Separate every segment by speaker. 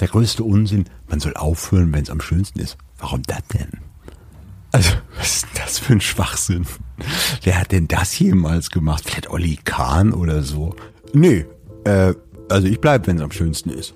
Speaker 1: der größte Unsinn, man soll aufhören, wenn es am schönsten ist. Warum das denn? Also, was ist das für ein Schwachsinn? Wer hat denn das jemals gemacht? Vielleicht Olli Kahn oder so? Nee, äh, also ich bleib, wenn es am schönsten ist.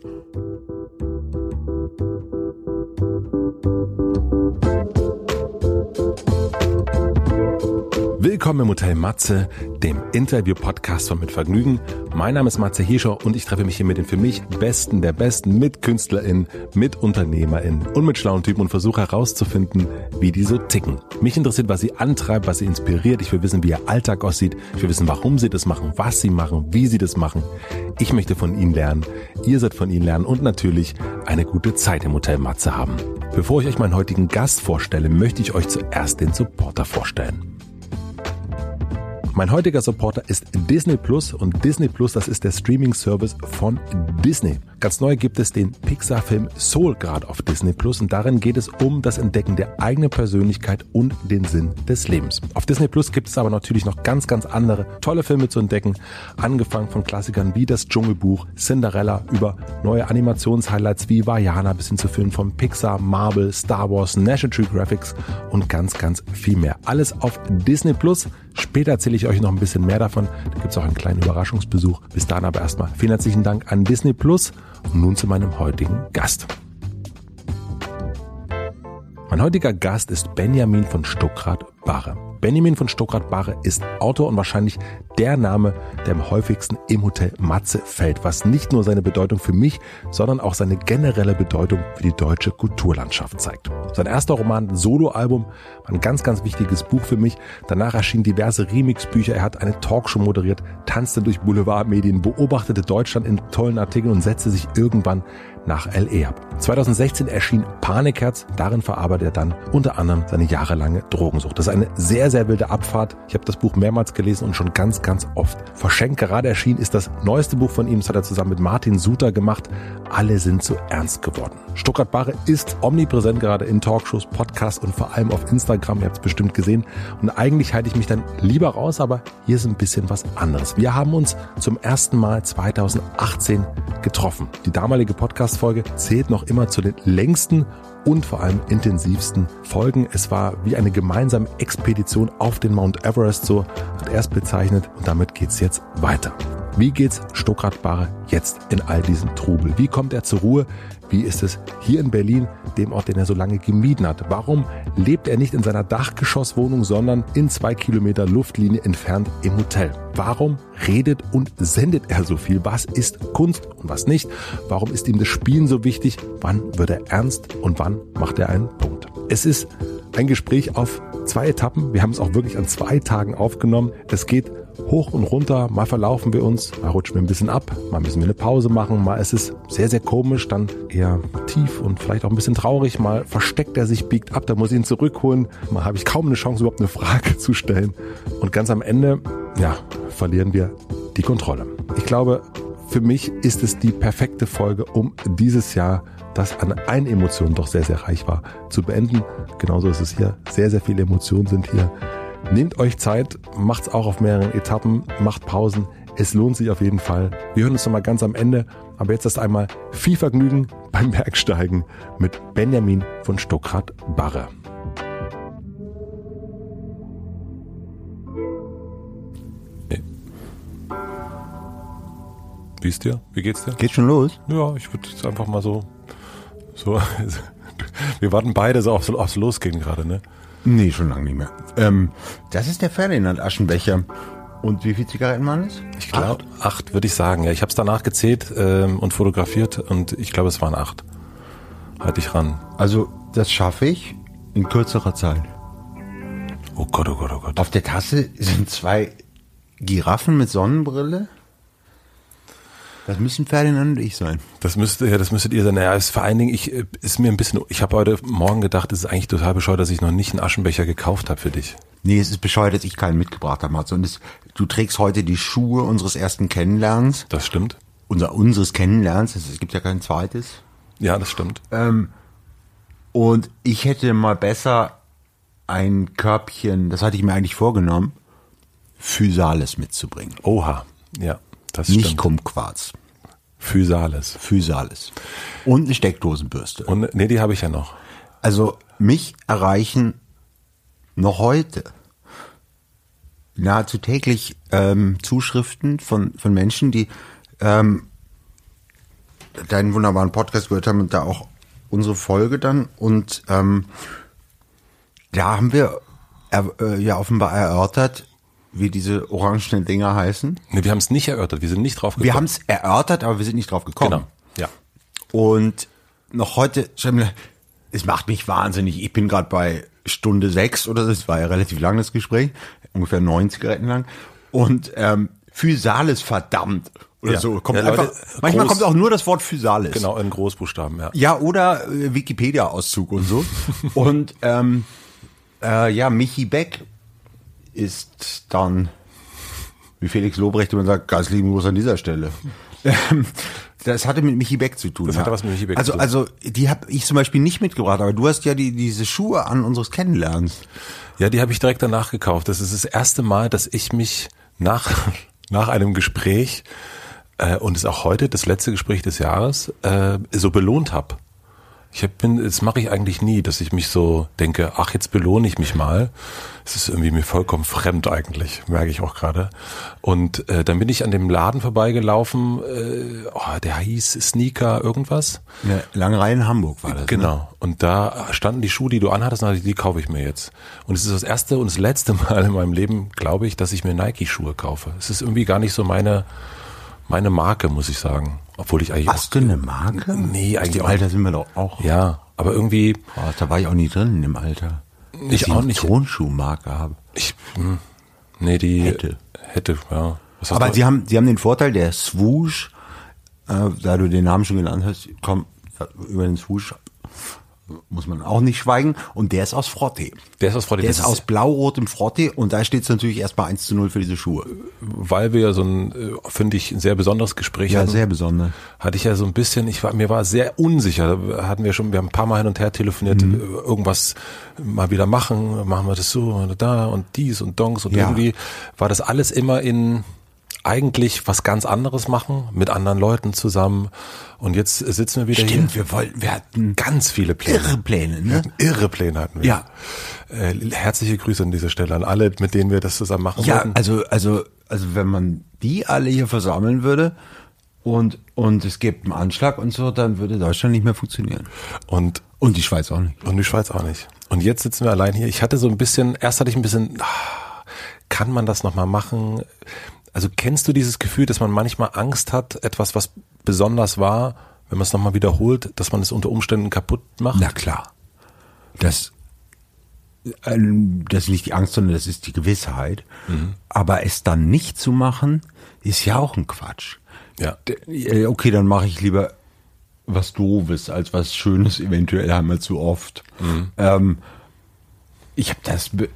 Speaker 2: Willkommen im Hotel Matze, dem Interview-Podcast von Mit Vergnügen. Mein Name ist Matze Hirscher und ich treffe mich hier mit den für mich Besten der Besten, mit KünstlerInnen, mit UnternehmerInnen und mit schlauen Typen und versuche herauszufinden, wie die so ticken. Mich interessiert, was sie antreibt, was sie inspiriert. Ich will wissen, wie ihr Alltag aussieht. Ich will wissen, warum sie das machen, was sie machen, wie sie das machen. Ich möchte von ihnen lernen. Ihr sollt von ihnen lernen und natürlich eine gute Zeit im Hotel Matze haben. Bevor ich euch meinen heutigen Gast vorstelle, möchte ich euch zuerst den Supporter vorstellen. Mein heutiger Supporter ist Disney Plus und Disney Plus, das ist der Streaming-Service von Disney. Ganz neu gibt es den Pixar-Film Soul gerade auf Disney Plus und darin geht es um das Entdecken der eigenen Persönlichkeit und den Sinn des Lebens. Auf Disney Plus gibt es aber natürlich noch ganz, ganz andere tolle Filme zu entdecken, angefangen von Klassikern wie das Dschungelbuch, Cinderella, über neue Animationshighlights wie Vajana bis hin zu Filmen von Pixar, Marvel, Star Wars, National Geographic und ganz, ganz viel mehr. Alles auf Disney Plus. Später erzähle ich euch noch ein bisschen mehr davon. Da gibt es auch einen kleinen Überraschungsbesuch. Bis dahin aber erstmal vielen herzlichen Dank an Disney Plus und nun zu meinem heutigen Gast. Mein heutiger Gast ist Benjamin von Stuckrad-Barre. Benjamin von Stuckrad-Barre ist Autor und wahrscheinlich der Name, der am häufigsten im Hotel Matze fällt, was nicht nur seine Bedeutung für mich, sondern auch seine generelle Bedeutung für die deutsche Kulturlandschaft zeigt. Sein erster Roman Soloalbum war ein ganz, ganz wichtiges Buch für mich. Danach erschienen diverse Remixbücher. Er hat eine Talkshow moderiert, tanzte durch Boulevardmedien, beobachtete Deutschland in tollen Artikeln und setzte sich irgendwann nach LE ab. 2016 erschien Panikherz. Darin verarbeitet er dann unter anderem seine jahrelange Drogensucht. Das ist eine sehr, sehr wilde Abfahrt. Ich habe das Buch mehrmals gelesen und schon ganz, ganz oft verschenkt. Gerade erschienen ist das neueste Buch von ihm. Das hat er zusammen mit Martin Suter gemacht. Alle sind zu ernst geworden. Stuttgart Barre ist omnipräsent gerade in Talkshows, Podcasts und vor allem auf Instagram. Ihr habt es bestimmt gesehen. Und eigentlich halte ich mich dann lieber raus, aber hier ist ein bisschen was anderes. Wir haben uns zum ersten Mal 2018 getroffen. Die damalige Podcast-Folge zählt noch immer zu den längsten und vor allem intensivsten Folgen. Es war wie eine gemeinsame Expedition auf den Mount Everest, so hat er es bezeichnet. Und damit geht's jetzt weiter. Wie geht's Stuckrad Barre jetzt in all diesem Trubel? Wie kommt er zur Ruhe? Wie ist es hier in Berlin, dem Ort, den er so lange gemieden hat? Warum lebt er nicht in seiner Dachgeschosswohnung, sondern in zwei Kilometer Luftlinie entfernt im Hotel? Warum redet und sendet er so viel? Was ist Kunst und was nicht? Warum ist ihm das Spielen so wichtig? Wann wird er ernst und wann macht er einen Punkt? Es ist ein Gespräch auf zwei Etappen. Wir haben es auch wirklich an zwei Tagen aufgenommen. Es geht hoch und runter. Mal verlaufen wir uns, mal rutschen wir ein bisschen ab, mal müssen wir eine Pause machen, mal ist es sehr, sehr komisch, dann eher tief und vielleicht auch ein bisschen traurig, mal versteckt er sich, biegt ab, da muss ich ihn zurückholen, mal habe ich kaum eine Chance, überhaupt eine Frage zu stellen. Und ganz am Ende, ja, verlieren wir die Kontrolle. Ich glaube, für mich ist es die perfekte Folge, um dieses Jahr, das an einen Emotionen doch sehr, sehr reich war, zu beenden. Genauso ist es hier. Sehr, sehr viele Emotionen sind hier Nehmt euch Zeit, macht's auch auf mehreren Etappen, macht Pausen. Es lohnt sich auf jeden Fall. Wir hören uns nochmal ganz am Ende. Aber jetzt erst einmal viel Vergnügen beim Bergsteigen mit Benjamin von Stuckrad-Barre. Wie ist dir? Wie geht's dir?
Speaker 1: Geht schon los?
Speaker 2: Ja, ich würde jetzt einfach mal so, so, wir warten beide so aufs, aufs Losgehen gerade, ne?
Speaker 1: Nee, schon lange nicht mehr. Ähm, das ist der Ferdinand Aschenbecher. Und wie viel Zigaretten waren es?
Speaker 2: Ich glaube, acht, acht würde ich sagen. Ja, ich habe es danach gezählt ähm, und fotografiert und ich glaube, es waren acht. Halt dich ran.
Speaker 1: Also, das schaffe ich in kürzerer Zeit.
Speaker 2: Oh Gott, oh Gott, oh Gott.
Speaker 1: Auf der Tasse sind zwei Giraffen mit Sonnenbrille. Das müssen Ferdinand und ich sein.
Speaker 2: Das müsste, ja, das müsstet ihr sein. Ja, ist vor allen Dingen, ich, äh, ist mir ein bisschen, ich habe heute Morgen gedacht, es ist eigentlich total bescheuert, dass ich noch nicht einen Aschenbecher gekauft habe für dich.
Speaker 1: Nee, es ist bescheuert, dass ich keinen mitgebracht habe, Mats. Und es, du trägst heute die Schuhe unseres ersten Kennenlernens.
Speaker 2: Das stimmt.
Speaker 1: Unser, unseres Kennenlernens. Es gibt ja kein zweites.
Speaker 2: Ja, das stimmt.
Speaker 1: Ähm, und ich hätte mal besser ein Körbchen, das hatte ich mir eigentlich vorgenommen, Physales mitzubringen.
Speaker 2: Oha, ja.
Speaker 1: Das Nicht stimmt. Kumquats.
Speaker 2: Physalis.
Speaker 1: Physalis. Und eine Steckdosenbürste.
Speaker 2: Und nee, die habe ich ja noch.
Speaker 1: Also mich erreichen noch heute nahezu täglich ähm, Zuschriften von, von Menschen, die ähm, deinen wunderbaren Podcast gehört haben und da auch unsere Folge dann. Und ähm, da haben wir er, äh, ja offenbar erörtert, wie diese orangenen Dinger heißen.
Speaker 2: Nee, wir haben es nicht erörtert, wir sind nicht drauf gekommen.
Speaker 1: Wir haben es erörtert, aber wir sind nicht drauf gekommen.
Speaker 2: Genau, ja.
Speaker 1: Und noch heute, es macht mich wahnsinnig. Ich bin gerade bei Stunde sechs oder so, es war ja relativ lang das Gespräch, ungefähr neun Zigaretten lang. Und ähm, Physalis verdammt oder
Speaker 2: Ja.
Speaker 1: so. Kommt
Speaker 2: Ja,
Speaker 1: einfach, manchmal
Speaker 2: groß-
Speaker 1: kommt auch nur das Wort Physalis.
Speaker 2: Genau, in Großbuchstaben, ja.
Speaker 1: Ja, oder äh, Wikipedia-Auszug und so. und ähm, äh, ja, Michi Beck ist dann, wie Felix Lobrecht immer sagt, ganz lieben Gruß an dieser Stelle. Ähm, das hatte mit Michi Beck zu tun.
Speaker 2: Das hatte was mit Michi Beck
Speaker 1: also,
Speaker 2: zu tun.
Speaker 1: Also, die habe ich zum Beispiel nicht mitgebracht, aber du hast ja die, diese Schuhe an unseres Kennenlernens.
Speaker 2: Ja, die habe ich direkt danach gekauft. Das ist das erste Mal, dass ich mich nach, nach einem Gespräch äh, und ist auch heute das letzte Gespräch des Jahres äh, so belohnt habe. Ich hab, bin, das mache ich eigentlich nie, dass ich mich so denke, ach, jetzt belohne ich mich mal. Es ist irgendwie mir vollkommen fremd eigentlich, merke ich auch gerade. Und äh, dann bin ich an dem Laden vorbeigelaufen, äh, oh, der hieß Sneaker irgendwas.
Speaker 1: Eine lange Reihe in Hamburg war das. Ne?
Speaker 2: Genau. Und da standen die Schuhe, die du anhattest, und dachte ich, die kaufe ich mir jetzt. Und es ist das erste und das letzte Mal in meinem Leben, glaube ich, dass ich mir Nike-Schuhe kaufe. Es ist irgendwie gar nicht so meine, meine Marke, muss ich sagen. Obwohl ich eigentlich
Speaker 1: Hast du eine Marke?
Speaker 2: Nee, eigentlich auch-
Speaker 1: Alter sind wir doch auch.
Speaker 2: ja, aber irgendwie,
Speaker 1: Boah, da war ich auch nie drin im Alter. Dass
Speaker 2: Ich auch nicht.
Speaker 1: Tonschuhmarke habe.
Speaker 2: ich, hm, nee, die
Speaker 1: Hätte.
Speaker 2: hätte, ja.
Speaker 1: Aber sie haben, sie haben den Vorteil, der Swoosh, äh, da du den Namen schon genannt hast, komm, über den Swoosh muss man auch nicht schweigen. Und der ist aus Frotte.
Speaker 2: der ist aus Freude.
Speaker 1: Der
Speaker 2: Das
Speaker 1: ist aus blau-rotem Frotte und da steht es natürlich erstmal 1 zu 0 für diese Schuhe.
Speaker 2: weil wir ja so ein, äh, finde ich, ein sehr besonderes Gespräch
Speaker 1: Ja,
Speaker 2: hatten.
Speaker 1: sehr besonders.
Speaker 2: hatte ich ja so ein bisschen, ich war, mir war sehr unsicher. Da hatten wir schon, wir haben ein paar Mal hin und her telefoniert,
Speaker 1: Mhm.
Speaker 2: äh, irgendwas mal wieder machen, machen wir das so und da und dies und Dongs und
Speaker 1: Ja.
Speaker 2: irgendwie war das alles immer in eigentlich was ganz anderes machen, mit anderen Leuten zusammen. Und jetzt sitzen wir wieder
Speaker 1: Stimmt,
Speaker 2: hier.
Speaker 1: wir wollten, wir hatten
Speaker 2: Ganz viele Pläne.
Speaker 1: irre Pläne,
Speaker 2: Wir
Speaker 1: ne?
Speaker 2: irre Pläne hatten wir.
Speaker 1: Ja.
Speaker 2: Äh, herzliche Grüße an dieser Stelle an alle, mit denen wir das zusammen machen
Speaker 1: Ja,
Speaker 2: wollten.
Speaker 1: also, also, also wenn man die alle hier versammeln würde und, und es gibt einen Anschlag und so, dann würde Deutschland nicht mehr funktionieren.
Speaker 2: Und
Speaker 1: Und die Schweiz auch nicht.
Speaker 2: Und die Schweiz auch nicht. Und jetzt sitzen wir allein hier. Ich hatte so ein bisschen, erst hatte ich ein bisschen, ah, kann man das nochmal machen? Also kennst du dieses Gefühl, dass man manchmal Angst hat, etwas, was besonders war, wenn man es nochmal wiederholt, dass man es unter Umständen kaputt macht?
Speaker 1: Na klar. Das, ähm, das ist nicht die Angst, sondern das ist die Gewissheit. Aber es dann nicht zu machen, ist ja auch ein Quatsch.
Speaker 2: Ja.
Speaker 1: Äh, Okay, dann mache ich lieber was Doofes als was Schönes, eventuell einmal zu oft. Ähm, ich habe das, äh,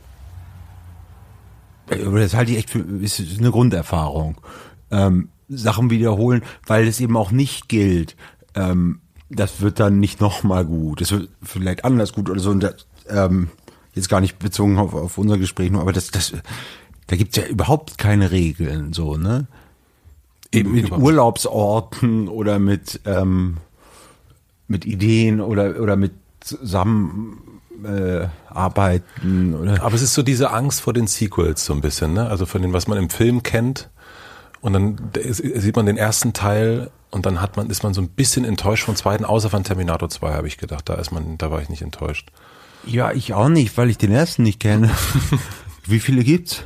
Speaker 1: das halte ich echt für ist eine Grunderfahrung. Ähm, Sachen wiederholen, weil es eben auch nicht gilt. Ähm, das wird dann nicht nochmal gut. Das wird vielleicht anders gut oder so. Und das, ähm, jetzt gar nicht bezogen auf, auf unser Gespräch nur, aber das, das, da gibt's ja überhaupt keine Regeln, so, ne?
Speaker 2: Eben
Speaker 1: mit
Speaker 2: überhaupt.
Speaker 1: Urlaubsorten oder mit, ähm, mit Ideen oder, oder mit zusammen äh, arbeiten oder
Speaker 2: Aber es ist so diese Angst vor den Sequels so ein bisschen, ne? Also von dem, was man im Film kennt. Und dann sieht man den ersten Teil und dann hat man, ist man so ein bisschen enttäuscht vom zweiten, außer von Terminator 2, habe ich gedacht. Da ist man, da war ich nicht enttäuscht.
Speaker 1: ja ich auch nicht weil ich den ersten nicht kenne wie viele gibt's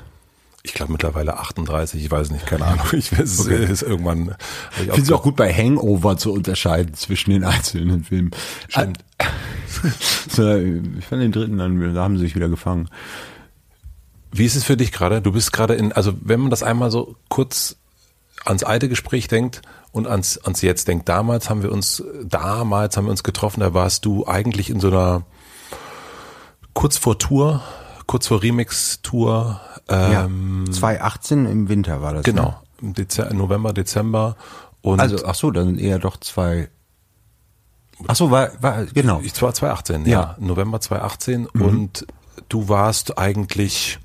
Speaker 2: Ich glaube mittlerweile 38, ich weiß nicht, keine Ahnung. Ich weiß, es ist irgendwann.
Speaker 1: ich finde es auch gut bei Hangover zu unterscheiden zwischen den einzelnen Filmen
Speaker 2: Stimmt.
Speaker 1: so, ich fand den dritten dann da haben sie sich wieder gefangen
Speaker 2: Wie ist es für dich gerade? Du bist gerade in, also wenn man das einmal so kurz ans alte Gespräch denkt und ans, ans jetzt denkt, damals haben wir uns, damals haben wir uns getroffen, da warst du eigentlich in so einer kurz vor Tour, kurz vor Remix-Tour, ähm,
Speaker 1: ja 2018 im Winter war das
Speaker 2: genau,
Speaker 1: ne?
Speaker 2: Dezember, November, Dezember und
Speaker 1: also ach so dann eher doch zwei ach so war, war genau
Speaker 2: Ich war 2018, ja.
Speaker 1: Ja.
Speaker 2: November 2018 und du warst eigentlich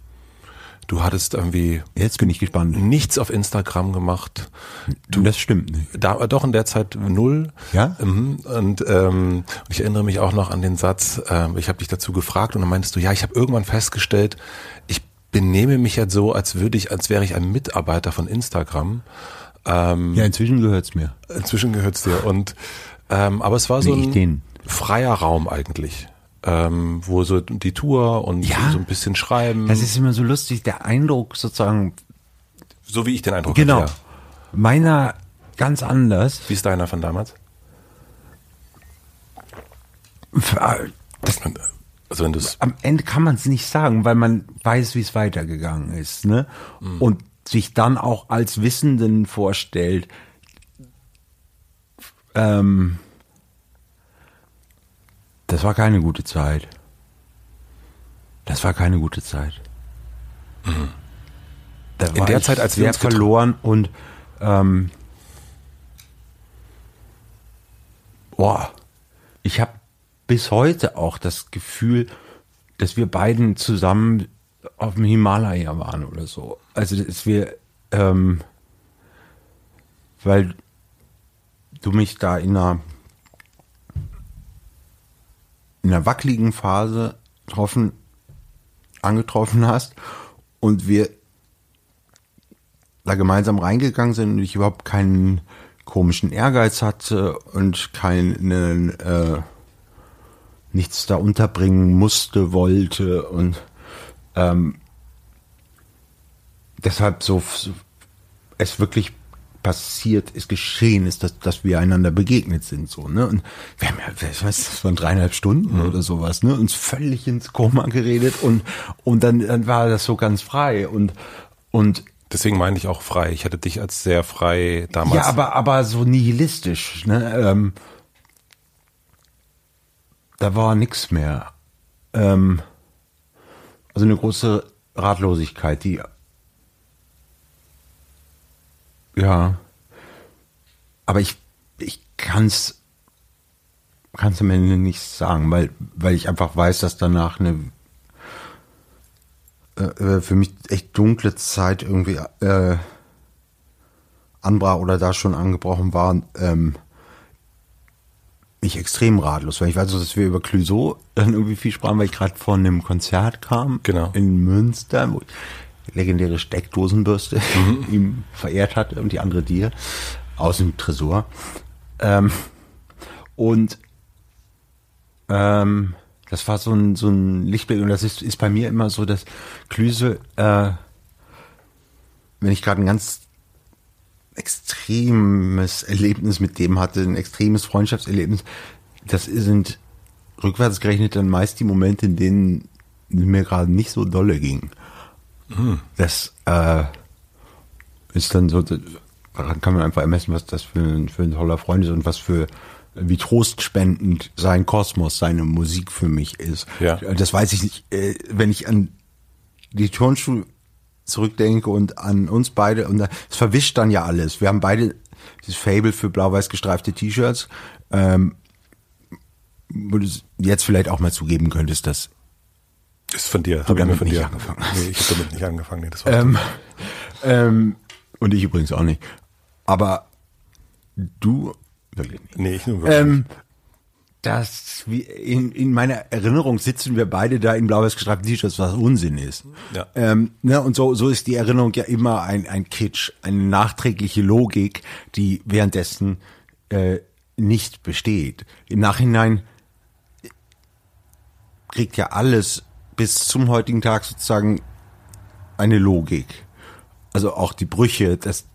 Speaker 2: Du hattest irgendwie
Speaker 1: Jetzt bin ich gespannt.
Speaker 2: nichts auf Instagram gemacht.
Speaker 1: Du, das stimmt nicht.
Speaker 2: Da, doch in der Zeit null.
Speaker 1: Ja?
Speaker 2: Mhm. Und ähm, ich erinnere mich auch noch an den Satz, ähm, ich habe dich dazu gefragt und dann meintest du, ja, ich habe irgendwann festgestellt, ich benehme mich jetzt so, als würde ich, als wäre ich ein Mitarbeiter von Instagram. Ähm,
Speaker 1: Ja, inzwischen gehört's mir.
Speaker 2: Inzwischen gehört's dir. Und ähm, aber es war so
Speaker 1: Nee,
Speaker 2: ein freier Raum eigentlich. Ähm, wo so die Tour und
Speaker 1: Ja.
Speaker 2: so ein bisschen schreiben.
Speaker 1: Das ist immer so lustig, der Eindruck sozusagen,
Speaker 2: so wie ich den Eindruck
Speaker 1: genau,
Speaker 2: hatte. Ja.
Speaker 1: meiner ganz anders.
Speaker 2: Wie ist deiner von damals?
Speaker 1: Das,
Speaker 2: Also wenn
Speaker 1: am Ende kann man es nicht sagen, weil man weiß, wie es weitergegangen ist, ne? Und sich dann auch als Wissenden vorstellt. Ähm, das war keine gute Zeit. Das war keine gute Zeit.
Speaker 2: Mhm. In der Zeit, als wir uns
Speaker 1: verloren und ähm, boah, ich habe bis heute auch das Gefühl, dass wir beiden zusammen auf dem Himalaya waren oder so. Also dass wir, ähm, weil du mich da in einer in einer wackeligen Phase getroffen, angetroffen hast und wir da gemeinsam reingegangen sind und ich überhaupt keinen komischen Ehrgeiz hatte und keinen äh, nichts da unterbringen musste, wollte und ähm, deshalb so, so es wirklich passiert ist, geschehen ist, dass, dass wir einander begegnet sind, so, ne? Und wir haben ja, ich weiß, das waren dreieinhalb Stunden oder sowas, ne? Uns völlig ins Koma geredet und, und dann, dann war das so ganz frei und, und
Speaker 2: deswegen meine ich auch frei. Ich hatte dich als sehr frei damals.
Speaker 1: ja, aber, aber so nihilistisch, ne? Ähm, da war nix mehr. Ähm, also eine große Ratlosigkeit, die ja. Aber ich, ich kann's, kann's am Ende nicht sagen, weil, weil ich einfach weiß, dass danach eine äh, äh, für mich echt dunkle Zeit irgendwie äh, anbrach oder da schon angebrochen war, ähm, ich extrem ratlos, weil ich weiß, dass wir über Clouseau dann irgendwie viel sprachen, weil ich gerade von einem Konzert kam
Speaker 2: Genau.
Speaker 1: in Münster, wo ich legendäre Steckdosenbürste ihm verehrt hatte und die andere dir aus dem Tresor. Ähm, und ähm, das war so ein, so ein Lichtblick und das ist, ist bei mir immer so, dass Klüse, äh, wenn ich gerade ein ganz extremes Erlebnis mit dem hatte, ein extremes Freundschaftserlebnis, das sind rückwärts gerechnet dann meist die Momente, in denen mir gerade nicht so dolle ging. Das äh, ist dann so, daran kann man einfach ermessen, was das für ein, für ein toller Freund ist und was für wie trostspendend sein Kosmos, seine Musik für mich ist.
Speaker 2: Ja.
Speaker 1: Das weiß ich nicht, äh, wenn ich an die Turnschuhe zurückdenke und an uns beide und es verwischt dann ja alles. Wir haben beide dieses Fable für blau-weiß gestreifte T-Shirts. Ähm, wo du jetzt vielleicht auch mal zugeben könntest, dass
Speaker 2: ist von dir.
Speaker 1: Du
Speaker 2: Hab ich
Speaker 1: damit
Speaker 2: von
Speaker 1: nicht
Speaker 2: dir
Speaker 1: angefangen
Speaker 2: Nee, ich habe damit nicht angefangen. Nee, das war
Speaker 1: ähm, ähm, und ich übrigens auch nicht. Aber du wirklich nicht.
Speaker 2: nee, ich nur wirklich.
Speaker 1: Ähm, dass wir in, in meiner Erinnerung sitzen wir beide da in blau-weiß gestreiften T-Shirts, was Unsinn ist.
Speaker 2: Ja.
Speaker 1: Ähm, ne, und so, so ist die Erinnerung ja immer ein, ein Kitsch, eine nachträgliche Logik, die währenddessen äh, nicht besteht. Im Nachhinein kriegt ja alles bis zum heutigen Tag sozusagen eine Logik. Also auch die Brüche, das,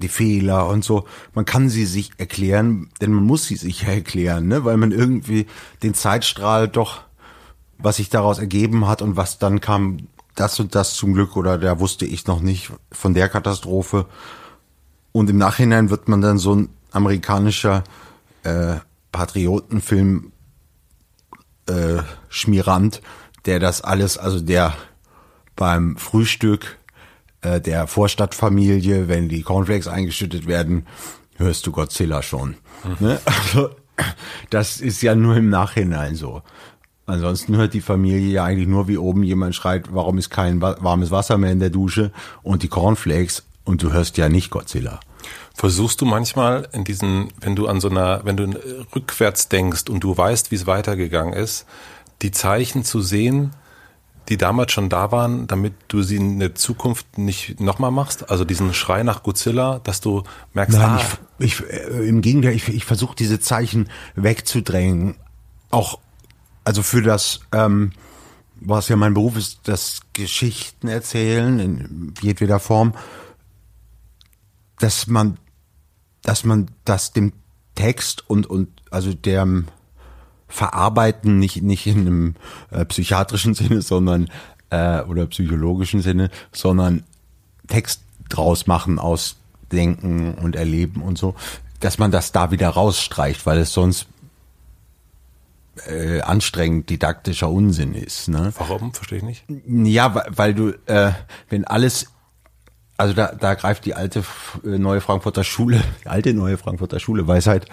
Speaker 1: die Fehler und so. Man kann sie sich erklären, denn man muss sie sich erklären, ne? weil man irgendwie den Zeitstrahl doch, was sich daraus ergeben hat und was dann kam, das und das zum Glück oder da wusste ich noch nicht von der Katastrophe. Und im Nachhinein wird man dann so ein amerikanischer äh, Patriotenfilm äh, Schmierant, der das alles, also der beim Frühstück äh, der Vorstadtfamilie, wenn die Cornflakes eingeschüttet werden, hörst du Godzilla schon. Ne? Also, das ist ja nur im Nachhinein so. Ansonsten hört die Familie ja eigentlich nur, wie oben jemand schreit, warum ist kein warmes Wasser mehr in der Dusche und die Cornflakes und du hörst ja nicht Godzilla.
Speaker 2: Versuchst du manchmal in diesen, wenn du an so einer, wenn du rückwärts denkst und du weißt, wie es weitergegangen ist, die Zeichen zu sehen, die damals schon da waren, damit du sie in der Zukunft nicht nochmal machst? Also diesen Schrei nach Godzilla, dass du merkst,
Speaker 1: Nein, ah, ich, ich, äh, im Gegenteil, ich, ich versuche diese Zeichen wegzudrängen. Auch, also für das, ähm, was ja mein Beruf ist, das Geschichten erzählen in jedweder Form, dass man, dass man das dem Text und, und also dem Verarbeiten nicht, nicht in einem äh, psychiatrischen Sinne, sondern äh, oder psychologischen Sinne, sondern Text draus machen aus Denken und Erleben und so, dass man das da wieder rausstreicht, weil es sonst äh, anstrengend didaktischer Unsinn ist. Ne?
Speaker 2: Warum? Verstehe ich nicht.
Speaker 1: Ja, weil, weil du, äh, wenn alles also da, da greift die alte äh, neue Frankfurter Schule, die alte neue Frankfurter Schule Weisheit,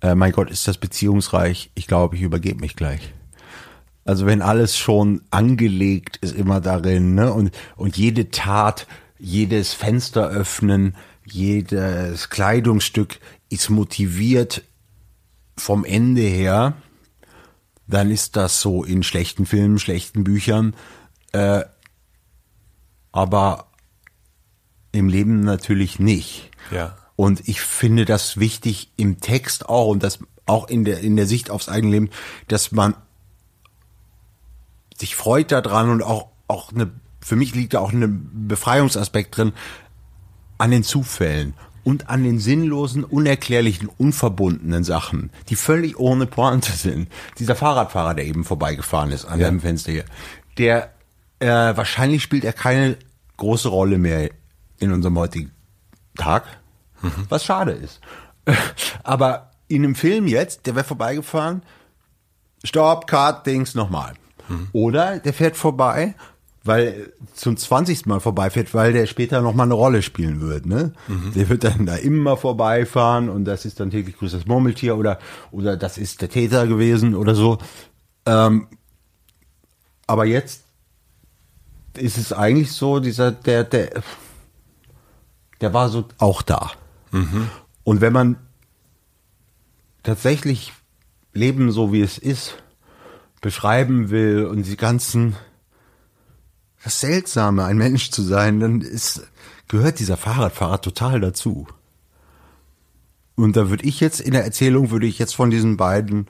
Speaker 1: äh, mein Gott, ist das beziehungsreich, ich glaube, ich übergebe mich gleich. Also wenn alles schon angelegt ist immer darin, ne? Und, und jede Tat, jedes Fenster öffnen, jedes Kleidungsstück ist motiviert vom Ende her, dann ist das so in schlechten Filmen, schlechten Büchern. Äh, aber im Leben natürlich nicht.
Speaker 2: Ja.
Speaker 1: Und ich finde das wichtig im Text auch und das auch in der, in der Sicht aufs eigene Leben, dass man sich freut daran und auch, auch eine, für mich liegt da auch ein Befreiungsaspekt drin an den Zufällen und an den sinnlosen, unerklärlichen, unverbundenen Sachen, die völlig ohne Pointe sind. Dieser Fahrradfahrer, der eben vorbeigefahren ist an ja. deinem Fenster hier, der äh, wahrscheinlich spielt er keine große Rolle mehr in unserem heutigen Tag, mhm. was schade ist. Aber in einem Film jetzt, der wäre vorbeigefahren, Stopp, Cut, Dings, nochmal. Mhm. Oder der fährt vorbei, weil zum 20. Mal vorbeifährt, weil der später nochmal eine Rolle spielen wird. Ne? Mhm. Der wird dann da immer vorbeifahren und das ist dann täglich grüßt das Murmeltier oder, oder das ist der Täter gewesen oder so. Ähm, aber jetzt ist es eigentlich so, dieser, der, der, der war so auch da. Mhm. Und wenn man tatsächlich Leben so wie es ist beschreiben will und die ganzen das Seltsame, ein Mensch zu sein, dann ist gehört dieser Fahrradfahrer total dazu. Und da würde ich jetzt in der Erzählung würde ich jetzt von diesen beiden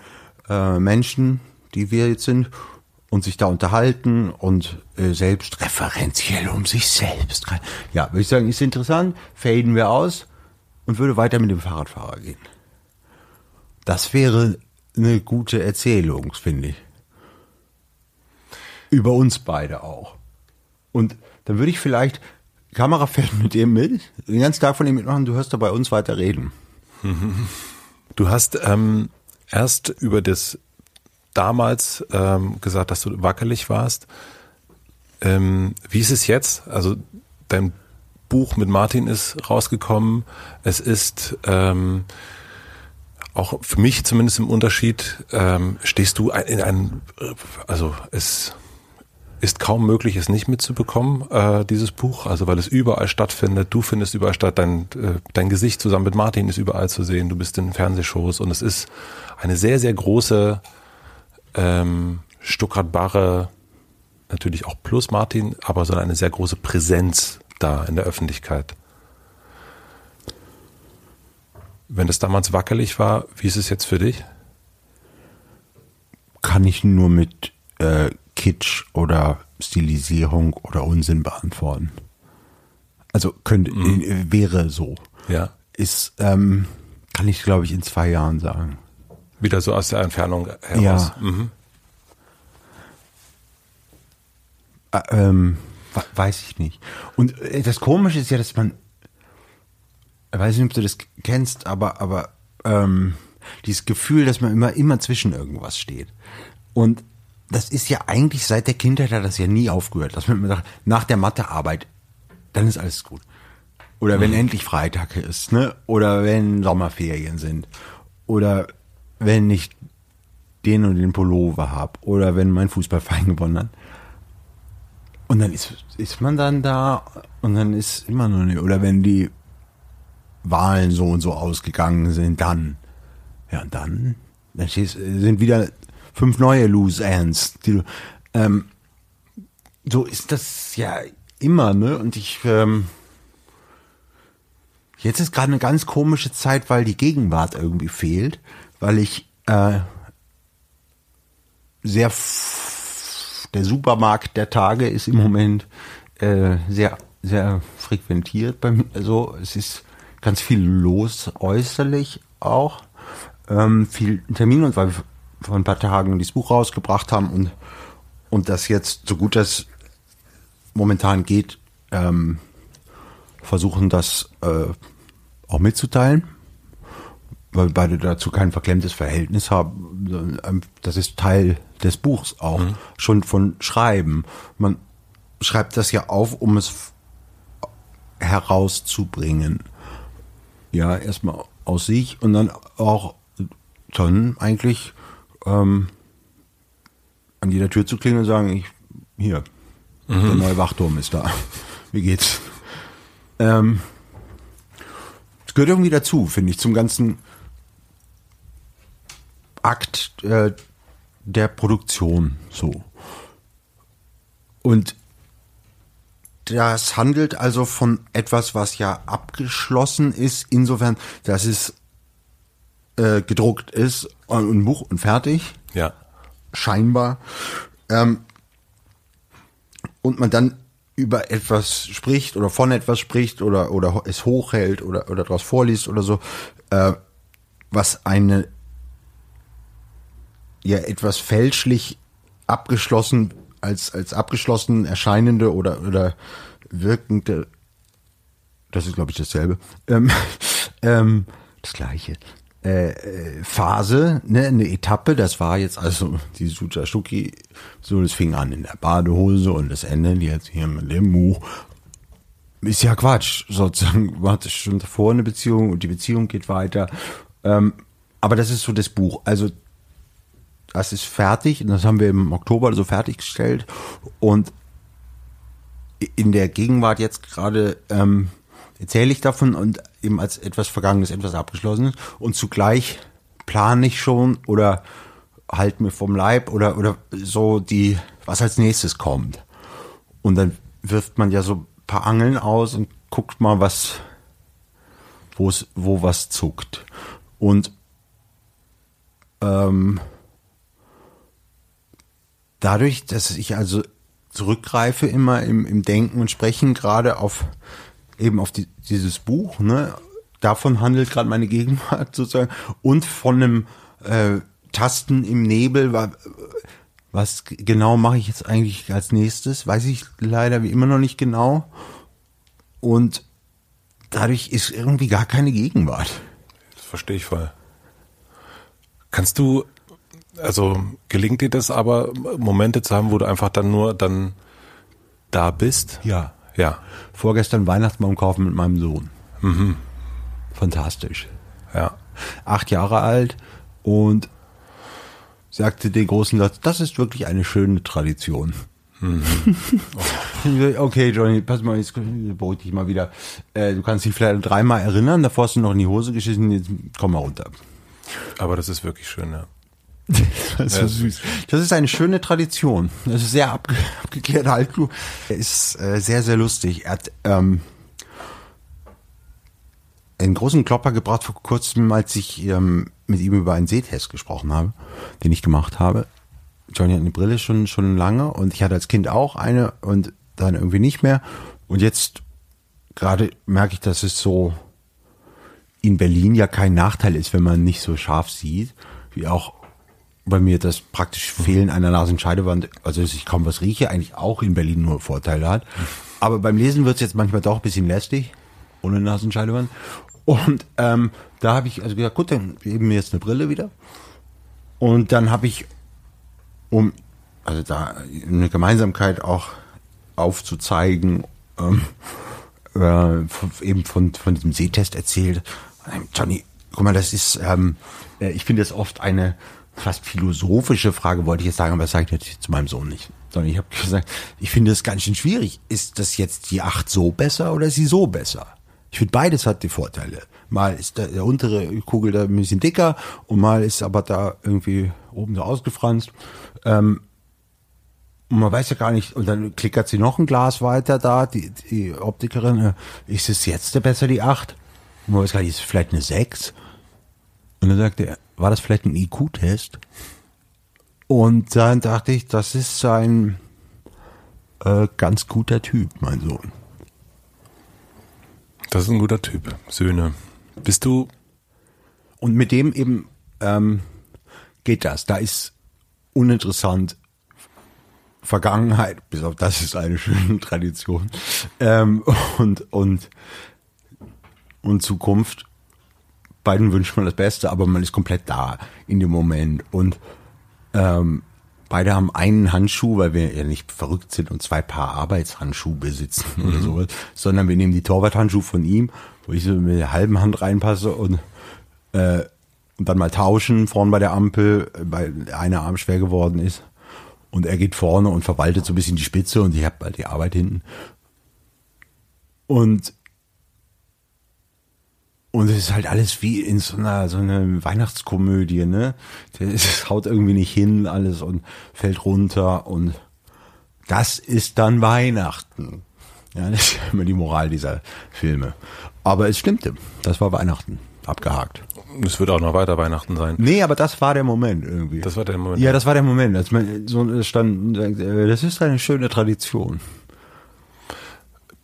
Speaker 1: äh, Menschen, die wir jetzt sind, und sich da unterhalten und äh, selbst referenziell um sich selbst. Ja, würde ich sagen, ist interessant, faden wir aus und würde weiter mit dem Fahrradfahrer gehen. Das wäre eine gute Erzählung, finde ich. Über uns beide auch. Und dann würde ich vielleicht, Kamera fährt mit dir mit, den ganzen Tag von ihm mitmachen, du hörst da bei uns weiter reden.
Speaker 2: Du hast ähm, erst über das damals ähm, gesagt, dass du wackelig warst. Ähm, wie ist es jetzt? Also dein Buch mit Martin ist rausgekommen. Es ist ähm, auch für mich zumindest im Unterschied, ähm, stehst du in einem, also es ist kaum möglich, es nicht mitzubekommen, äh, dieses Buch, also weil es überall stattfindet, du findest überall statt, dein, äh, dein Gesicht zusammen mit Martin ist überall zu sehen, du bist in Fernsehshows und es ist eine sehr, sehr große ähm, Stuttgart-Barre natürlich auch plus Martin, aber so eine sehr große Präsenz da in der Öffentlichkeit. Wenn das damals wackelig war, wie ist es jetzt für dich?
Speaker 1: Kann ich nur mit äh, Kitsch oder Stilisierung oder Unsinn beantworten. Also könnte, mhm. äh, wäre so.
Speaker 2: Ja.
Speaker 1: Ist, ähm, kann ich glaube ich in zwei Jahren sagen.
Speaker 2: Wieder so aus der Entfernung heraus.
Speaker 1: Ja. Mhm. Äh, ähm, weiß ich nicht. Und äh, das Komische ist ja, dass man, ich weiß nicht, ob du das kennst, aber, aber ähm, dieses Gefühl, dass man immer, immer zwischen irgendwas steht. Und das ist ja eigentlich seit der Kindheit hat das ja nie aufgehört, dass man immer sagt, nach der Mathearbeit, dann ist alles gut. Oder wenn mhm. endlich Freitag ist, ne? Oder wenn Sommerferien sind. Oder wenn ich den und den Pullover habe oder wenn mein Fußballverein gewonnen hat. Und dann ist, ist man dann da und dann ist immer noch nicht, oder wenn die Wahlen so und so ausgegangen sind, dann, ja, und dann, dann sind wieder fünf neue Loose Ends. Die, ähm, so ist das ja immer, ne? Und ich, ähm, jetzt ist gerade eine ganz komische Zeit, weil die Gegenwart irgendwie fehlt, weil ich äh, sehr der Supermarkt der Tage ist im Moment äh, sehr sehr frequentiert bei mir. Also es ist ganz viel los äußerlich auch, ähm, viel Termin und weil wir vor ein paar Tagen dieses Buch rausgebracht haben und und das jetzt so gut das momentan geht, ähm, versuchen das äh, auch mitzuteilen weil beide dazu kein verklemmtes Verhältnis haben. Ähm, das ist Teil des Buchs auch, mhm. schon von Schreiben. Man schreibt das ja auf, um es herauszubringen. Ja, erstmal aus sich und dann auch dann eigentlich ähm, an jeder Tür zu klingeln und sagen, ich, hier, mhm. der neue Wachturm ist da. Wie geht's? Ähm, das gehört irgendwie dazu, finde ich, zum ganzen Akt äh, der Produktion so. Und das handelt also von etwas, was ja abgeschlossen ist, insofern, dass es äh, gedruckt ist und ein Buch und fertig.
Speaker 2: Ja.
Speaker 1: Scheinbar. Ähm, und man dann über etwas spricht oder von etwas spricht oder, oder es hochhält oder, oder daraus vorliest oder so, äh, was eine ja etwas fälschlich abgeschlossen als als abgeschlossen erscheinende oder oder wirkende das ist glaube ich dasselbe ähm, ähm, das gleiche. Äh, äh, Phase ne eine Etappe das war jetzt also die Suchashuki so das fing an in der Badehose und das endet jetzt hier mit dem Buch ist ja Quatsch sozusagen war das schon davor eine Beziehung und die Beziehung geht weiter. Ähm, aber das ist so das Buch. Also das ist fertig. Und das haben wir im Oktober so fertiggestellt. Und in der Gegenwart jetzt gerade ähm, erzähle ich davon und eben als etwas Vergangenes, etwas Abgeschlossenes. Und zugleich plane ich schon oder halt mir vom Leib oder oder so die was als nächstes kommt. Und dann wirft man ja so ein paar Angeln aus und guckt mal was wo es wo was zuckt. Und ähm, dadurch, dass ich also zurückgreife immer im, im Denken und Sprechen gerade auf eben auf die, dieses Buch, ne? Davon handelt gerade meine Gegenwart sozusagen und von einem äh, Tasten im Nebel, was genau mache ich jetzt eigentlich als nächstes, weiß ich leider wie immer noch nicht genau. Und dadurch ist irgendwie gar keine Gegenwart.
Speaker 2: Das verstehe ich voll. Kannst du also gelingt dir das aber, Momente zu haben, wo du einfach dann nur dann da bist?
Speaker 1: Ja. Ja. Vorgestern Weihnachtsbaum kaufen mit meinem Sohn. Mhm. Fantastisch.
Speaker 2: Ja.
Speaker 1: Acht Jahre alt und sagte den großen Satz, das ist wirklich eine schöne Tradition. Mhm. okay, Johnny, pass mal, jetzt beruhig dich mal wieder. Äh, du kannst dich vielleicht dreimal erinnern, davor hast du noch in die Hose geschissen, jetzt komm mal runter.
Speaker 2: Aber das ist wirklich schön, ja.
Speaker 1: Das ist, ja, süß. das ist eine schöne Tradition. Das ist sehr abge abgeklärt. Haltlu Er ist äh, sehr, sehr lustig. Er hat ähm, einen großen Klopper gebracht vor kurzem, als ich ähm, mit ihm über einen Sehtest gesprochen habe, den ich gemacht habe. Johnny hat eine Brille schon, schon lange und ich hatte als Kind auch eine und dann irgendwie nicht mehr. Und jetzt gerade merke ich, dass es so in Berlin ja kein Nachteil ist, wenn man nicht so scharf sieht, wie auch bei mir das praktisch Fehlen einer Nasenscheidewand, also dass ich kaum was rieche, eigentlich auch in Berlin nur Vorteile hat. Aber beim Lesen wird es jetzt manchmal doch ein bisschen lästig, ohne Nasenscheidewand. Und ähm, da habe ich also gesagt, gut, dann geben wir jetzt eine Brille wieder. Und dann habe ich, um also da eine Gemeinsamkeit auch aufzuzeigen, ähm, äh, eben von, von diesem Sehtest erzählt. Johnny, guck mal, das ist, ähm, äh, ich finde das oft eine fast philosophische Frage wollte ich jetzt sagen, aber das sage ich natürlich zu meinem Sohn nicht. Sondern ich habe gesagt, ich finde es ganz schön schwierig. Ist das jetzt die 8 so besser oder ist sie so besser? Ich finde beides hat die Vorteile. Mal ist der, der untere Kugel da ein bisschen dicker und mal ist aber da irgendwie oben so ausgefranst. Ähm, und man weiß ja gar nicht, und dann klickert sie noch ein Glas weiter da, die, die Optikerin, äh, ist es jetzt besser die 8? Und man weiß gar nicht, ist es vielleicht eine 6? Und dann sagte er, war das vielleicht ein IQ-Test? Und dann dachte ich, das ist ein äh, ganz guter Typ, mein Sohn.
Speaker 2: Das ist ein guter Typ. Söhne. Bist du.
Speaker 1: Und mit dem eben ähm, geht das. Da ist uninteressant Vergangenheit, bis auf das ist eine schöne Tradition. Ähm, und, und, und Zukunft. Beiden wünscht man das Beste, aber man ist komplett da in dem Moment. Und ähm, beide haben einen Handschuh, weil wir ja nicht verrückt sind und zwei Paar Arbeitshandschuhe besitzen mhm. oder sowas, sondern wir nehmen die Torwarthandschuhe von ihm, wo ich so mit der halben Hand reinpasse und, äh, und dann mal tauschen, vorn bei der Ampel, weil einer Arm schwer geworden ist. Und er geht vorne und verwaltet so ein bisschen die Spitze und ich habe halt die Arbeit hinten. Und und es ist halt alles wie in so einer so einer Weihnachtskomödie, ne? Es haut irgendwie nicht hin alles und fällt runter und das ist dann Weihnachten. Ja, das ist immer die Moral dieser Filme. Aber es stimmte. Das war Weihnachten. Abgehakt.
Speaker 2: Es wird auch noch weiter Weihnachten sein.
Speaker 1: Nee, aber das war der Moment irgendwie.
Speaker 2: Das war der Moment.
Speaker 1: Ja, das war der Moment. Als man so stand, äh, das ist eine schöne Tradition.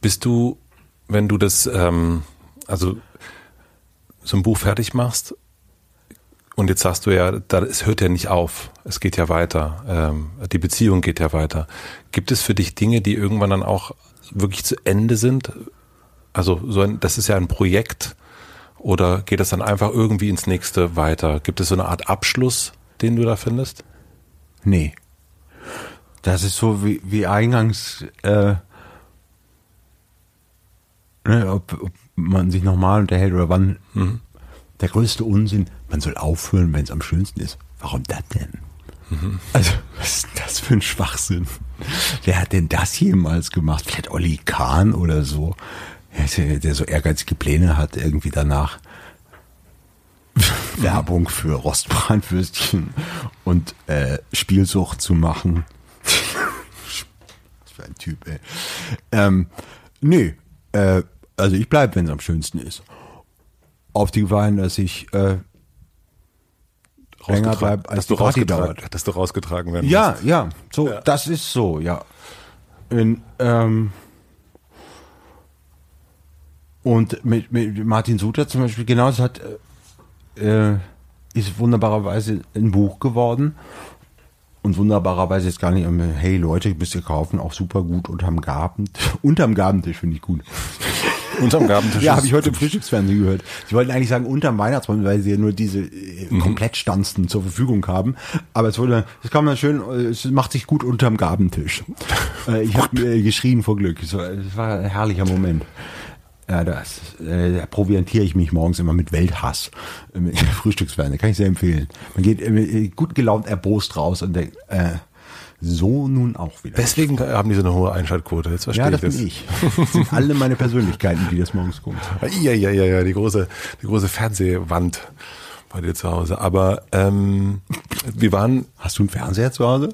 Speaker 2: Bist du, wenn du das, ähm, also so ein Buch fertig machst und jetzt sagst du ja, da, es hört ja nicht auf, es geht ja weiter, ähm, die Beziehung geht ja weiter. Gibt es für dich Dinge, die irgendwann dann auch wirklich zu Ende sind? Also so ein, das ist ja ein Projekt oder geht das dann einfach irgendwie ins nächste weiter? Gibt es so eine Art Abschluss, den du da findest?
Speaker 1: Nee. Das ist so wie, wie eingangs, äh, ne, ob, ob man sich nochmal unterhält oder wann. Mhm. Der größte Unsinn, man soll aufhören, wenn es am schönsten ist. Warum das denn? Mhm. Also, was ist das für ein Schwachsinn? Wer hat denn das jemals gemacht? Vielleicht Olli Kahn oder so, der so ehrgeizige Pläne hat, irgendwie danach Werbung für Rostbratwürstchen und äh, Spielsucht zu machen. Was für ein Typ, ey. Ähm, nee, äh, also ich bleibe, wenn es am schönsten ist. Auf die Gefahr dass ich äh, länger bleibe, als
Speaker 2: dass die Party dauert. Dass du rausgetragen werden
Speaker 1: Ja, musst. ja, so, ja. das ist so, ja. In, ähm, und mit, mit Martin Suter zum Beispiel, genau, das hat, äh, ist wunderbarerweise ein Buch geworden und wunderbarerweise jetzt gar nicht, hey Leute, müsst ihr kaufen, auch super gut unterm Garten, unterm Gabentisch finde ich gut.
Speaker 2: Unterm Gabentisch.
Speaker 1: ja, habe ich heute im Frühstücksfernsehen gehört. Sie wollten eigentlich sagen unterm Weihnachtsbaum, weil sie ja nur diese äh, mhm. Komplettstanzen zur Verfügung haben. Aber es wurde, es kann man schön, es macht sich gut unterm Gabentisch. äh, ich habe äh, geschrien vor Glück. Es war, es war ein herrlicher Moment. Ja, das äh, da proviantiere ich mich morgens immer mit Welthass äh, Frühstücksfernsehen. Kann ich sehr empfehlen. Man geht äh, gut gelaunt erbost raus und denkt, äh, so nun auch wieder.
Speaker 2: Deswegen haben die so eine hohe Einschaltquote. Jetzt verstehe
Speaker 1: ja, das
Speaker 2: ich das.
Speaker 1: bin ich. Das sind alle meine Persönlichkeiten, die das morgens gucken.
Speaker 2: Ja, ja, ja, ja, die große, die große Fernsehwand bei dir zu Hause. Aber ähm, wir waren.
Speaker 1: Hast du einen Fernseher zu Hause?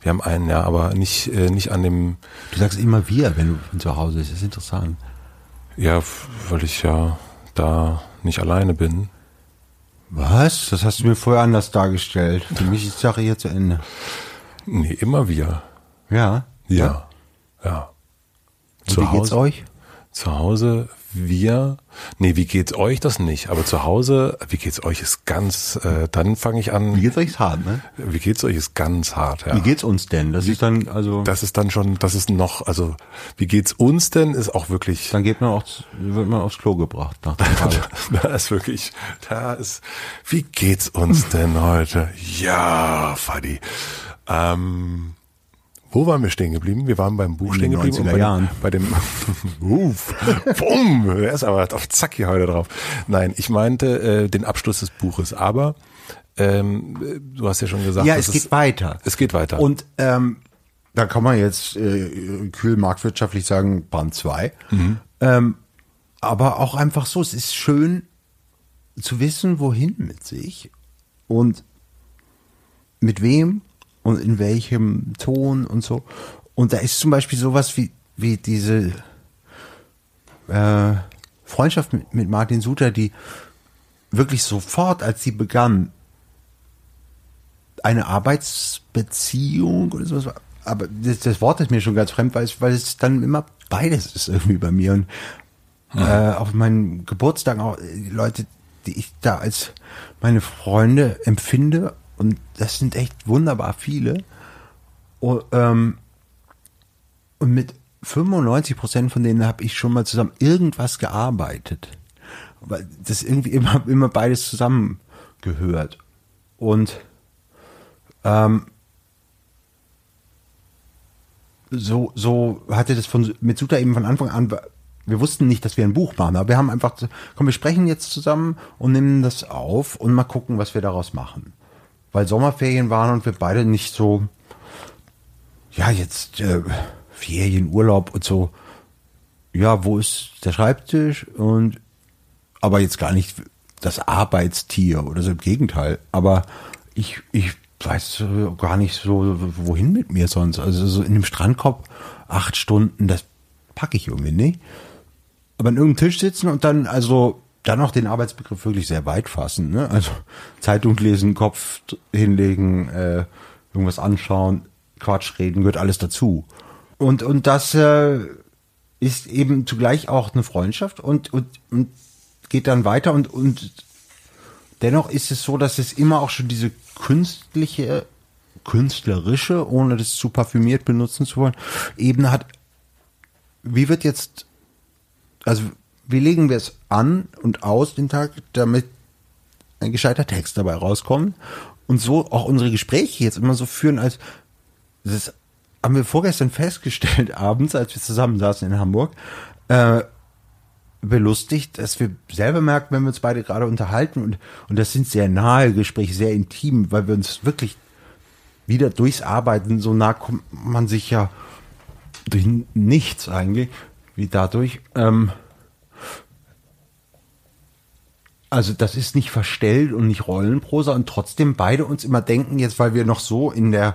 Speaker 2: Wir haben einen, ja, aber nicht, äh, nicht an dem.
Speaker 1: Du sagst immer wir, wenn du zu Hause bist. Das ist interessant.
Speaker 2: Ja, weil ich ja da nicht alleine bin.
Speaker 1: Was? Das hast du mir vorher anders dargestellt. Für mich ist die Sache hier zu Ende.
Speaker 2: Nee, immer wir.
Speaker 1: Ja.
Speaker 2: Ja. Ja.
Speaker 1: Zu wie Hause, geht's euch?
Speaker 2: Zu Hause, wir. Nee, wie geht's euch das nicht? Aber zu Hause, wie geht's euch ist ganz, äh, dann fange ich an.
Speaker 1: Wie geht's euch ist hart, ne?
Speaker 2: Wie geht's euch ist ganz hart, ja.
Speaker 1: Wie geht's uns denn? Das wie, ist dann, also.
Speaker 2: Das ist dann schon, das ist noch, also, wie geht's uns denn ist auch wirklich.
Speaker 1: Dann geht man auch, wird man aufs Klo gebracht nach dem
Speaker 2: Da ist wirklich, da ist, wie geht's uns denn heute? Ja, Fadi. Ähm, wo waren wir stehen geblieben? Wir waren beim Buch stehen geblieben.
Speaker 1: Bei, Jahren.
Speaker 2: bei dem, uff, bumm, er ist aber auf Zack hier heute drauf. Nein, ich meinte äh, den Abschluss des Buches. Aber Ähm, du hast ja schon gesagt,
Speaker 1: Ja, es geht weiter.
Speaker 2: Es geht weiter.
Speaker 1: Und ähm, da kann man jetzt äh, kühl marktwirtschaftlich sagen, Band 2. Ähm, aber auch einfach so, es ist schön zu wissen, wohin mit sich und mit wem und in welchem Ton und so. Und da ist zum Beispiel sowas wie, wie diese äh, Freundschaft mit, mit Martin Suter, die wirklich sofort, als sie begann, eine Arbeitsbeziehung oder sowas. war. Aber das, das Wort ist mir schon ganz fremd, weil es, weil es dann immer beides ist irgendwie bei mir. Und äh, auf meinen Geburtstag auch äh, die Leute, die ich da als meine Freunde empfinde. Und das sind echt wunderbar viele. Und, ähm, und mit 95 Prozent von denen habe ich schon mal zusammen irgendwas gearbeitet. Weil das irgendwie immer, immer beides zusammengehört. Und ähm, so, so hatte das von mit Suta eben von Anfang an. Wir wussten nicht, dass wir ein Buch machen, aber wir haben einfach, komm, wir sprechen jetzt zusammen und nehmen das auf und mal gucken, was wir daraus machen. Weil Sommerferien waren und wir beide nicht so, ja, jetzt äh, Ferien, Urlaub und so. Ja, wo ist der Schreibtisch? Und aber jetzt gar nicht das Arbeitstier oder so im Gegenteil. Aber ich, ich weiß gar nicht so, wohin mit mir sonst. Also so in dem Strandkorb acht Stunden, das packe ich irgendwie nicht. Aber an irgendeinem Tisch sitzen und dann, also dann noch den Arbeitsbegriff wirklich sehr weit fassen. Ne? Also Zeitung lesen, Kopf hinlegen, äh, irgendwas anschauen, Quatsch reden, gehört alles dazu. Und, und das äh, ist eben zugleich auch eine Freundschaft und, und, und geht dann weiter und, und dennoch ist es so, dass es immer auch schon diese künstliche, künstlerische, ohne das zu parfümiert benutzen zu wollen, Ebene hat. Wie wird jetzt, also wie legen wir es an und aus den Tag, damit ein gescheiter Text dabei rauskommt und so auch unsere Gespräche jetzt immer so führen, als das haben wir vorgestern festgestellt, abends, als wir zusammen saßen in Hamburg, äh, belustigt, dass wir selber merken, wenn wir uns beide gerade unterhalten und, und das sind sehr nahe Gespräche, sehr intim, weil wir uns wirklich wieder durchs Arbeiten so nah kommt man sich ja durch nichts eigentlich, wie dadurch. Ähm, also das ist nicht verstellt und nicht Rollenprosa und trotzdem beide uns immer denken, jetzt weil wir noch so in der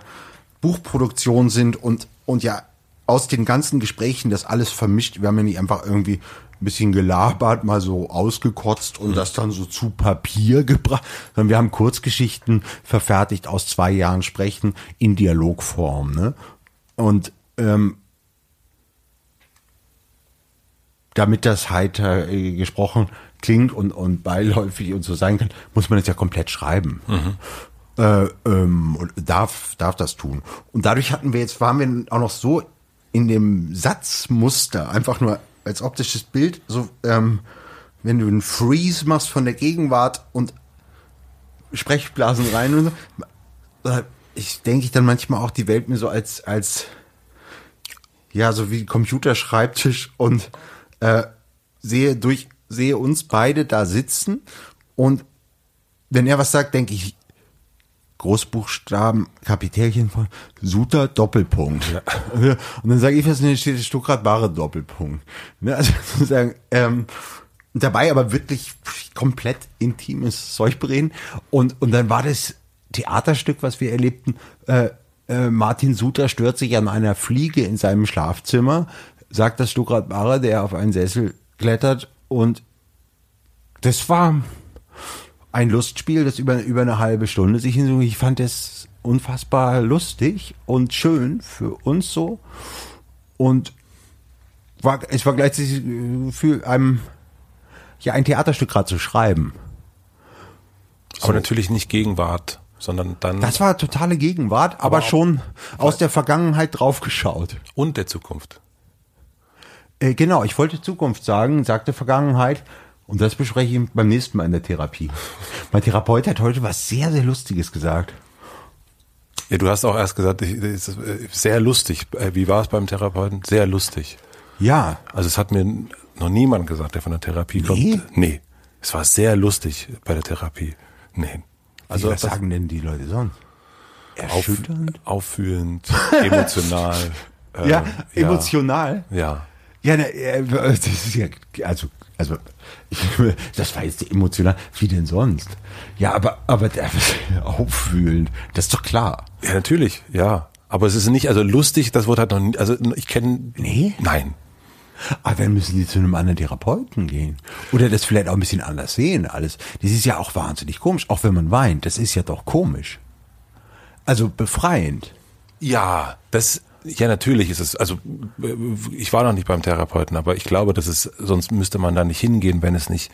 Speaker 1: Buchproduktion sind und, und ja aus den ganzen Gesprächen das alles vermischt. Wir haben ja nicht einfach irgendwie ein bisschen gelabert, mal so ausgekotzt und das dann so zu Papier gebracht, sondern wir haben Kurzgeschichten verfertigt aus zwei Jahren Sprechen in Dialogform. Ne? Und ähm, damit das heiter äh, gesprochen klingt und, und beiläufig und so sein kann, muss man es ja komplett schreiben. Äh, ähm, und darf, darf das tun. Und dadurch hatten wir jetzt, waren wir auch noch so in dem Satzmuster, einfach nur als optisches Bild, so, ähm, wenn du einen Freeze machst von der Gegenwart und Sprechblasen rein und so, äh, ich denke ich dann manchmal auch die Welt mir so als, als, ja, so wie Computerschreibtisch und äh, sehe durch, sehe uns beide da sitzen und wenn er was sagt, denke ich, Großbuchstaben, Kapitelchen von Suter Doppelpunkt. Und dann sage ich was, steht Stuttgart Ware Doppelpunkt. Ne, also sozusagen, ähm, dabei aber wirklich komplett intimes Zeug bereden. Und, und dann war das Theaterstück, was wir erlebten, äh, äh, Martin Suter stört sich an einer Fliege in seinem Schlafzimmer, sagt das Stuttgart Ware, der auf einen Sessel klettert und das war ein Lustspiel, das über, über eine halbe Stunde sich hinzog. Ich fand es unfassbar lustig und schön für uns so. Und war, es war gleichzeitig äh, für einem, ja, ein Theaterstück gerade zu schreiben.
Speaker 2: Aber natürlich nicht Gegenwart, sondern dann
Speaker 1: Das war totale Gegenwart, aber,
Speaker 2: Aber
Speaker 1: schon aus der Vergangenheit draufgeschaut.
Speaker 2: und der Zukunft.
Speaker 1: Äh, genau, ich wollte Zukunft sagen, sagte Vergangenheit. Und das bespreche ich beim nächsten Mal in der Therapie. Mein Therapeut hat heute was sehr, sehr Lustiges gesagt.
Speaker 2: Ja, du hast auch erst gesagt, ich- es ist äh, sehr lustig. Äh, Wie war es beim Therapeuten? Sehr lustig.
Speaker 1: Ja,
Speaker 2: Also es hat mir noch niemand gesagt, der von der Therapie
Speaker 1: Nee?
Speaker 2: kommt. Nee. Es war sehr lustig bei der Therapie. Nee.
Speaker 1: Also was sagen denn die Leute sonst?
Speaker 2: Erschütternd? Auf, auffühlend, emotional.
Speaker 1: äh, ja, emotional?
Speaker 2: Ja.
Speaker 1: Ja, das ist ja, also, also, ich, das war jetzt emotional. Wie denn sonst? Ja, aber, aber der, auffühlend, das ist doch klar.
Speaker 2: Ja, natürlich, ja. Aber es ist nicht, also lustig, das Wort hat noch nie, also ich kenne.
Speaker 1: Nee?
Speaker 2: Nein.
Speaker 1: Aber ah, dann müssen die zu einem anderen Therapeuten gehen. Oder das vielleicht auch ein bisschen anders sehen, alles. Das ist ja auch wahnsinnig komisch, auch wenn man weint. Das ist ja doch komisch. Also befreiend.
Speaker 2: Ja, das, ja, natürlich ist es, also ich war noch nicht beim Therapeuten, aber ich glaube, dass es, sonst müsste man da nicht hingehen, wenn es nicht,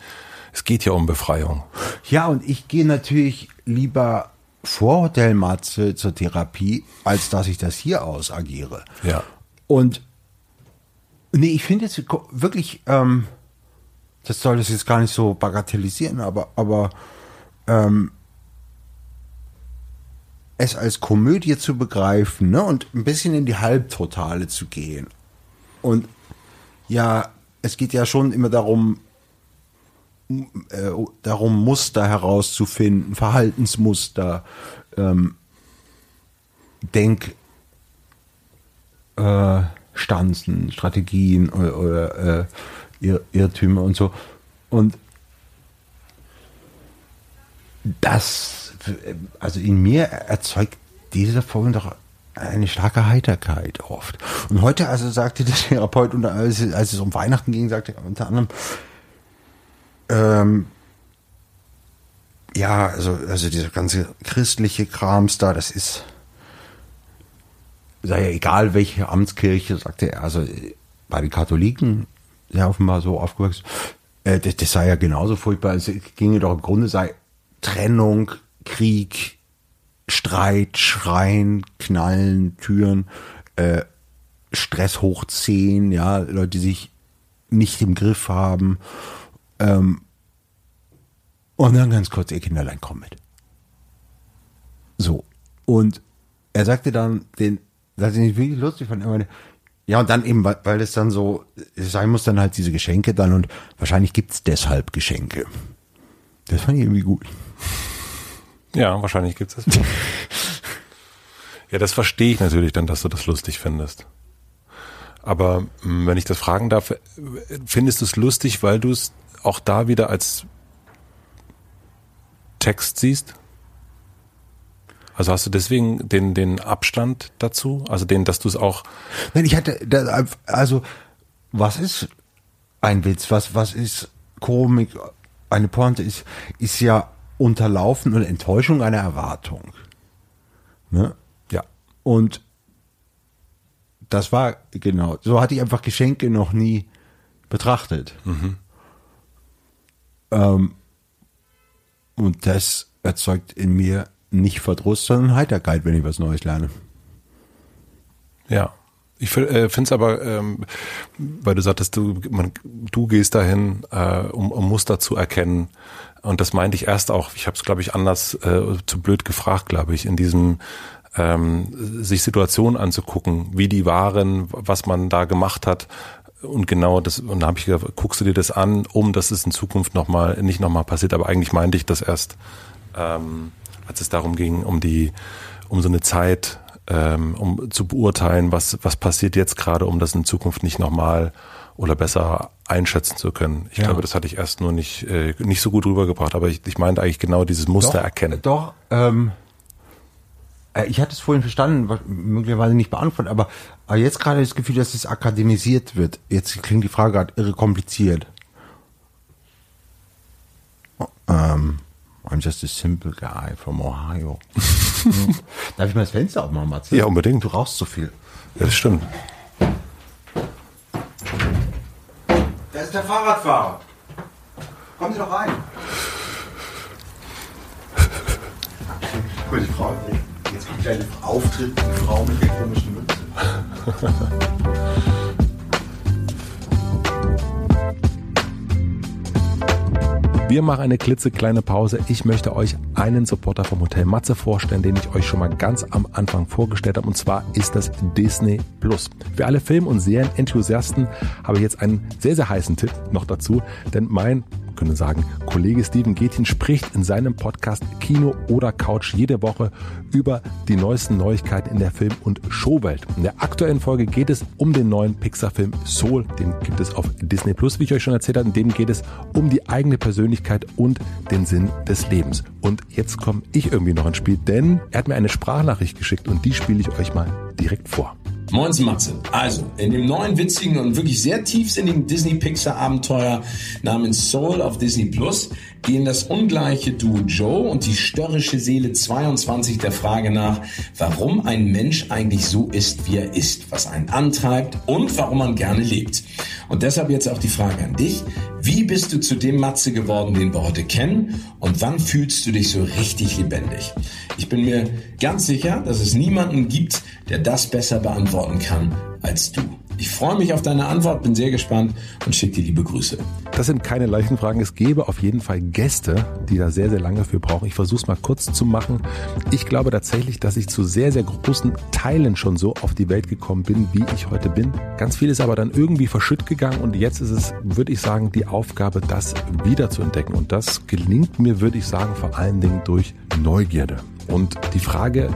Speaker 2: es geht ja um Befreiung.
Speaker 1: Ja, und ich gehe natürlich lieber vor Hotelmatze zur Therapie, als dass ich das hier ausagiere.
Speaker 2: Ja.
Speaker 1: Und nee, ich finde jetzt wirklich, ähm, das soll das jetzt gar nicht so bagatellisieren, aber, aber ähm, es als Komödie zu begreifen ne, und ein bisschen in die Halbtotale zu gehen. Und ja, es geht ja schon immer darum, äh, darum Muster herauszufinden, Verhaltensmuster, ähm, Denkstanzen, äh, Strategien oder, oder äh, Irr Irrtümer und so. Und das, also in mir erzeugt diese Folge doch eine starke Heiterkeit oft. Und heute also sagte der Therapeut, als, es um Weihnachten ging, sagte er unter anderem, ähm, ja, also, also dieser ganze christliche Krams da, das ist, sei ja egal welche Amtskirche, sagte er, also bei den Katholiken, ja offenbar so aufgewachsen, äh, das, das sei ja genauso furchtbar. Es ginge doch im Grunde sei Trennung, Krieg, Streit, Schreien, Knallen, Türen, äh, Stress hochziehen, ja, Leute, die sich nicht im Griff haben. Ähm, und dann ganz kurz, ihr Kinderlein, komm mit. So. Und er sagte dann, den, das ich wirklich lustig fand, meine, ja, und dann eben, weil es dann so sein muss, dann halt diese Geschenke dann und wahrscheinlich gibt's deshalb Geschenke. Das fand ich irgendwie gut.
Speaker 2: Ja, wahrscheinlich gibt's das. ja, das verstehe ich natürlich dann, dass du das lustig findest. Aber hm, wenn ich das fragen darf, findest du es lustig, weil du es auch da wieder als Text siehst? Also hast du deswegen den, den Abstand dazu? Also den, dass du es auch.
Speaker 1: Nein, ich hatte, also, was ist ein Witz? Was, was ist Komik? Eine Pointe ist, ist ja Unterlaufen und Enttäuschung einer Erwartung. Ne?
Speaker 2: Ja.
Speaker 1: Und das war, genau, so hatte ich einfach Geschenke noch nie betrachtet. Mhm. Ähm, und das erzeugt in mir nicht Verdruss, sondern Heiterkeit, wenn ich was Neues lerne.
Speaker 2: Ja. Ich äh, finde es aber, ähm, weil du sagtest, du, man, du gehst dahin, äh, um, um Muster zu erkennen, und das meinte ich erst auch, ich habe es, glaube ich, anders äh, zu blöd gefragt, glaube ich, in diesem ähm, sich Situationen anzugucken, wie die waren, was man da gemacht hat. Und genau das, und da habe ich gesagt, guckst du dir das an, um dass es in Zukunft nochmal, nicht nochmal passiert. Aber eigentlich meinte ich das erst, ähm, als es darum ging, um die, um so eine Zeit, ähm, um zu beurteilen, was, was passiert jetzt gerade, um das in Zukunft nicht nochmal oder besser einschätzen zu können. Ich ja. glaube, das hatte ich erst nur nicht, äh, nicht so gut rübergebracht, aber ich, ich meinte eigentlich genau dieses Muster
Speaker 1: doch,
Speaker 2: erkennen.
Speaker 1: Doch, ähm, äh, ich hatte es vorhin verstanden, möglicherweise nicht beantwortet, aber, aber jetzt gerade das Gefühl, dass es akademisiert wird. Jetzt klingt die Frage gerade irre kompliziert. Ähm, I'm just a simple guy from Ohio. Darf ich mal das Fenster aufmachen, Matze?
Speaker 2: Ja, unbedingt.
Speaker 1: Du rauchst so viel.
Speaker 2: Ja, das stimmt.
Speaker 1: Ist der Fahrradfahrer. Kommen Sie doch rein. Guck die Frau. Jetzt kommt gleich der Auftritt, die Frau mit der komischen Mütze.
Speaker 2: Wir machen eine klitzekleine Pause. Ich möchte euch einen Supporter vom Hotel Matze vorstellen, den ich euch schon mal ganz am Anfang vorgestellt habe. Und zwar ist das Disney Plus. Für alle Film- und Serienenthusiasten habe ich jetzt einen sehr, sehr heißen Tipp noch dazu. Denn mein könnte sagen, Kollege Steven Gethin spricht in seinem Podcast Kino oder Couch jede Woche über die neuesten Neuigkeiten in der Film- und Showwelt. In der aktuellen Folge geht es um den neuen Pixar-Film Soul. Den gibt es auf Disney Plus, wie ich euch schon erzählt habe. In dem geht es um die eigene Persönlichkeit und den Sinn des Lebens. Und jetzt komme ich irgendwie noch ins Spiel, denn er hat mir eine Sprachnachricht geschickt und die spiele ich euch mal direkt vor.
Speaker 3: Moin Matze. Also, in dem neuen witzigen und wirklich sehr tiefsinnigen Disney-Pixar-Abenteuer namens Soul auf Disney Plus gehen das ungleiche Duo Joe und die störrische Seele 22 der Frage nach, warum ein Mensch eigentlich so ist, wie er ist, was einen antreibt und warum man gerne lebt. Und deshalb jetzt auch die Frage an dich. Wie bist du zu dem Matze geworden, den wir heute kennen? Und wann fühlst du dich so richtig lebendig? Ich bin mir ganz sicher, dass es niemanden gibt, der das besser beantworten kann als du. Ich freue mich auf deine Antwort, bin sehr gespannt und schicke dir liebe Grüße.
Speaker 2: Das sind keine leichten Fragen. Es gäbe auf jeden Fall Gäste, die da sehr, sehr lange für brauchen. Ich versuche es mal kurz zu machen. Ich glaube tatsächlich, dass ich zu sehr, sehr großen Teilen schon so auf die Welt gekommen bin, wie ich heute bin. Ganz viel ist aber dann irgendwie verschütt gegangen und jetzt ist es, würde ich sagen, die Aufgabe, das wieder zu entdecken. Und das gelingt mir, würde ich sagen, vor allen Dingen durch Neugierde. Und die Frage,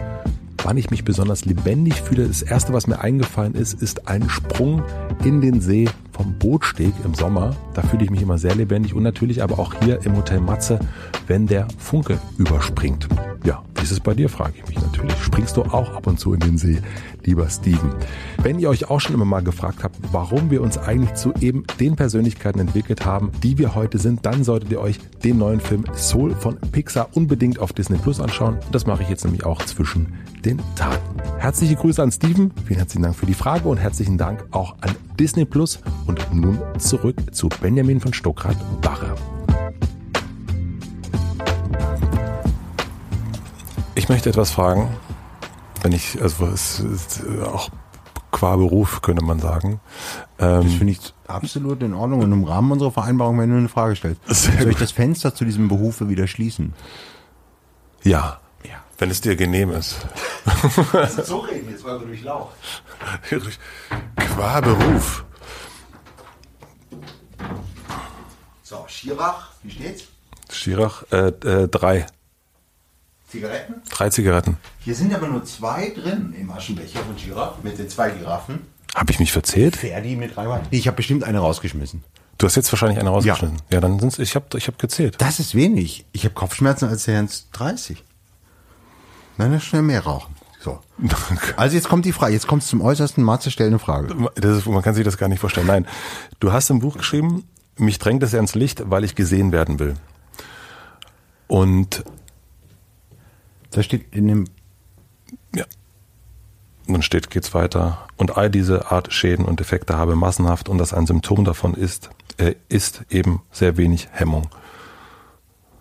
Speaker 2: wann ich mich besonders lebendig fühle, das erste, was mir eingefallen ist, ist ein Sprung in den See vom Bootsteg im Sommer. Da fühle ich mich immer sehr lebendig und natürlich aber auch hier im Hotel Matze, wenn der Funke überspringt. Ja, wie ist es bei dir, frage ich mich natürlich. Springst du auch ab und zu in den See, lieber Steven? Wenn ihr euch auch schon immer mal gefragt habt, warum wir uns eigentlich zu eben den Persönlichkeiten entwickelt haben, die wir heute sind, dann solltet ihr euch den neuen Film Soul von Pixar unbedingt auf Disney Plus anschauen. Das mache ich jetzt nämlich auch zwischen den Tagen. Herzliche Grüße an Steven, vielen herzlichen Dank für die Frage und herzlichen Dank auch an Disney Plus. Und nun zurück zu Benjamin von Stockrad-Barre. Ich möchte etwas fragen, wenn ich, also es ist auch qua Beruf, könnte man sagen.
Speaker 1: Ähm, das finde ich absolut in Ordnung und im Rahmen unserer Vereinbarung, wenn du eine Frage stellst. Soll ich das Fenster zu diesem Berufe wieder schließen?
Speaker 2: Ja. Ja. Wenn es dir genehm ist.
Speaker 1: Also so reden jetzt, weil du durchlaucht.
Speaker 2: Qua Beruf.
Speaker 1: So, Schirach, wie steht's?
Speaker 2: Schirach, äh, äh, drei.
Speaker 1: Zigaretten?
Speaker 2: Drei Zigaretten.
Speaker 1: Hier sind aber nur zwei drin im Aschenbecher von Giraffe mit den zwei Giraffen.
Speaker 2: Habe ich mich verzählt?
Speaker 1: Ferdi mit drei Nee, ich habe bestimmt eine rausgeschmissen.
Speaker 2: Du hast jetzt wahrscheinlich eine rausgeschmissen. Ja, ja dann sind's, ich habe ich hab gezählt.
Speaker 1: Das ist wenig. Ich habe Kopfschmerzen als der Jens 30. Nein, das schnell mehr rauchen. So. Also jetzt kommt die Frage, jetzt kommt es zum äußersten Matze, stell eine Frage.
Speaker 2: Ist, man kann sich das gar nicht vorstellen. Nein, du hast im Buch geschrieben, mich drängt es ans Licht, weil ich gesehen werden will. Und
Speaker 1: da steht in dem.
Speaker 2: Ja. Dann steht, geht's weiter. Und all diese Art Schäden und Defekte habe massenhaft und dass ein Symptom davon ist, äh, ist eben sehr wenig Hemmung.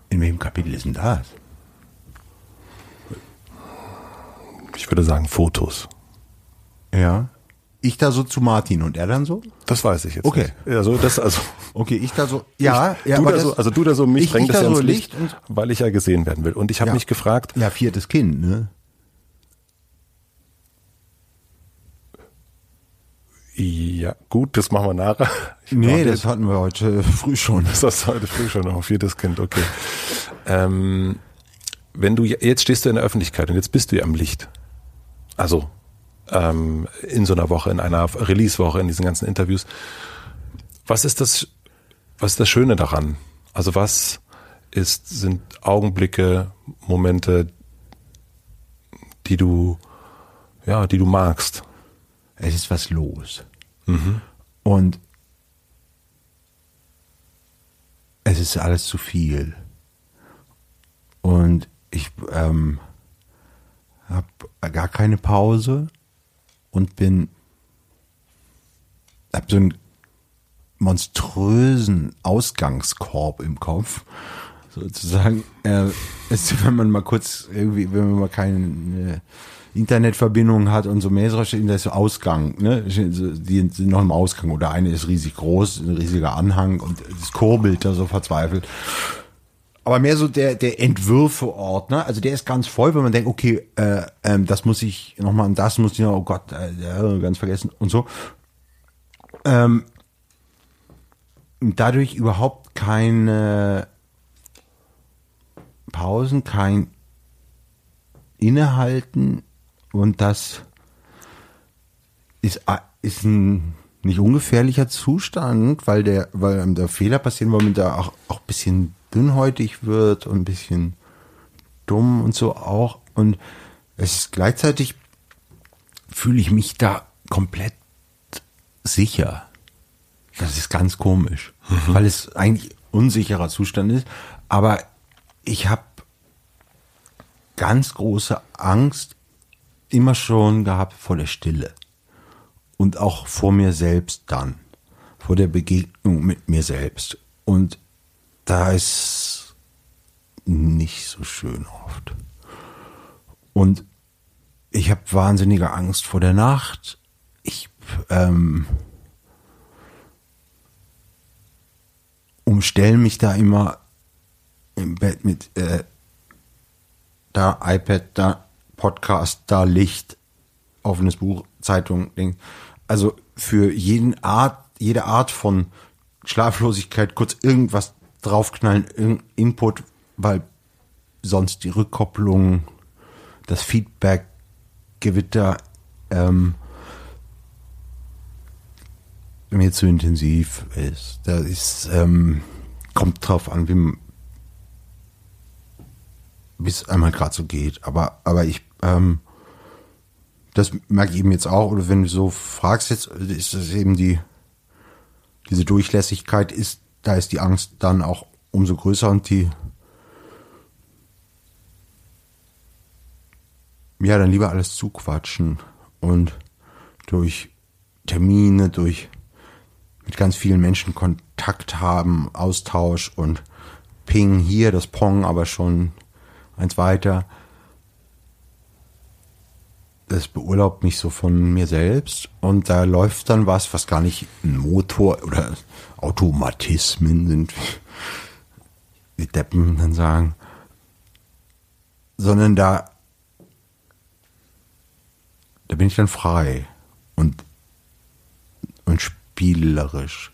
Speaker 1: In welchem Kapitel ist denn das?
Speaker 2: Ich würde sagen Fotos.
Speaker 1: Ja. Ich da so zu Martin und er dann so?
Speaker 2: Das weiß ich jetzt.
Speaker 1: Okay.
Speaker 2: Nicht. Also das also.
Speaker 1: Okay, ich da so. Ja,
Speaker 2: ich, ja. Du da so, also du da so mich ich, drängt ich das ja so Licht, Licht weil ich ja gesehen werden will. Und ich habe ja. mich gefragt.
Speaker 1: Ja, viertes Kind, ne?
Speaker 2: Ja, gut, das machen wir nachher.
Speaker 1: Ich nee, das hatten wir heute früh schon.
Speaker 2: Das hast du heute früh schon, noch viertes Kind, okay. Ähm, wenn du jetzt stehst du in der Öffentlichkeit und jetzt bist du ja im Licht. Also ähm, in so einer Woche, in einer Release-Woche, in diesen ganzen Interviews. Was ist das, was ist das Schöne daran? Also was ist, sind Augenblicke, Momente, die du, ja, die du magst?
Speaker 1: Es ist was los. Mhm. Und es ist alles zu viel. Und ich ähm, habe gar keine Pause und bin habe so einen monströsen Ausgangskorb im Kopf. Sozusagen äh, wenn man mal kurz irgendwie wenn man mal keine Internetverbindung hat und so mehrere stehen da ist so Ausgang ne die sind noch im Ausgang. Oder eine ist riesig groß ein riesiger Anhang und es kurbelt da so verzweifelt aber mehr so der der Entwürfeort, ne? Also der ist ganz voll, wenn man denkt, okay, äh, ähm, das muss ich nochmal und das muss ich noch, oh Gott, äh, ganz vergessen und so. Ähm, dadurch überhaupt keine Pausen, kein Innehalten und das ist, ist ein nicht ungefährlicher Zustand, weil der, weil der Fehler passieren, weil man da auch, auch bisschen dünnhäutig wird und ein bisschen dumm und so auch. Und es ist gleichzeitig fühle ich mich da komplett sicher. Das ist ganz komisch, mhm. weil es eigentlich unsicherer Zustand ist. Aber ich habe ganz große Angst immer schon gehabt vor der Stille und auch vor mir selbst dann, vor der Begegnung mit mir selbst. Und da ist nicht so schön oft. Und ich habe wahnsinnige Angst vor der Nacht. Ich ähm, umstelle mich da immer im Bett mit äh, da iPad, da Podcast, da Licht, offenes Buch, Zeitung, Ding also für jeden Art, jede Art von Schlaflosigkeit kurz irgendwas draufknallen, irgendein Input, weil sonst die Rückkopplung, das Feedback, Gewitter ähm, mir zu intensiv ist. Da ist, ähm, kommt drauf an, wie es einmal gerade so geht. Aber, aber ich ähm, das merke ich eben jetzt auch, oder wenn du so fragst jetzt, ist das eben die, diese Durchlässigkeit ist, da ist die Angst dann auch umso größer und die, ja, dann lieber alles zuquatschen und durch Termine, durch mit ganz vielen Menschen Kontakt haben, Austausch und Ping hier, das Pong aber schon eins weiter das beurlaubt mich so von mir selbst und da läuft dann was, was gar nicht ein Motor oder Automatismen sind, wie Deppen dann sagen, sondern da, da bin ich dann frei und, und spielerisch.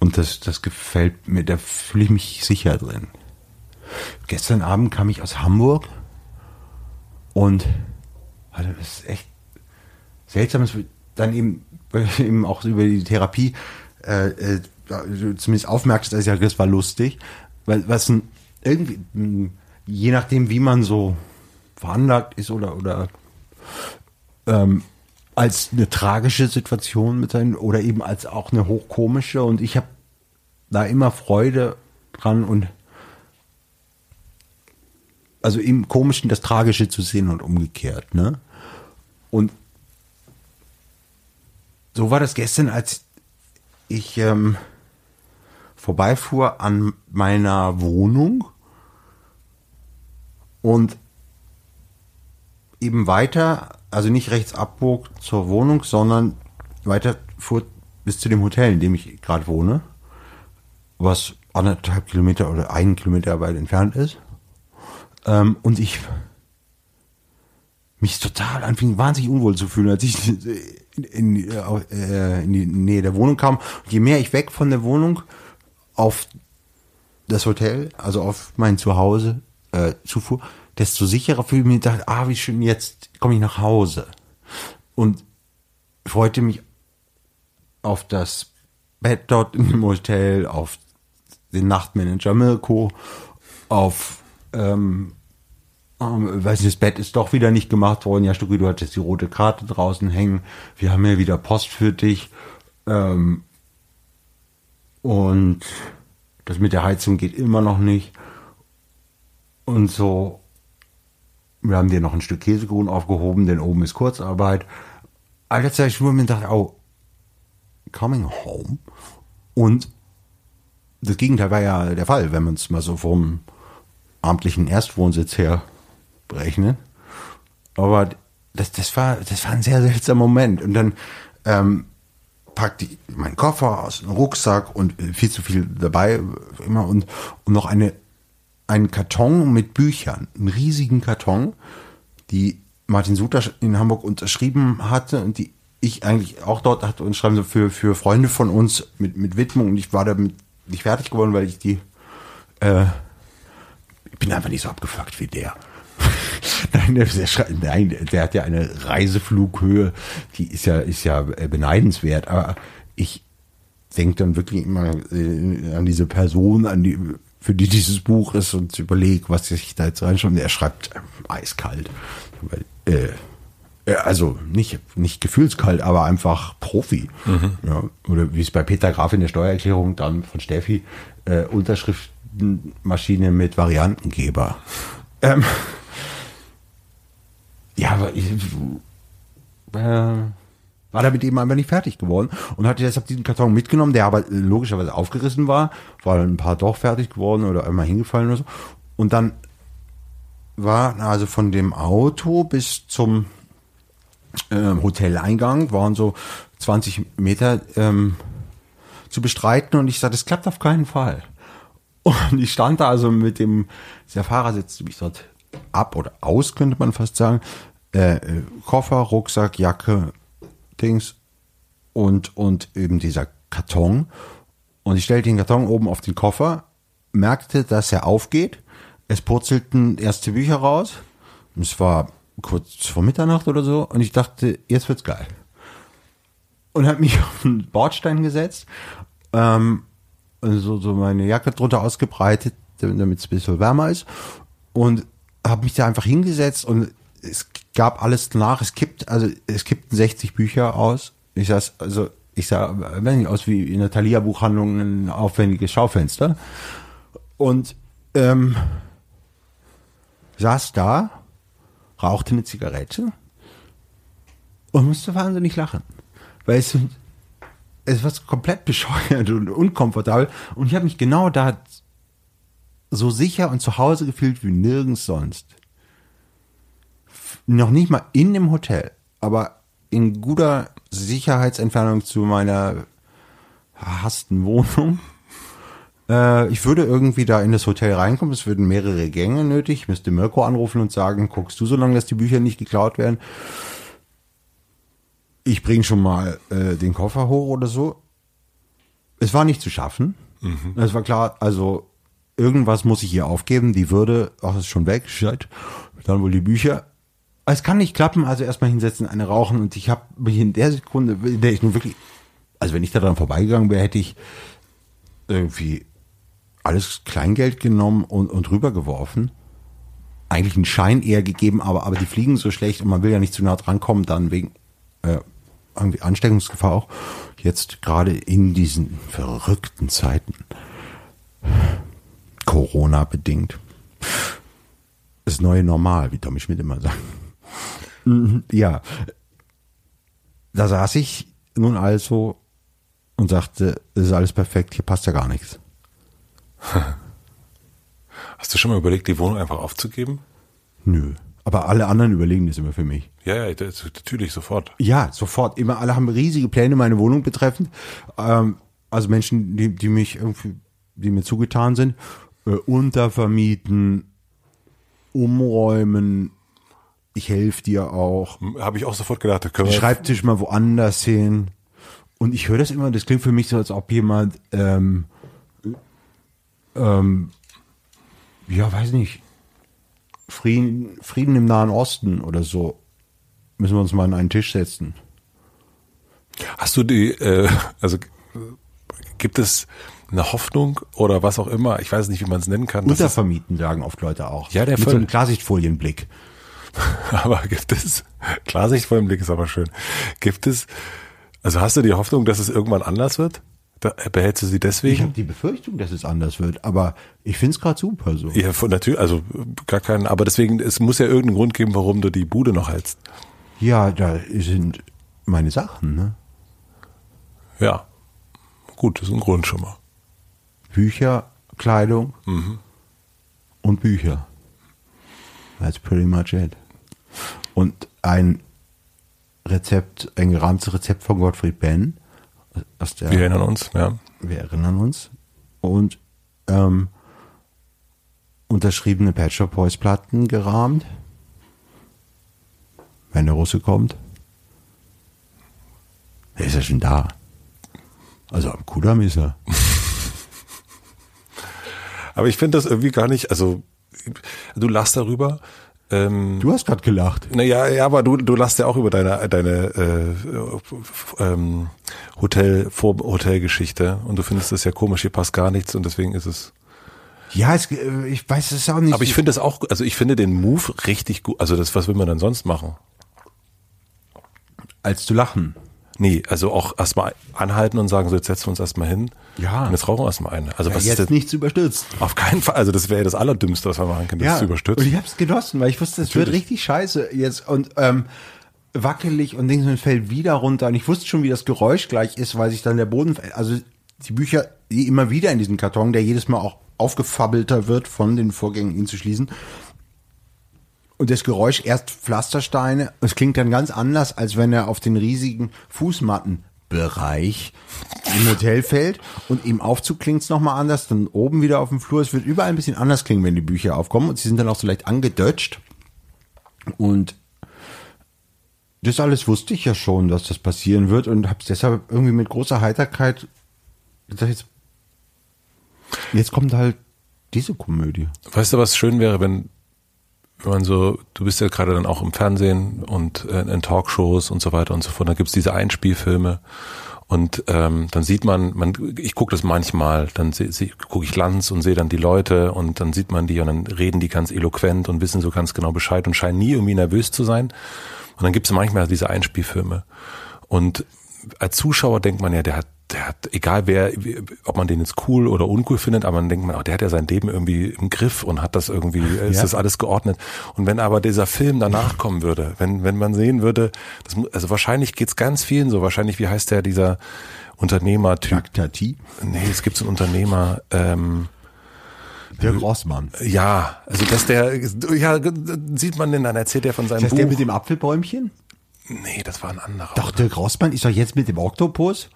Speaker 1: Und das, das gefällt mir, da fühle ich mich sicher drin. Gestern Abend kam ich aus Hamburg und also das ist echt seltsam, es wird dann eben, eben auch über die Therapie äh, äh, zumindest aufmerkst, dass ja, das war lustig, weil was irgendwie, je nachdem, wie man so veranlagt ist oder oder ähm, als eine tragische Situation mit sein oder eben als auch eine hochkomische. Und ich habe da immer Freude dran und also im Komischen das Tragische zu sehen und umgekehrt, ne? Und so war das gestern, als ich ähm, vorbeifuhr an meiner Wohnung und eben weiter, also nicht rechts abbog zur Wohnung, sondern weiter fuhr bis zu dem Hotel, in dem ich gerade wohne, was anderthalb Kilometer oder einen Kilometer weit entfernt ist. Ähm, und ich mich total anfing, wahnsinnig unwohl zu fühlen, als ich in, in, äh, in die Nähe der Wohnung kam. Und je mehr ich weg von der Wohnung auf das Hotel, also auf mein Zuhause äh, zufuhr, desto sicherer fühle ich mich dachte, ah, wie schön, jetzt komme ich nach Hause. Und freute mich auf das Bett dort im Hotel, auf den Nachtmanager Mirko, auf ähm, ähm, weiß nicht, das Bett ist doch wieder nicht gemacht worden. Ja, Stucki, du hattest die rote Karte draußen hängen. Wir haben ja wieder Post für dich. Ähm, und das mit der Heizung geht immer noch nicht. Und so, wir haben dir noch ein Stück Käsekuchen aufgehoben, denn oben ist Kurzarbeit. Alter Zeit ich mir dachte, oh, coming home. Und das Gegenteil war ja der Fall, wenn man es mal so vom amtlichen Erstwohnsitz her berechnen. Aber das, das, war, das war ein sehr seltsamer Moment. Und dann ähm, packte ich meinen Koffer aus dem Rucksack und viel zu viel dabei immer und, und noch eine, einen Karton mit Büchern, einen riesigen Karton, die Martin Suter in Hamburg unterschrieben hatte und die ich eigentlich auch dort hatte und schreiben so für, für Freunde von uns mit, mit Widmung und ich war damit nicht fertig geworden, weil ich die, äh, bin einfach nicht so abgefuckt wie der. Nein, der, nein, der hat ja eine Reiseflughöhe, die ist ja, ist ja äh, beneidenswert, aber ich denke dann wirklich immer äh, an diese Person, an die, für die dieses Buch ist und überlege, was ich da jetzt reinschaue. Er schreibt äh, eiskalt. Äh, also nicht, nicht gefühlskalt, aber einfach Profi. Mhm. Ja, oder wie es bei Peter Graf in der Steuererklärung dann von Steffi, äh, Unterschriftenmaschine mit Variantengeber. Ähm, ja, aber ich, äh, war damit eben einfach nicht fertig geworden und hatte deshalb diesen Karton mitgenommen, der aber logischerweise aufgerissen war, weil ein paar doch fertig geworden oder einmal hingefallen oder so. Und dann war also von dem Auto bis zum ähm, Hoteleingang waren so 20 Meter ähm, zu bestreiten und ich sagte, das klappt auf keinen Fall. Und ich stand da also mit dem, der Fahrer setzte mich dort ab oder aus, könnte man fast sagen. Äh, äh, Koffer, Rucksack, Jacke, Dings und, und eben dieser Karton. Und ich stellte den Karton oben auf den Koffer, merkte, dass er aufgeht. Es purzelten erste Bücher raus. Es war kurz vor Mitternacht oder so und ich dachte, jetzt wird's geil. Und habe mich auf den Bordstein gesetzt, ähm, so, so meine Jacke drunter ausgebreitet, damit es ein bisschen wärmer ist und habe mich da einfach hingesetzt und es gab alles nach. Es kippt, also es kippten 60 Bücher aus. Ich saß, also ich sah wenn nicht aus wie in der Thalia Buchhandlung ein aufwendiges Schaufenster und ähm, saß da rauchte eine Zigarette und musste wahnsinnig lachen. Weil es, es war komplett bescheuert und unkomfortabel. Und ich habe mich genau da so sicher und zu Hause gefühlt wie nirgends sonst. Noch nicht mal in dem Hotel, aber in guter Sicherheitsentfernung zu meiner hassten Wohnung. Äh, ich würde irgendwie da in das Hotel reinkommen, es würden mehrere Gänge nötig. Ich müsste Mirko anrufen und sagen, guckst du so lange, dass die Bücher nicht geklaut werden? Ich bringe schon mal äh, den Koffer hoch oder so. Es war nicht zu schaffen. Mhm. Es war klar, also irgendwas muss ich hier aufgeben. Die Würde, ach, ist schon weg, shit. Dann wohl die Bücher. Es kann nicht klappen, also erstmal hinsetzen, eine rauchen und ich habe mich in der Sekunde, in der ich nun wirklich, also wenn ich da dran vorbeigegangen wäre, hätte ich irgendwie alles Kleingeld genommen und, und rübergeworfen. Eigentlich einen Schein eher gegeben, aber, aber die fliegen so schlecht und man will ja nicht zu nah dran kommen, dann wegen äh, irgendwie Ansteckungsgefahr auch. Jetzt gerade in diesen verrückten Zeiten. Corona bedingt. Das neue Normal, wie Tommy Schmidt immer sagt. Mhm, ja. Da saß ich nun also und sagte, es ist alles perfekt, hier passt ja gar nichts.
Speaker 2: Hast du schon mal überlegt, die Wohnung einfach aufzugeben?
Speaker 1: Nö. Aber alle anderen überlegen das immer für mich.
Speaker 2: Ja, ja, das, natürlich sofort.
Speaker 1: Ja, sofort. Immer alle haben riesige Pläne meine Wohnung betreffend. Ähm, also Menschen, die, die mich irgendwie, die mir zugetan sind, äh, untervermieten, umräumen. Ich helfe dir auch.
Speaker 2: Habe ich auch sofort gedacht.
Speaker 1: Können Schreibtisch mal woanders hin. Und ich höre das immer, das klingt für mich so, als ob jemand ähm, ähm, ja, weiß nicht, Frieden, Frieden im Nahen Osten oder so, müssen wir uns mal an einen Tisch setzen.
Speaker 2: Hast du die, äh, also gibt es eine Hoffnung oder was auch immer, ich weiß nicht, wie man es nennen kann.
Speaker 1: Untervermieten sagen oft Leute auch.
Speaker 2: Ja, der
Speaker 1: Mit so einem Klarsichtfolienblick.
Speaker 2: aber gibt es, Klarsichtfolienblick ist aber schön. Gibt es, also hast du die Hoffnung, dass es irgendwann anders wird? Da behältst du sie deswegen? Ich
Speaker 1: habe die Befürchtung, dass es anders wird, aber ich finde es gerade super so.
Speaker 2: Ja, von natürlich, also gar keinen, aber deswegen, es muss ja irgendeinen Grund geben, warum du die Bude noch hältst.
Speaker 1: Ja, da sind meine Sachen, ne?
Speaker 2: Ja. Gut, das ist ein Grund schon mal.
Speaker 1: Bücher, Kleidung mhm. und Bücher. That's pretty much it. Und ein Rezept, ein gerahmtes Rezept von Gottfried Benn
Speaker 2: aus der, wir erinnern uns, ja.
Speaker 1: Wir erinnern uns. Und ähm, unterschriebene Pet Shop Boys Platten gerahmt. Wenn der Russe kommt. Der ist ja schon da. Also am Kudamm ist er.
Speaker 2: Aber ich finde das irgendwie gar nicht, also du lachst darüber. Ähm,
Speaker 1: Du hast gerade gelacht.
Speaker 2: naja, ja, aber du, du lachst ja auch über deine, deine äh, ähm, Hotel, Vor Hotelgeschichte und du findest das ja komisch, hier passt gar nichts und deswegen ist es.
Speaker 1: Ja, es, äh, ich weiß es auch nicht.
Speaker 2: Aber ich finde das auch, also ich finde den Move richtig gut. Also das, was will man dann sonst machen?
Speaker 1: als zu lachen.
Speaker 2: Nee, also auch erstmal anhalten und sagen, so jetzt setzen wir uns erstmal hin.
Speaker 1: Ja.
Speaker 2: Und jetzt rauchen wir erstmal eine. Also
Speaker 1: Ja,
Speaker 2: was ist
Speaker 1: jetzt
Speaker 2: denn?
Speaker 1: nichts überstürzt.
Speaker 2: Auf keinen Fall. Also das wäre ja das Allerdümmste, was man machen kann, das zu
Speaker 1: Und
Speaker 2: überstürzen.
Speaker 1: ich habe es genossen, weil ich wusste, es wird richtig scheiße jetzt und ähm, wackelig und Dings und fällt wieder runter. Und ich wusste schon, wie das Geräusch gleich ist, weil sich dann der Boden, also die Bücher, die immer wieder in diesen Karton, der jedes Mal auch aufgefabbelter wird von den Vorgängen, ihn zu schließen. Und das Geräusch erst Pflastersteine. Es klingt dann ganz anders, als wenn er auf den riesigen Fußmattenbereich im Hotel fällt. Und im Aufzug klingt es nochmal anders, dann oben wieder auf dem Flur. Es wird überall ein bisschen anders klingen, wenn die Bücher aufkommen. Und sie sind dann auch so leicht angedeutscht. Und das alles wusste ich ja schon, dass das passieren wird und habe es deshalb irgendwie mit großer Heiterkeit gesagt, jetzt, jetzt kommt halt diese Komödie.
Speaker 2: Weißt du, was schön wäre, wenn, wenn man so, du bist ja gerade dann auch im Fernsehen und äh, in Talkshows und so weiter und so fort, da gibt's diese Einspielfilme und ähm, dann sieht man, man ich gucke das manchmal, dann gucke ich Lanz und sehe dann die Leute und dann sieht man die und dann reden die ganz eloquent und wissen so ganz genau Bescheid und scheinen nie irgendwie nervös zu sein. Und dann gibt's manchmal diese Einspielfilme. Und als Zuschauer denkt man ja, der hat, der hat, egal wer, ob man den jetzt cool oder uncool findet, aber dann denkt man, oh, der hat ja sein Leben irgendwie im Griff und hat das irgendwie, ist
Speaker 1: Ja.
Speaker 2: das alles geordnet. Und wenn aber dieser Film danach kommen würde, wenn, wenn man sehen würde, das, also wahrscheinlich geht's ganz vielen so, wahrscheinlich, wie heißt der, dieser Unternehmertyp?
Speaker 1: Jacques Tati,
Speaker 2: Nee, es gibt so einen Unternehmer, ähm,
Speaker 1: der Rossmann.
Speaker 2: ja, also dass der, ja, sieht man den, dann erzählt er von seinem
Speaker 1: Ist das
Speaker 2: Buch.
Speaker 1: der mit dem Apfelbäumchen?
Speaker 2: nee, das war ein anderer.
Speaker 1: Doch, Dirk Rossmann ist doch jetzt mit dem Oktopus.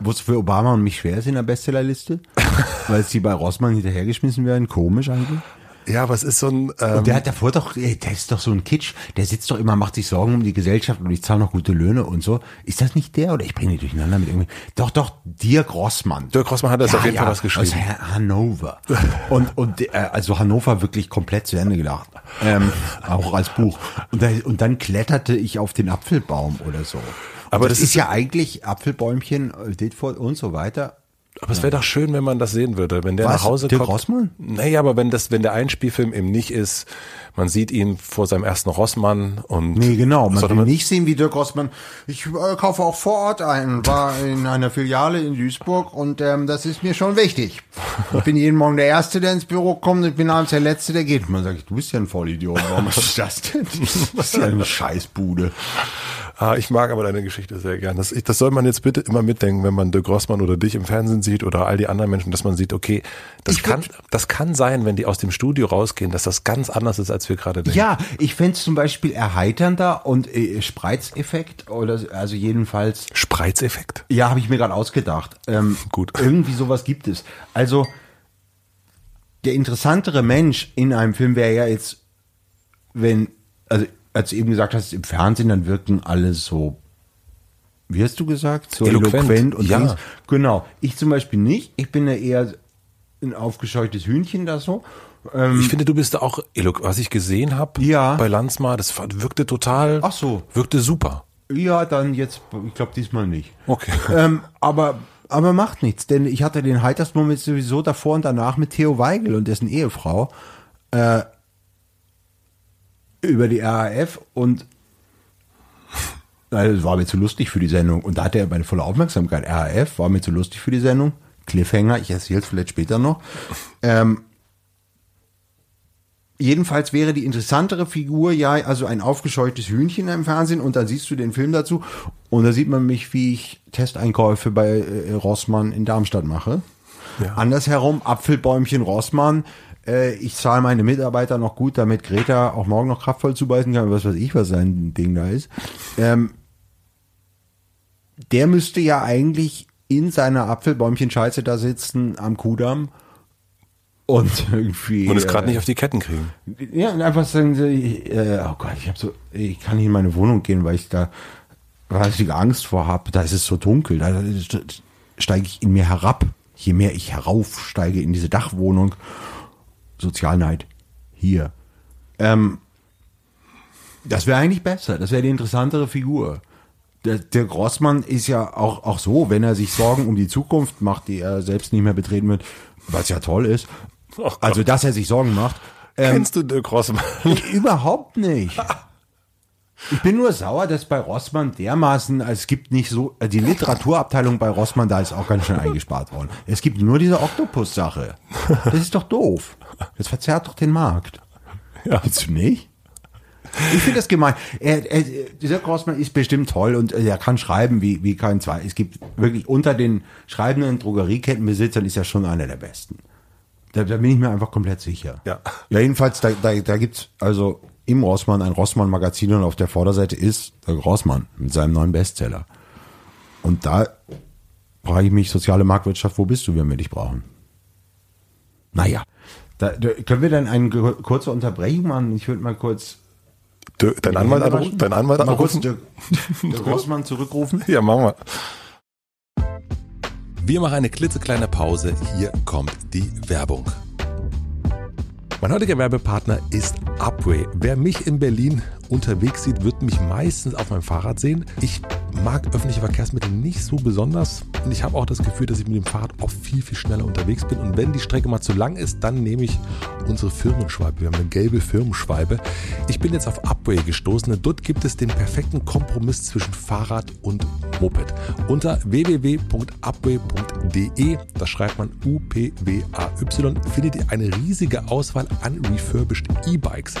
Speaker 1: Wo es für Obama und mich schwer ist in der Bestsellerliste, weil sie bei Rossmann hinterhergeschmissen werden. Komisch eigentlich.
Speaker 2: Ja, es ist so ein, ähm,
Speaker 1: Und der hat davor doch, ey, der ist doch so ein Kitsch. Der sitzt doch immer, macht sich Sorgen um die Gesellschaft und ich zahle noch gute Löhne und so. Ist das nicht der oder ich bringe die durcheinander mit irgendwie? Doch, doch, Dirk Rossmann.
Speaker 2: Dirk Rossmann hat das auf jeden Fall was geschrieben.
Speaker 1: Aus Han- Hannover. Und, und äh, also Hannover wirklich komplett zu Ende gedacht. Ähm, auch als Buch. Und, da, und dann kletterte ich auf den Apfelbaum oder so. Und
Speaker 2: Aber
Speaker 1: das,
Speaker 2: das
Speaker 1: ist
Speaker 2: ist-
Speaker 1: ja eigentlich Apfelbäumchen, äh, Ditford und so weiter.
Speaker 2: Aber es wäre doch schön, wenn man das sehen würde, wenn der
Speaker 1: Was?
Speaker 2: nach Hause
Speaker 1: Dirk
Speaker 2: kommt.
Speaker 1: Rossmann?
Speaker 2: Naja, aber wenn das, wenn der Einspielfilm eben nicht ist, man sieht ihn vor seinem ersten Rossmann und
Speaker 1: Nee, genau. Man will nicht sehen, wie Dirk Rossmann. Ich äh, kaufe auch vor Ort ein, war in einer Filiale in Duisburg und ähm, das ist mir schon wichtig. Ich bin jeden Morgen der Erste, der ins Büro kommt und bin abends der Letzte, der geht. Man sagt, du bist ja ein Vollidiot. Warum du das denn? Das ist ja eine Scheißbude.
Speaker 2: Ah, ich mag aber deine Geschichte sehr gern. Das, das soll man jetzt bitte immer mitdenken, wenn man Dirk Rossmann oder dich im Fernsehen sieht oder all die anderen Menschen, dass man sieht, okay, das
Speaker 1: Ich
Speaker 2: kann, das kann sein, wenn die aus dem Studio rausgehen, dass das ganz anders ist, als wir gerade denken.
Speaker 1: Ja, ich fände es zum Beispiel erheiternder und äh, Spreizeffekt oder also jedenfalls
Speaker 2: Spreizeffekt.
Speaker 1: Ja, habe ich mir gerade ausgedacht. Ähm,
Speaker 2: Gut.
Speaker 1: Irgendwie sowas gibt es. Also der interessantere Mensch in einem Film wäre ja jetzt, wenn, also als du eben gesagt hast, im Fernsehen, dann wirken alle so, wie hast du gesagt, so
Speaker 2: Eloquent,
Speaker 1: eloquent, und
Speaker 2: ja.
Speaker 1: Dings. Genau. Ich zum Beispiel nicht. Ich bin ja eher ein aufgescheuchtes Hühnchen da so. Ähm,
Speaker 2: Ich finde, du bist da auch, was ich gesehen habe
Speaker 1: Ja.
Speaker 2: bei Landsmar, das wirkte total,
Speaker 1: Ach so.
Speaker 2: wirkte super.
Speaker 1: ja, dann jetzt, ich glaube diesmal nicht.
Speaker 2: Okay.
Speaker 1: ähm, aber, aber macht nichts, denn ich hatte den heitersten Moment sowieso davor und danach mit Theo Weigel und dessen Ehefrau äh, über die RAF und Nein, das war mir zu lustig für die Sendung. Und da hatte er meine volle Aufmerksamkeit. RAF war mir zu lustig für die Sendung. Cliffhanger, ich erzähle es vielleicht später noch. Ähm, jedenfalls wäre die interessantere Figur ja also ein aufgescheuchtes Hühnchen im Fernsehen und dann siehst du den Film dazu und da sieht man mich, wie ich Testeinkäufe bei äh, Rossmann in Darmstadt mache.
Speaker 2: Ja.
Speaker 1: Andersherum, Apfelbäumchen Rossmann. Äh, ich zahle meine Mitarbeiter noch gut, damit Greta auch morgen noch kraftvoll zubeißen kann, was weiß ich, was sein Ding da ist. Ähm, der müsste ja eigentlich in seiner Apfelbäumchen-Scheiße da sitzen am Kudamm und irgendwie.
Speaker 2: Und es gerade
Speaker 1: äh,
Speaker 2: nicht auf die Ketten kriegen.
Speaker 1: ja, und einfach sagen sie, äh, oh Gott, ich habe so, ich kann nicht in meine Wohnung gehen, weil ich da wahnsinnige Angst vor habe, da ist es so dunkel, da steige ich in mir herab. Je mehr ich heraufsteige in diese Dachwohnung, Sozialneid, hier. Ähm, das wäre eigentlich besser, das wäre die interessantere Figur. Der, der Grossmann ist ja auch, auch so, wenn er sich Sorgen um die Zukunft macht, die er selbst nicht mehr betreten wird, was ja toll ist. also, dass er sich Sorgen macht.
Speaker 2: Ähm, Kennst du Dirk Rossmann?
Speaker 1: Überhaupt nicht. Ich bin nur sauer, dass bei Rossmann dermaßen, also es gibt nicht so, äh, die Literaturabteilung bei Rossmann, da ist auch ganz schön eingespart worden. Es gibt nur diese Oktopus-Sache. Das ist doch doof. Das verzerrt doch den Markt. Ja. Willst du nicht? Ich finde das gemein. Er, er, dieser Grossmann ist bestimmt toll und er kann schreiben wie, wie kein zwei. Es gibt wirklich unter den schreibenden Drogeriekettenbesitzern ist er schon einer der besten. Da, da bin ich mir einfach komplett sicher.
Speaker 2: Ja.
Speaker 1: Ja, jedenfalls, da, da, da gibt's also im Rossmann ein Rossmann-Magazin und auf der Vorderseite ist der Rossmann mit seinem neuen Bestseller. Und da frage ich mich, soziale Marktwirtschaft, wo bist du, wenn wir dich brauchen? Naja, da, da, können wir dann eine kurze Unterbrechung machen? Ich würde mal kurz
Speaker 2: dein Anwalt anrufen? Dein Anwalt anrufen?
Speaker 1: Der, der Rossmann zurückrufen?
Speaker 2: Ja, machen wir. Wir machen eine klitzekleine Pause. Hier kommt die Werbung. Mein heutiger Werbepartner ist Upway. Wer mich in Berlin unterwegs sieht, wird mich meistens auf meinem Fahrrad sehen. Ich mag öffentliche Verkehrsmittel nicht so besonders und ich habe auch das Gefühl, dass ich mit dem Fahrrad oft viel, viel schneller unterwegs bin. Und wenn die Strecke mal zu lang ist, dann nehme ich unsere Firmenschweibe. Wir haben eine gelbe Firmenschweibe. Ich bin jetzt auf Upway gestoßen und dort gibt es den perfekten Kompromiss zwischen Fahrrad und Moped. Unter www.upway.de, da schreibt man U-P-W-A-Y, findet ihr eine riesige Auswahl an refurbished E-Bikes.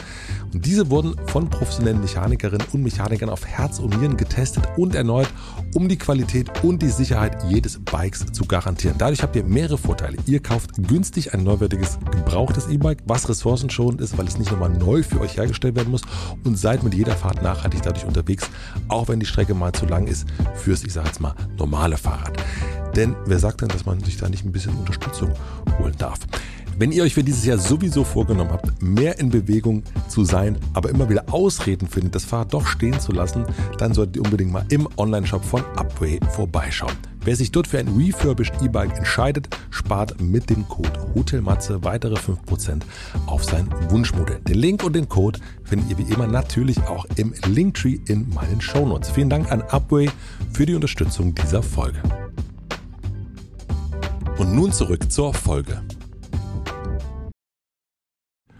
Speaker 2: Und diese wurden von professionellen Mechanikerinnen und Mechanikern auf Herz und Nieren getestet und erneut, um die Qualität und die Sicherheit jedes Bikes zu garantieren. Dadurch habt ihr mehrere Vorteile. Ihr kauft günstig ein neuwertiges, gebrauchtes E-Bike, was ressourcenschonend ist, weil es nicht nochmal neu für euch hergestellt werden muss und seid mit jeder Fahrt nachhaltig dadurch unterwegs, auch wenn die Strecke mal zu lang ist fürs, ich sage jetzt mal, normale Fahrrad. Denn wer sagt denn, dass man sich da nicht ein bisschen Unterstützung holen darf? Wenn ihr euch für dieses Jahr sowieso vorgenommen habt, mehr in Bewegung zu sein, aber immer wieder Ausreden findet, das Fahrrad doch stehen zu lassen, dann solltet ihr unbedingt mal im Onlineshop von Upway vorbeischauen. Wer sich dort für ein refurbished E-Bike entscheidet, spart mit dem Code HOTELMATZE weitere 5% auf sein Wunschmodell. Den Link und den Code findet ihr wie immer natürlich auch im Linktree in meinen Shownotes. Vielen Dank an Upway für die Unterstützung dieser Folge. Und nun zurück zur Folge.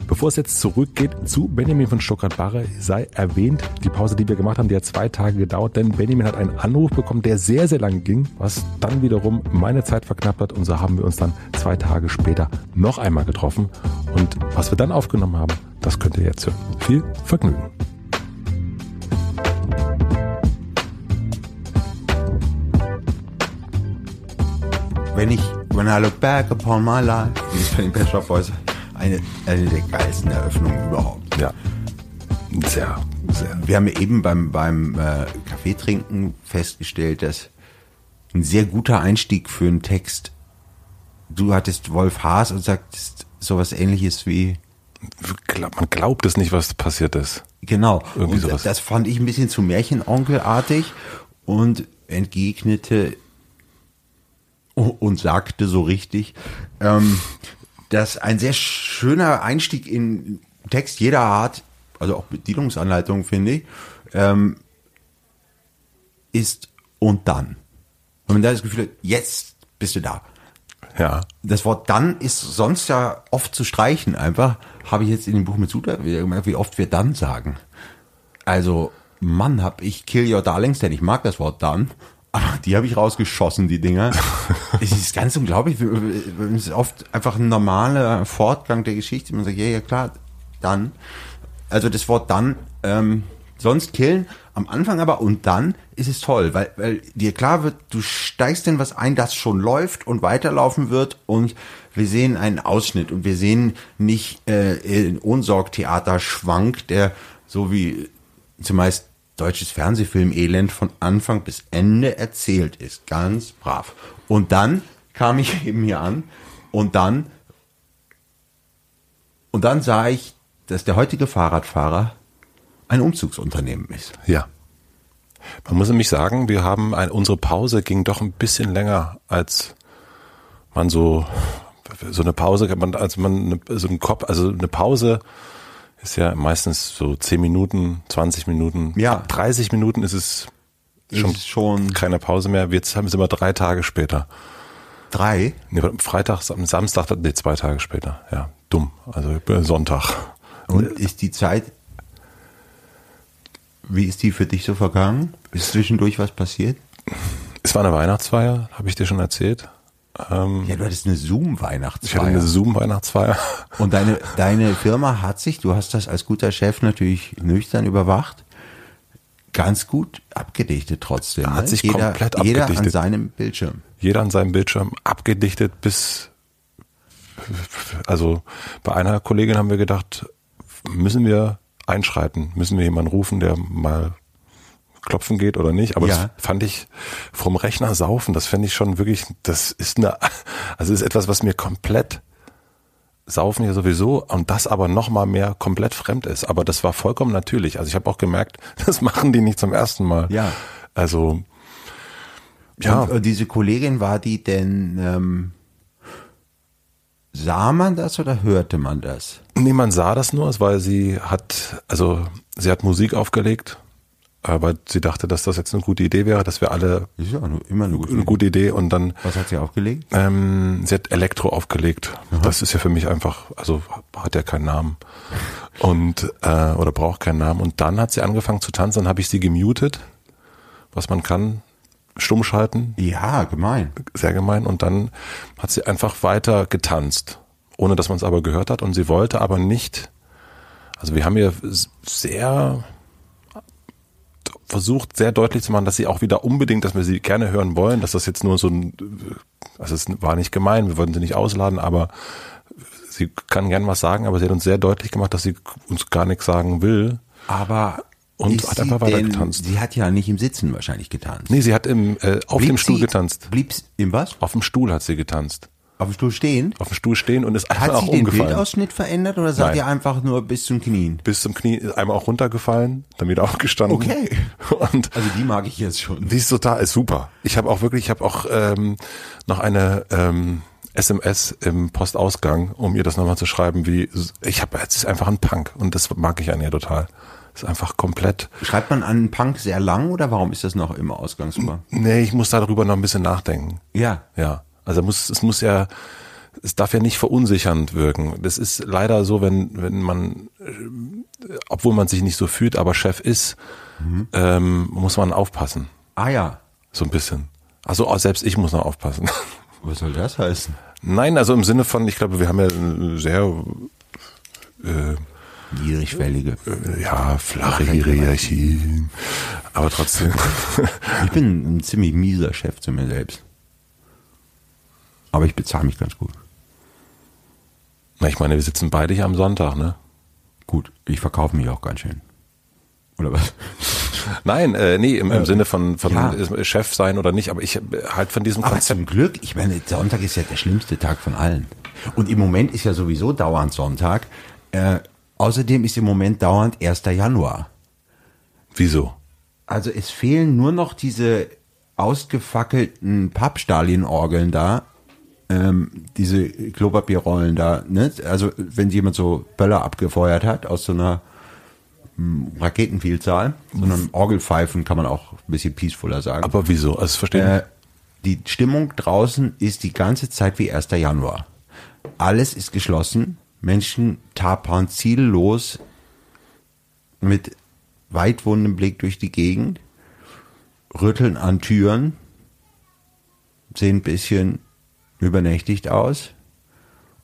Speaker 2: Bevor es jetzt zurückgeht zu Benjamin von Stuttgart-Barre, sei erwähnt, die Pause, die wir gemacht haben, die hat zwei Tage gedauert, denn Benjamin hat einen Anruf bekommen, der sehr, sehr lang ging, was dann wiederum meine Zeit verknappt hat und so haben wir uns dann zwei Tage später noch einmal getroffen und was wir dann aufgenommen haben, das könnt ihr jetzt hören. Viel Vergnügen.
Speaker 1: Wenn ich, when I look back upon my life, es bei den Shop Boys eine, eine der geilsten Eröffnungen überhaupt.
Speaker 2: Ja. Sehr, sehr.
Speaker 1: Wir haben eben beim, beim äh, Kaffeetrinken festgestellt, dass ein sehr guter Einstieg für einen Text, du hattest Wolf Haas und sagtest sowas ähnliches wie
Speaker 2: man glaubt es nicht, was passiert ist.
Speaker 1: Genau. Irgendwie sowas. Das fand ich ein bisschen zu Märchenonkelartig und entgegnete und sagte so richtig, ähm, dass ein sehr schöner Einstieg in Text jeder Art, also auch Bedienungsanleitung finde ich, ähm, ist und dann. Und man da das Gefühl hat, jetzt bist du da.
Speaker 2: Ja.
Speaker 1: Das Wort dann ist sonst ja oft zu streichen einfach. Habe ich jetzt in dem Buch mit wieder gemerkt, wie oft wir dann sagen. Also, Mann, hab ich Kill Your Darlings, denn ich mag das Wort dann. Aber die habe ich rausgeschossen, die Dinger. es ist ganz unglaublich. Es ist oft einfach ein normaler Fortgang der Geschichte. Man sagt, ja, ja, klar, dann. Also das Wort dann, ähm, sonst killen, am Anfang aber und dann ist es toll, weil, weil dir klar wird, du steigst in was ein, das schon läuft und weiterlaufen wird und wir sehen einen Ausschnitt und wir sehen nicht äh, ein Ohnsorgtheater-Schwank, der so wie zumeist deutsches Fernsehfilm-Elend von Anfang bis Ende erzählt ist. Ganz brav. Und dann kam ich eben hier an und dann, und dann sah ich, dass der heutige Fahrradfahrer ein Umzugsunternehmen ist.
Speaker 2: Ja. Man muss nämlich sagen, wir haben ein, unsere Pause ging doch ein bisschen länger, als man so so eine Pause, man, als man so ein Kopf, also eine Pause ist ja meistens so 10 Minuten, 20 Minuten,
Speaker 1: Ja.
Speaker 2: 30 Minuten ist es schon,
Speaker 1: Ist schon
Speaker 2: keine Pause mehr. Jetzt haben sie immer drei Tage später.
Speaker 1: drei.
Speaker 2: Nee, Freitag, am Samstag, nee, zwei Tage später. Ja, dumm. Also Sonntag.
Speaker 1: Und ist die Zeit, wie ist die für dich so vergangen? Ist zwischendurch was passiert?
Speaker 2: Es war eine Weihnachtsfeier, habe ich dir schon erzählt. Ähm,
Speaker 1: Ja, du hattest eine
Speaker 2: ich hatte
Speaker 1: Zoom-Weihnachtsfeier.
Speaker 2: eine Zoom-Weihnachtsfeier.
Speaker 1: Und deine, deine Firma hat sich, du hast das als guter Chef natürlich nüchtern überwacht, ganz gut abgedichtet trotzdem.
Speaker 2: Hat
Speaker 1: ne?
Speaker 2: sich
Speaker 1: jeder,
Speaker 2: komplett
Speaker 1: Jeder an
Speaker 2: abgedichtet.
Speaker 1: seinem Bildschirm.
Speaker 2: Jeder an seinem Bildschirm abgedichtet bis, also bei einer Kollegin haben wir gedacht, müssen wir einschreiten, müssen wir jemanden rufen, der mal klopfen geht oder nicht. Aber
Speaker 1: Ja.
Speaker 2: das fand ich vom Rechner saufen, das fände ich schon wirklich, das ist eine, also ist etwas, was mir komplett saufen ja sowieso und das aber noch mal mehr komplett fremd ist. Aber das war vollkommen natürlich. Also ich habe auch gemerkt, das machen die nicht zum ersten Mal.
Speaker 1: Ja.
Speaker 2: Also ja,
Speaker 1: Und, äh, diese Kollegin, war die denn, ähm, sah man das oder hörte man das?
Speaker 2: Nee, man sah das nur, weil sie hat, also sie hat Musik aufgelegt, aber sie dachte, dass das jetzt eine gute Idee wäre, dass wir alle
Speaker 1: Ist ja immer eine gute
Speaker 2: eine gute Idee und dann
Speaker 1: Was hat sie aufgelegt?
Speaker 2: ähm, sie hat Elektro aufgelegt. Das ist ja für mich einfach, also hat ja keinen Namen und äh, oder braucht keinen Namen. Und dann hat sie angefangen zu tanzen, dann habe ich sie gemutet, was man kann, stumm schalten,
Speaker 1: Ja, gemein.
Speaker 2: sehr gemein. Und dann hat sie einfach weiter getanzt, ohne dass man es aber gehört hat. Und sie wollte aber nicht, also wir haben ihr sehr versucht, sehr deutlich zu machen, dass sie auch wieder unbedingt, dass wir sie gerne hören wollen, dass das jetzt nur so ein, also es war nicht gemein, wir wollten sie nicht ausladen, aber sie kann gern was sagen, aber sie hat uns sehr deutlich gemacht, dass sie uns gar nichts sagen will.
Speaker 1: Aber
Speaker 2: Und hat
Speaker 1: sie
Speaker 2: einfach weiter getanzt.
Speaker 1: Sie hat ja nicht im Sitzen wahrscheinlich getanzt.
Speaker 2: Nee, sie hat im, äh, auf
Speaker 1: Blieb
Speaker 2: dem Stuhl
Speaker 1: sie-
Speaker 2: getanzt.
Speaker 1: Blieb im was?
Speaker 2: Auf dem Stuhl hat sie getanzt.
Speaker 1: Auf dem Stuhl stehen?
Speaker 2: Auf dem Stuhl stehen und ist einfach
Speaker 1: Hat
Speaker 2: auch umgefallen.
Speaker 1: Bildausschnitt verändert oder seid ihr einfach nur bis zum Knien?
Speaker 2: bis zum Knie, einmal auch runtergefallen, dann wieder aufgestanden.
Speaker 1: Okay.
Speaker 2: Und
Speaker 1: Also die mag ich jetzt schon.
Speaker 2: die ist total ist super. Ich habe auch wirklich, ich habe auch ähm, noch eine ähm, SMS im Postausgang, um ihr das nochmal zu schreiben, wie ich habe, es ist einfach ein Punk und das mag ich an ihr total. Ist einfach komplett.
Speaker 1: Schreibt man an Punk sehr lang oder warum ist das noch im Ausgangsbar?
Speaker 2: Nee, ich muss darüber noch ein bisschen nachdenken.
Speaker 1: Ja.
Speaker 2: Ja, also muss, es muss ja, es darf ja nicht verunsichernd wirken. Das ist leider so, wenn, wenn man, äh, obwohl man sich nicht so fühlt, aber Chef ist, ähm, muss man aufpassen.
Speaker 1: Ah ja.
Speaker 2: So ein bisschen. Also selbst ich muss noch aufpassen.
Speaker 1: Was soll das heißen?
Speaker 2: Nein, also im Sinne von, ich glaube, wir haben ja eine sehr, äh,
Speaker 1: Niedrigschwellige.
Speaker 2: äh, ja, flache Hierarchien. Aber trotzdem.
Speaker 1: Ich bin ein ziemlich mieser Chef zu mir selbst. Aber ich bezahle mich ganz gut.
Speaker 2: Na, ich meine, wir sitzen beide hier am Sonntag, ne?
Speaker 1: Gut, ich verkaufe mich auch ganz schön. Oder was?
Speaker 2: Nein, äh, nee, im, im Sinne von, von
Speaker 1: ja.
Speaker 2: äh, Chef sein oder nicht, aber ich äh, halt von diesem
Speaker 1: Aber
Speaker 2: Konzept.
Speaker 1: zum Glück, ich meine, Sonntag ist ja der schlimmste Tag von allen. Und im Moment ist ja sowieso dauernd Sonntag. Äh, außerdem ist im Moment dauernd 1. Januar.
Speaker 2: Wieso?
Speaker 1: Also es fehlen nur noch diese ausgefackelten Pappstalin-Orgeln da, ähm, diese Klopapierrollen da, ne? Also wenn jemand so Böller abgefeuert hat aus so einer mm, Raketenvielzahl, sondern Orgelpfeifen kann man auch ein bisschen peacefuller sagen.
Speaker 2: Aber wieso? Also das verstehe
Speaker 1: Äh, die Stimmung draußen ist die ganze Zeit wie 1. Januar. Alles ist geschlossen. Menschen tapern ziellos mit weitwundem Blick durch die Gegend, rütteln an Türen, sehen ein bisschen übernächtigt aus.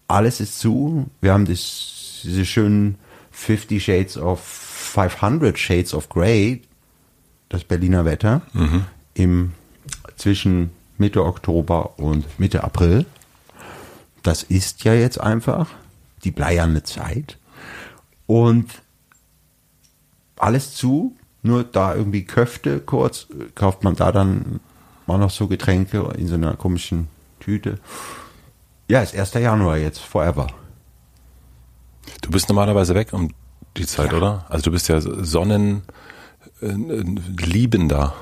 Speaker 1: Alles ist zu. Wir haben das, diese schönen 50 Shades of 500 Shades of Grey, das Berliner Wetter, im zwischen Mitte Oktober und Mitte April. Das ist ja jetzt einfach die bleierne Zeit. Und alles zu, nur da irgendwie Köfte kurz, kauft man da dann mal noch so Getränke in so einer komischen Tüte. Ja, ist 1. Januar jetzt, forever.
Speaker 2: Du bist normalerweise weg um die Zeit,
Speaker 1: Ja.
Speaker 2: oder? Also du bist ja Sonnen, ein, ein Liebender.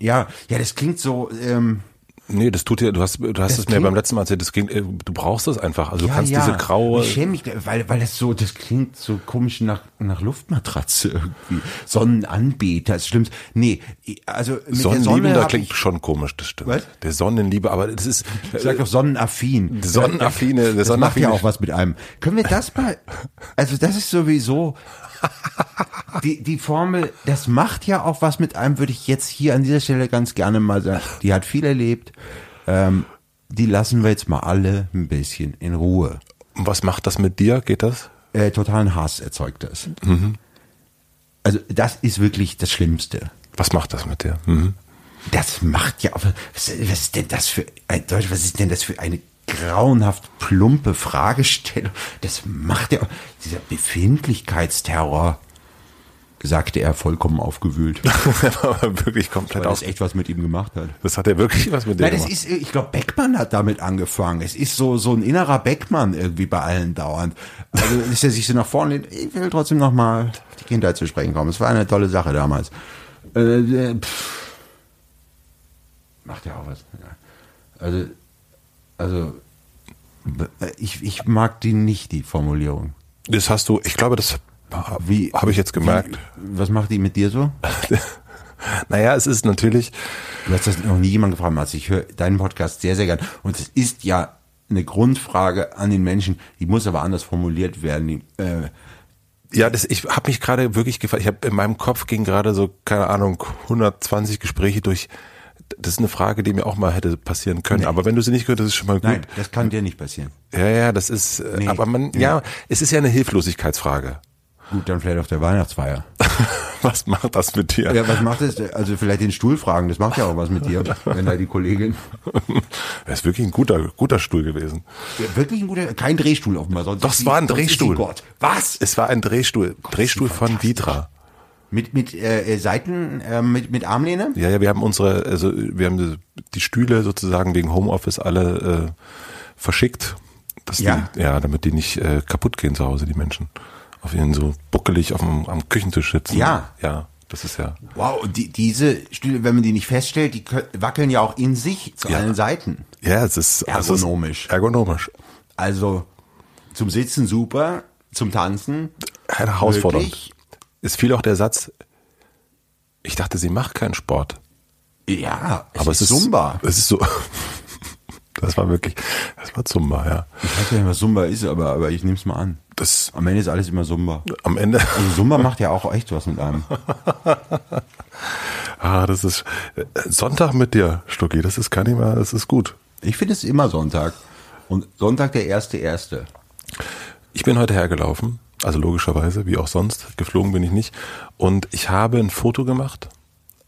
Speaker 1: Ja, ja, das klingt so, ähm,
Speaker 2: Nee, das tut ja, du hast, du hast
Speaker 1: Das
Speaker 2: es mir beim letzten Mal erzählt, das klingt, äh, du brauchst das einfach. Also du
Speaker 1: ja,
Speaker 2: kannst
Speaker 1: ja.
Speaker 2: diese graue,
Speaker 1: Ich schäme mich, weil, weil das so, das klingt so komisch nach, nach Luftmatratze irgendwie. Sonnenanbeter, ist schlimm. Nee, also mit der Sonne
Speaker 2: klingt
Speaker 1: ich,
Speaker 2: schon komisch, das stimmt.
Speaker 1: Was?
Speaker 2: Der Sonnenliebe, aber das ist,
Speaker 1: ich sag doch Sonnenaffin.
Speaker 2: Sonnenaffine, der
Speaker 1: das macht ja
Speaker 2: Sonnenaffine-
Speaker 1: auch was mit einem. Können wir das mal, also das ist sowieso, die, die Formel, das macht ja auch was mit einem, würde ich jetzt hier an dieser Stelle ganz gerne mal sagen. Die hat viel erlebt. Ähm, die lassen wir jetzt mal alle ein bisschen in Ruhe.
Speaker 2: Und was macht das mit dir? Geht das?
Speaker 1: Äh, totalen Hass erzeugt das. Also das ist wirklich das Schlimmste.
Speaker 2: Was macht das mit dir? Mhm.
Speaker 1: Das macht ja, was, was ist denn das für ein Deutsch, was ist denn das für eine grauenhaft plumpe Fragestellung? Das macht ja, dieser Befindlichkeitsterror, sagte er vollkommen aufgewühlt,
Speaker 2: aber wirklich komplett aus.
Speaker 1: echt was mit ihm gemacht hat.
Speaker 2: Das hat ja wirklich was mit
Speaker 1: Nein, das
Speaker 2: gemacht.
Speaker 1: ist, ich glaube, Beckmann hat damit angefangen. Es ist so, so ein innerer Beckmann irgendwie bei allen dauernd. Also, ist er sich so nach vorne, lehnt, ich will trotzdem noch mal auf die Kindheit zu sprechen kommen. Es war eine tolle Sache damals. Äh, äh, pff. Macht ja auch was. Also, also, ich, ich mag die nicht, die Formulierung.
Speaker 2: Das hast du, ich glaube, das
Speaker 1: Wie
Speaker 2: habe ich jetzt gemerkt.
Speaker 1: Wie, was macht die mit dir so?
Speaker 2: Naja, es ist natürlich,
Speaker 1: Du hast das noch nie jemand gefragt, Mats. Ich höre deinen Podcast sehr, sehr gern. Und es ist ja eine Grundfrage an den Menschen, die muss aber anders formuliert werden. Die, äh,
Speaker 2: ja, das, ich habe mich gerade wirklich gefragt, ich habe in meinem Kopf ging gerade so, keine Ahnung, 120 Gespräche durch. Das ist eine Frage, die mir auch mal hätte passieren können. Aber wenn du sie nicht gehört, das ist schon mal gut.
Speaker 1: nein, das kann dir nicht passieren.
Speaker 2: Ja, ja, das ist,
Speaker 1: Nee.
Speaker 2: aber man, ja, es ist ja eine Hilflosigkeitsfrage.
Speaker 1: Gut, dann vielleicht auf der Weihnachtsfeier.
Speaker 2: Was macht das mit dir?
Speaker 1: Ja, was macht es? Also vielleicht den Stuhl fragen, das macht ja auch was mit dir, wenn da die Kollegin.
Speaker 2: Das ist wirklich ein guter, guter Stuhl gewesen.
Speaker 1: Ja, wirklich ein guter, kein Drehstuhl offenbar. Sonst
Speaker 2: Doch, es war ein Drehstuhl.
Speaker 1: Gott. Was?
Speaker 2: Es war ein Drehstuhl, Drehstuhl
Speaker 1: die
Speaker 2: von. Vitra.
Speaker 1: Mit, mit äh, Seiten, äh, mit, mit Armlehne?
Speaker 2: Ja, ja, wir haben unsere, also wir haben die Stühle sozusagen wegen Homeoffice alle äh, verschickt.
Speaker 1: Ja.
Speaker 2: Die, ja, damit die nicht äh, kaputt gehen zu Hause, die Menschen. Auf ihnen so buckelig auf dem, am Küchentisch sitzen.
Speaker 1: Ja.
Speaker 2: Ja, das ist ja.
Speaker 1: Wow, und die, diese Stühle, wenn man die nicht feststellt, die wackeln ja auch in sich zu
Speaker 2: Ja.
Speaker 1: allen Seiten.
Speaker 2: Ja, es ist also es ist
Speaker 1: Ergonomisch.
Speaker 2: ergonomisch.
Speaker 1: Also zum Sitzen super, zum Tanzen
Speaker 2: Herausfordernd.
Speaker 1: Wirklich?
Speaker 2: Es fiel auch der Satz, ich dachte, sie macht keinen Sport.
Speaker 1: ja, es
Speaker 2: aber
Speaker 1: ist
Speaker 2: es ist
Speaker 1: Zumba.
Speaker 2: Es ist so. Das war wirklich, das war Zumba, ja.
Speaker 1: Ich weiß ja nicht, was Zumba ist, aber, aber ich nehme es mal an.
Speaker 2: Das
Speaker 1: Am Ende ist alles immer Zumba.
Speaker 2: am Ende,
Speaker 1: Also Zumba macht ja auch echt was mit einem.
Speaker 2: ah, das ist äh, Sonntag mit dir, Stucki, das ist gar nicht mehr, das ist gut.
Speaker 1: Ich finde es immer Sonntag. Und Sonntag der erste erste.
Speaker 2: Ich bin heute hergelaufen, also logischerweise, wie auch sonst, geflogen bin ich nicht. Und ich habe ein Foto gemacht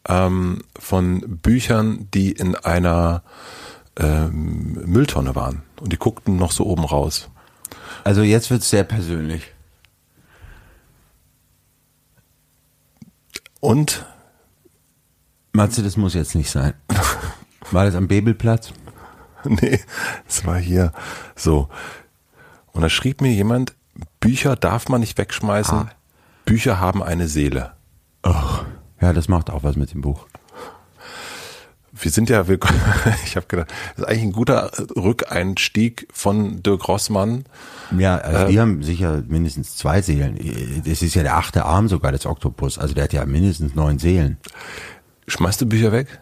Speaker 2: ähm, von Büchern, die in einer ähm, Mülltonne waren. Und die guckten noch so oben raus.
Speaker 1: Also jetzt wird's sehr persönlich.
Speaker 2: Und
Speaker 1: Matze, das muss jetzt nicht sein. War das am Bebelplatz?
Speaker 2: nee, es war hier so. Und da schrieb mir jemand, Bücher darf man nicht wegschmeißen.
Speaker 1: Ah.
Speaker 2: Bücher haben eine Seele.
Speaker 1: Ja, das macht auch was mit dem Buch.
Speaker 2: Wir sind ja, wir, ich habe gedacht, das ist eigentlich ein guter Rückeinstieg von Dirk Rossmann.
Speaker 1: Ja, also die haben sicher mindestens zwei Seelen. Das ist ja der achte Arm sogar des Oktopus. Also der hat ja mindestens neun Seelen.
Speaker 2: Schmeißt du Bücher weg?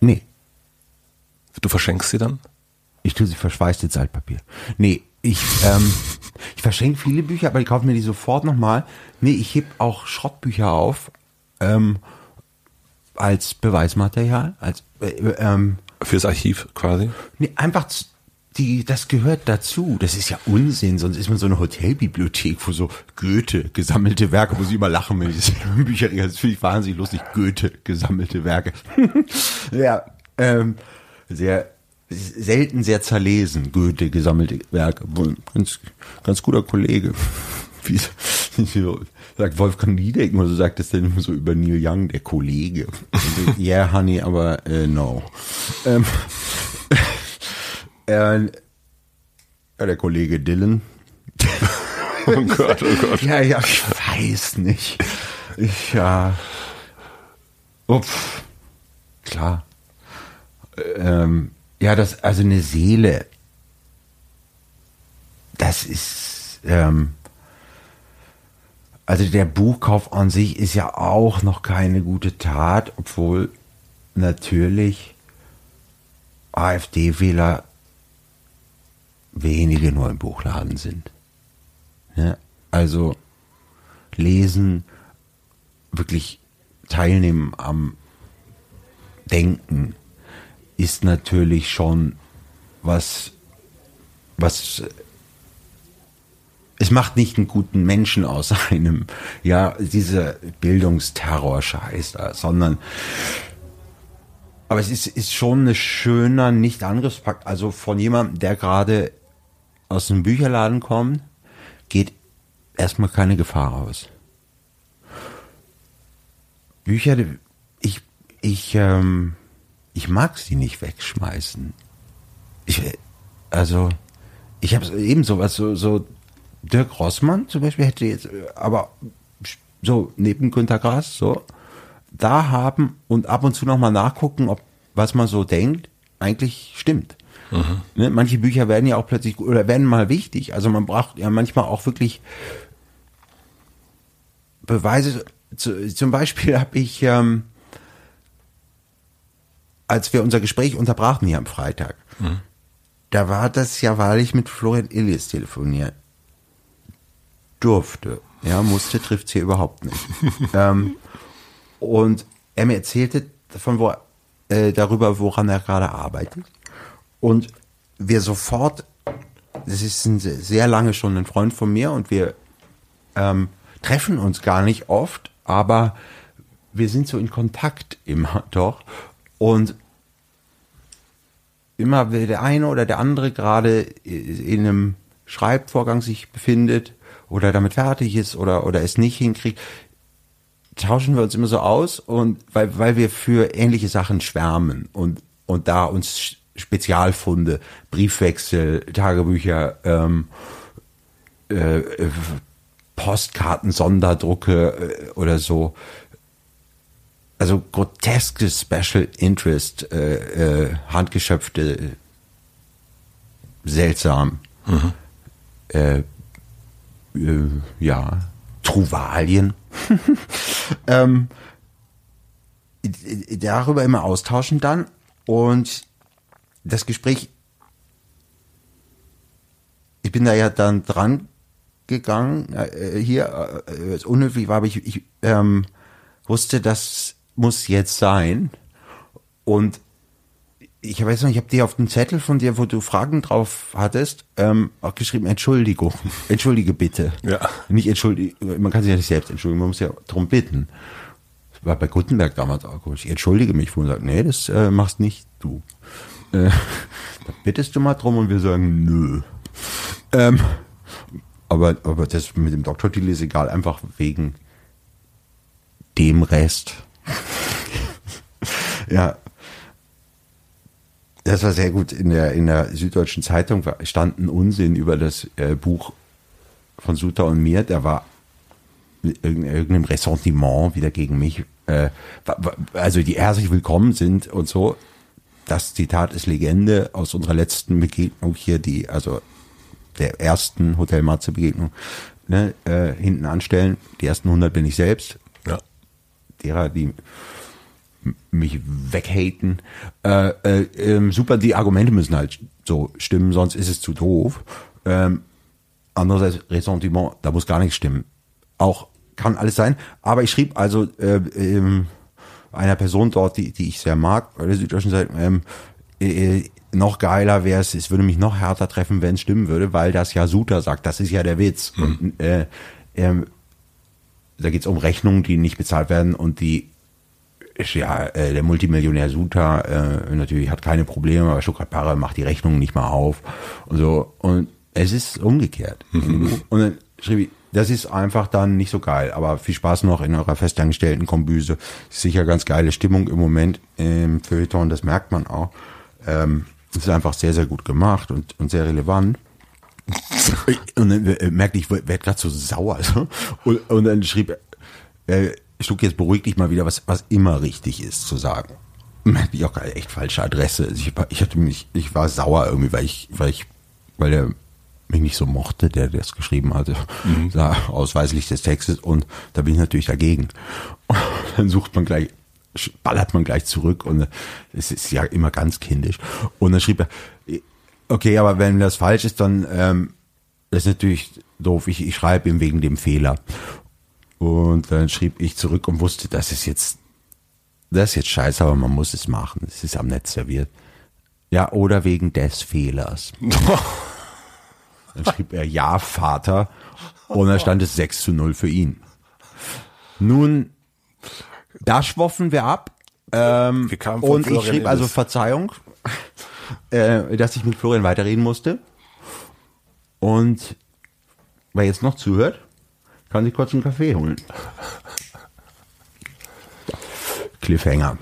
Speaker 1: Nee,
Speaker 2: Du verschenkst sie dann?
Speaker 1: ich tue sie verschweißt ins Altpapier. Nee, ich, ähm, ich verschenke viele Bücher, aber ich kaufe mir die sofort nochmal. Nee, ich heb auch Schrottbücher auf ähm, als Beweismaterial, als äh, ähm,
Speaker 2: Fürs Archiv quasi?
Speaker 1: Nee, einfach, die, das gehört dazu. Das ist ja Unsinn, sonst ist man so eine Hotelbibliothek, wo so Goethe gesammelte Werke, wo sie immer lachen, wenn ich das in Bücherregal, das finde ich wahnsinnig lustig, Goethe gesammelte Werke. ja, ähm, sehr, selten sehr zerlesen, Goethe gesammelte Werke. Ganz, ganz guter Kollege. Wie, wie so, sagt Wolfgang Niedecken oder so sagt das denn immer so über Neil Young, der Kollege. Ja, yeah, honey, aber äh, no. Ähm, äh, der Kollege Dylan.
Speaker 2: Oh Gott, oh Gott.
Speaker 1: Ja, ja, ich weiß nicht. Ich, ja. Uff. Klar. Ähm, ja, das, also eine Seele, das ist, ähm, also der Buchkauf an sich ist ja auch noch keine gute Tat, obwohl natürlich AfD-Wähler wenige nur im Buchladen sind. Ja, also lesen, wirklich teilnehmen am Denken ist natürlich schon was, was es macht nicht einen guten Menschen aus einem, ja, dieser Bildungsterror-Scheiß sondern aber es ist, ist schon ein schöner Nicht-Angriffspakt. Also von jemandem, der gerade aus dem Bücherladen kommt, geht erstmal keine Gefahr aus. Bücher, ich, ich, ähm, ich mag sie nicht wegschmeißen. Ich, also, ich habe eben sowas, so, so Dirk Rossmann zum Beispiel hätte jetzt, aber so neben Günter Grass, so, da haben und ab und zu nochmal nachgucken, ob was man so denkt, eigentlich stimmt. Mhm. Ne, manche Bücher werden ja auch plötzlich oder werden mal wichtig. Also man braucht ja manchmal auch wirklich Beweise. Zu, zum Beispiel habe ich, ähm, als wir unser Gespräch unterbrachen hier am Freitag, mhm. da war das ja, weil ich mit Florian Illies telefoniert durfte. Ja, musste trifft's hier überhaupt nicht. ähm, und er mir erzählte davon, wo, äh, darüber, woran er gerade arbeitet. Und wir sofort, das ist ein sehr lange schon ein Freund von mir und wir ähm, treffen uns gar nicht oft, aber wir sind so in Kontakt immer doch. Und immer, wenn der eine oder der andere gerade in einem Schreibvorgang sich befindet oder damit fertig ist oder, oder es nicht hinkriegt, tauschen wir uns immer so aus und weil, weil wir für ähnliche Sachen schwärmen und, und da uns Spezialfunde, Briefwechsel, Tagebücher, ähm, äh, Postkarten, Sonderdrucke äh, oder so. Also groteske Special Interest, äh, äh, handgeschöpfte, seltsam. Mhm. Äh, ja, Truvalien. ähm, darüber immer austauschen dann und das Gespräch, ich bin da ja dann dran gegangen, äh, hier, äh, unhöflich war, aber ich, ich ähm, wusste, das muss jetzt sein und ich weiß noch, ich habe dir auf dem Zettel von dir, wo du Fragen drauf hattest, ähm, auch geschrieben, Entschuldigung, entschuldige bitte. Ja. Nicht entschuldige, man kann sich ja nicht selbst entschuldigen, man muss ja darum bitten. Das war bei Gutenberg damals auch gut. Ich entschuldige mich, wo man sagt, nee, das äh, machst nicht du. Äh, da bittest du mal drum und wir sagen, nö. Ähm, aber, aber das mit dem Doktortitel ist egal, einfach wegen dem Rest. ja, das war sehr gut. In der, in der Süddeutschen Zeitung stand ein Unsinn über das äh, Buch von Suter und mir. Der war mit irgendeinem Ressentiment wieder gegen mich. Äh, also die herzlich willkommen sind und so. Das Zitat ist Legende aus unserer letzten Begegnung hier, die, also der ersten Hotel Matze Begegnung, ne, äh, hinten anstellen. Die ersten 100 bin ich selbst. Ja. Derer, die mich weghaten. Äh, äh, äh, super, die Argumente müssen halt so stimmen, sonst ist es zu doof. Ähm, andererseits Ressentiment, da muss gar nichts stimmen. Auch kann alles sein. Aber ich schrieb also äh, ähm, einer Person dort, die, die ich sehr mag, bei der Süddeutschen Seite, ähm, äh, noch geiler wäre es, es würde mich noch härter treffen, wenn es stimmen würde, weil das ja Suter sagt, das ist ja der Witz. Mhm. Und, äh, äh, da geht es um Rechnungen, die nicht bezahlt werden und die ist ja äh, der Multimillionär Suta äh, natürlich hat keine Probleme, aber Parra macht die Rechnung nicht mal auf und so und es ist umgekehrt. Mhm. Und dann schrieb ich, das ist einfach dann nicht so geil, aber viel Spaß noch in eurer festangestellten Kombüse. Sicher ganz geile Stimmung im Moment im Feuilleton, das merkt man auch. Ähm, es ist einfach sehr, sehr gut gemacht und, und sehr relevant. und dann äh, merkte ich, werde gerade so sauer. Und, und dann schrieb er, äh, Stuck, jetzt beruhig dich mal wieder, was, was immer richtig ist zu sagen. Merkte ich auch gerade echt falsche Adresse. Also ich, ich hatte mich, ich war sauer irgendwie, weil ich, weil ich, weil der mich nicht so mochte, der das geschrieben hatte, mhm. ausweislich des Textes und da bin ich natürlich dagegen. Und dann sucht man gleich, ballert man gleich zurück und es ist ja immer ganz kindisch. Und dann schrieb er, okay, aber wenn das falsch ist, dann ähm, das ist natürlich doof. Ich, ich schreibe ihm wegen dem Fehler. Und dann schrieb ich zurück und wusste, das ist jetzt, das ist jetzt scheiße, aber man muss es machen. Es ist am Netz serviert. Ja, oder wegen des Fehlers. dann schrieb er Ja, Vater. Und dann stand es 6 zu 0 für ihn. Nun, da schwoffen wir ab. Ähm, wir und ich schrieb also Verzeihung, äh, dass ich mit Florian weiterreden musste. Und wer jetzt noch zuhört, kann sich kurz einen Kaffee holen. Cliffhanger.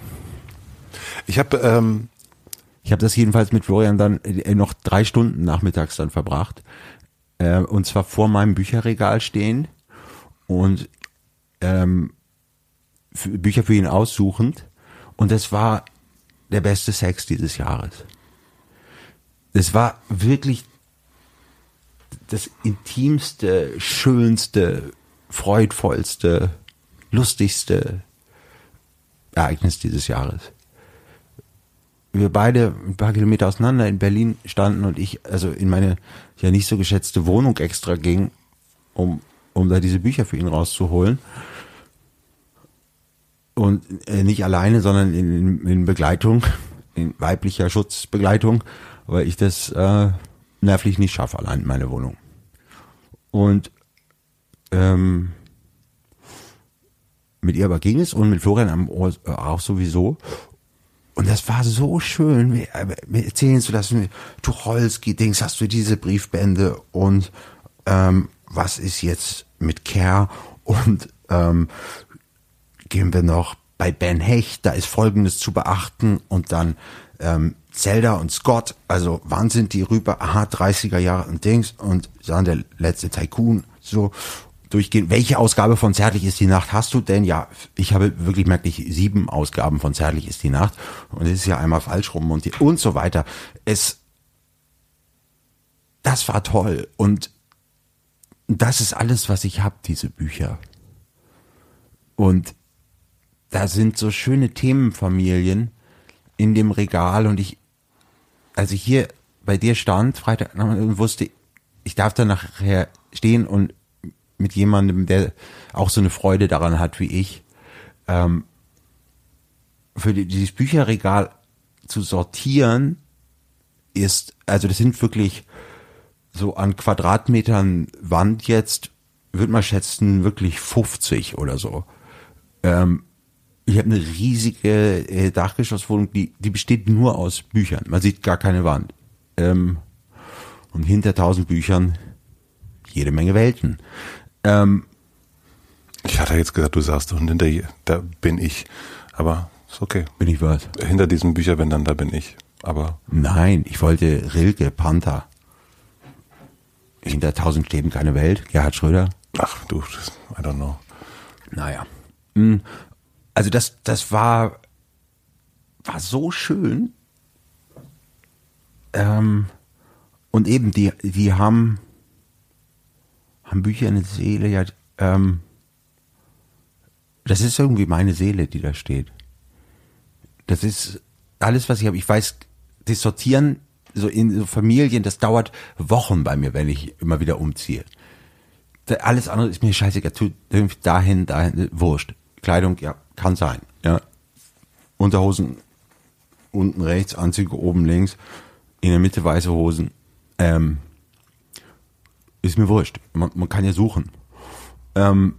Speaker 2: Ich habe ähm
Speaker 1: ich habe das jedenfalls mit Florian dann äh, noch drei Stunden nachmittags dann verbracht. Äh, und zwar vor meinem Bücherregal stehen und ähm, Bücher für ihn aussuchend. Und das war der beste Sex dieses Jahres. Das war wirklich das intimste, schönste, freudvollste, lustigste Ereignis dieses Jahres. Wir beide ein paar Kilometer auseinander in Berlin standen und ich also in meine ja nicht so geschätzte Wohnung extra ging, um, um da diese Bücher für ihn rauszuholen. Und äh, nicht alleine, sondern in, in, Begleitung, in weiblicher Schutzbegleitung, weil ich das äh, nervlich nicht schaffe, allein in meine Wohnung. Und ähm, mit ihr aber ging es und mit Florian am Ohr äh, auch sowieso. Und das war so schön. Wir erzählen so, dass du Tucholsky-Dings hast du diese Briefbände und ähm, was ist jetzt mit Care und ähm, gehen wir noch bei Ben Hecht, da ist Folgendes zu beachten und dann ähm, Zelda und Scott, also wann sind die rüber? Aha, 30er Jahre und Dings und dann der letzte Tycoon, so durchgehen. Welche Ausgabe von Zärtlich ist die Nacht hast du denn? Ja, ich habe wirklich merklich sieben Ausgaben von Zärtlich ist die Nacht und es ist ja einmal falsch rum und, die, und so weiter. Es, das war toll und das ist alles, was ich habe, diese Bücher. Und da sind so schöne Themenfamilien in dem Regal und ich als ich hier bei dir stand, Freitag, und wusste, ich darf da nachher stehen und mit jemandem, der auch so eine Freude daran hat wie ich, ähm, für die, dieses Bücherregal zu sortieren, ist, also das sind wirklich so an Quadratmetern Wand jetzt, würde man schätzen, wirklich 50 oder so. Ähm, ich habe eine riesige äh, Dachgeschosswohnung, die, die besteht nur aus Büchern. Man sieht gar keine Wand. Ähm, und hinter tausend Büchern jede Menge Welten. Ähm,
Speaker 2: ich hatte jetzt gesagt, du sagst und hinter da bin ich. Aber ist okay.
Speaker 1: Bin ich was?
Speaker 2: Hinter diesen Bücherbändern, da bin ich. Aber.
Speaker 1: Nein, ich wollte Rilke, Panther. Hinter tausend Stäben keine Welt. Gerhard Schröder.
Speaker 2: Ach du, I don't know.
Speaker 1: Naja. Also das, das war, war so schön. Ähm, und eben, die, die haben, haben Bücher eine Seele, ja, ähm, das ist irgendwie meine Seele, die da steht. Das ist alles, was ich habe. Ich weiß, das Sortieren so in so Familien, das dauert Wochen bei mir, wenn ich immer wieder umziehe. Alles andere ist mir scheißegal. Dahin, dahin, wurscht. Kleidung, ja, kann sein, ja. Unterhosen unten rechts, Anzüge oben links, in der Mitte weiße Hosen. Ähm, ist mir wurscht. Man, man kann ja suchen. Ähm,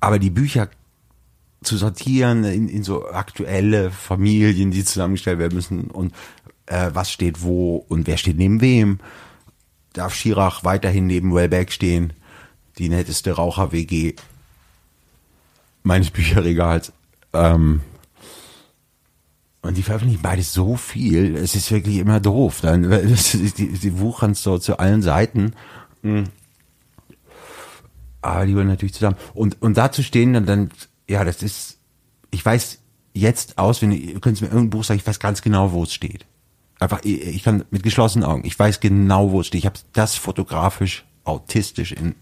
Speaker 1: aber die Bücher zu sortieren in, in so aktuelle Familien, die zusammengestellt werden müssen und äh, was steht wo und wer steht neben wem. Darf Schirach weiterhin neben Wellbeck stehen? Die netteste Raucher-WG meines Bücherregals. Ähm, und die veröffentlichen beides so viel, es ist wirklich immer doof. Dann, die, wuchern so zu allen Seiten. Mhm. Aber die wollen natürlich zusammen. Und, und da zu stehen, dann, dann, ja, das ist, ich weiß jetzt aus, wenn ihr könnt mir irgendein Buch sagen, ich weiß ganz genau, wo es steht. Einfach, ich kann mit geschlossenen Augen, ich weiß genau, wo es steht. Ich habe das fotografisch, autistisch in,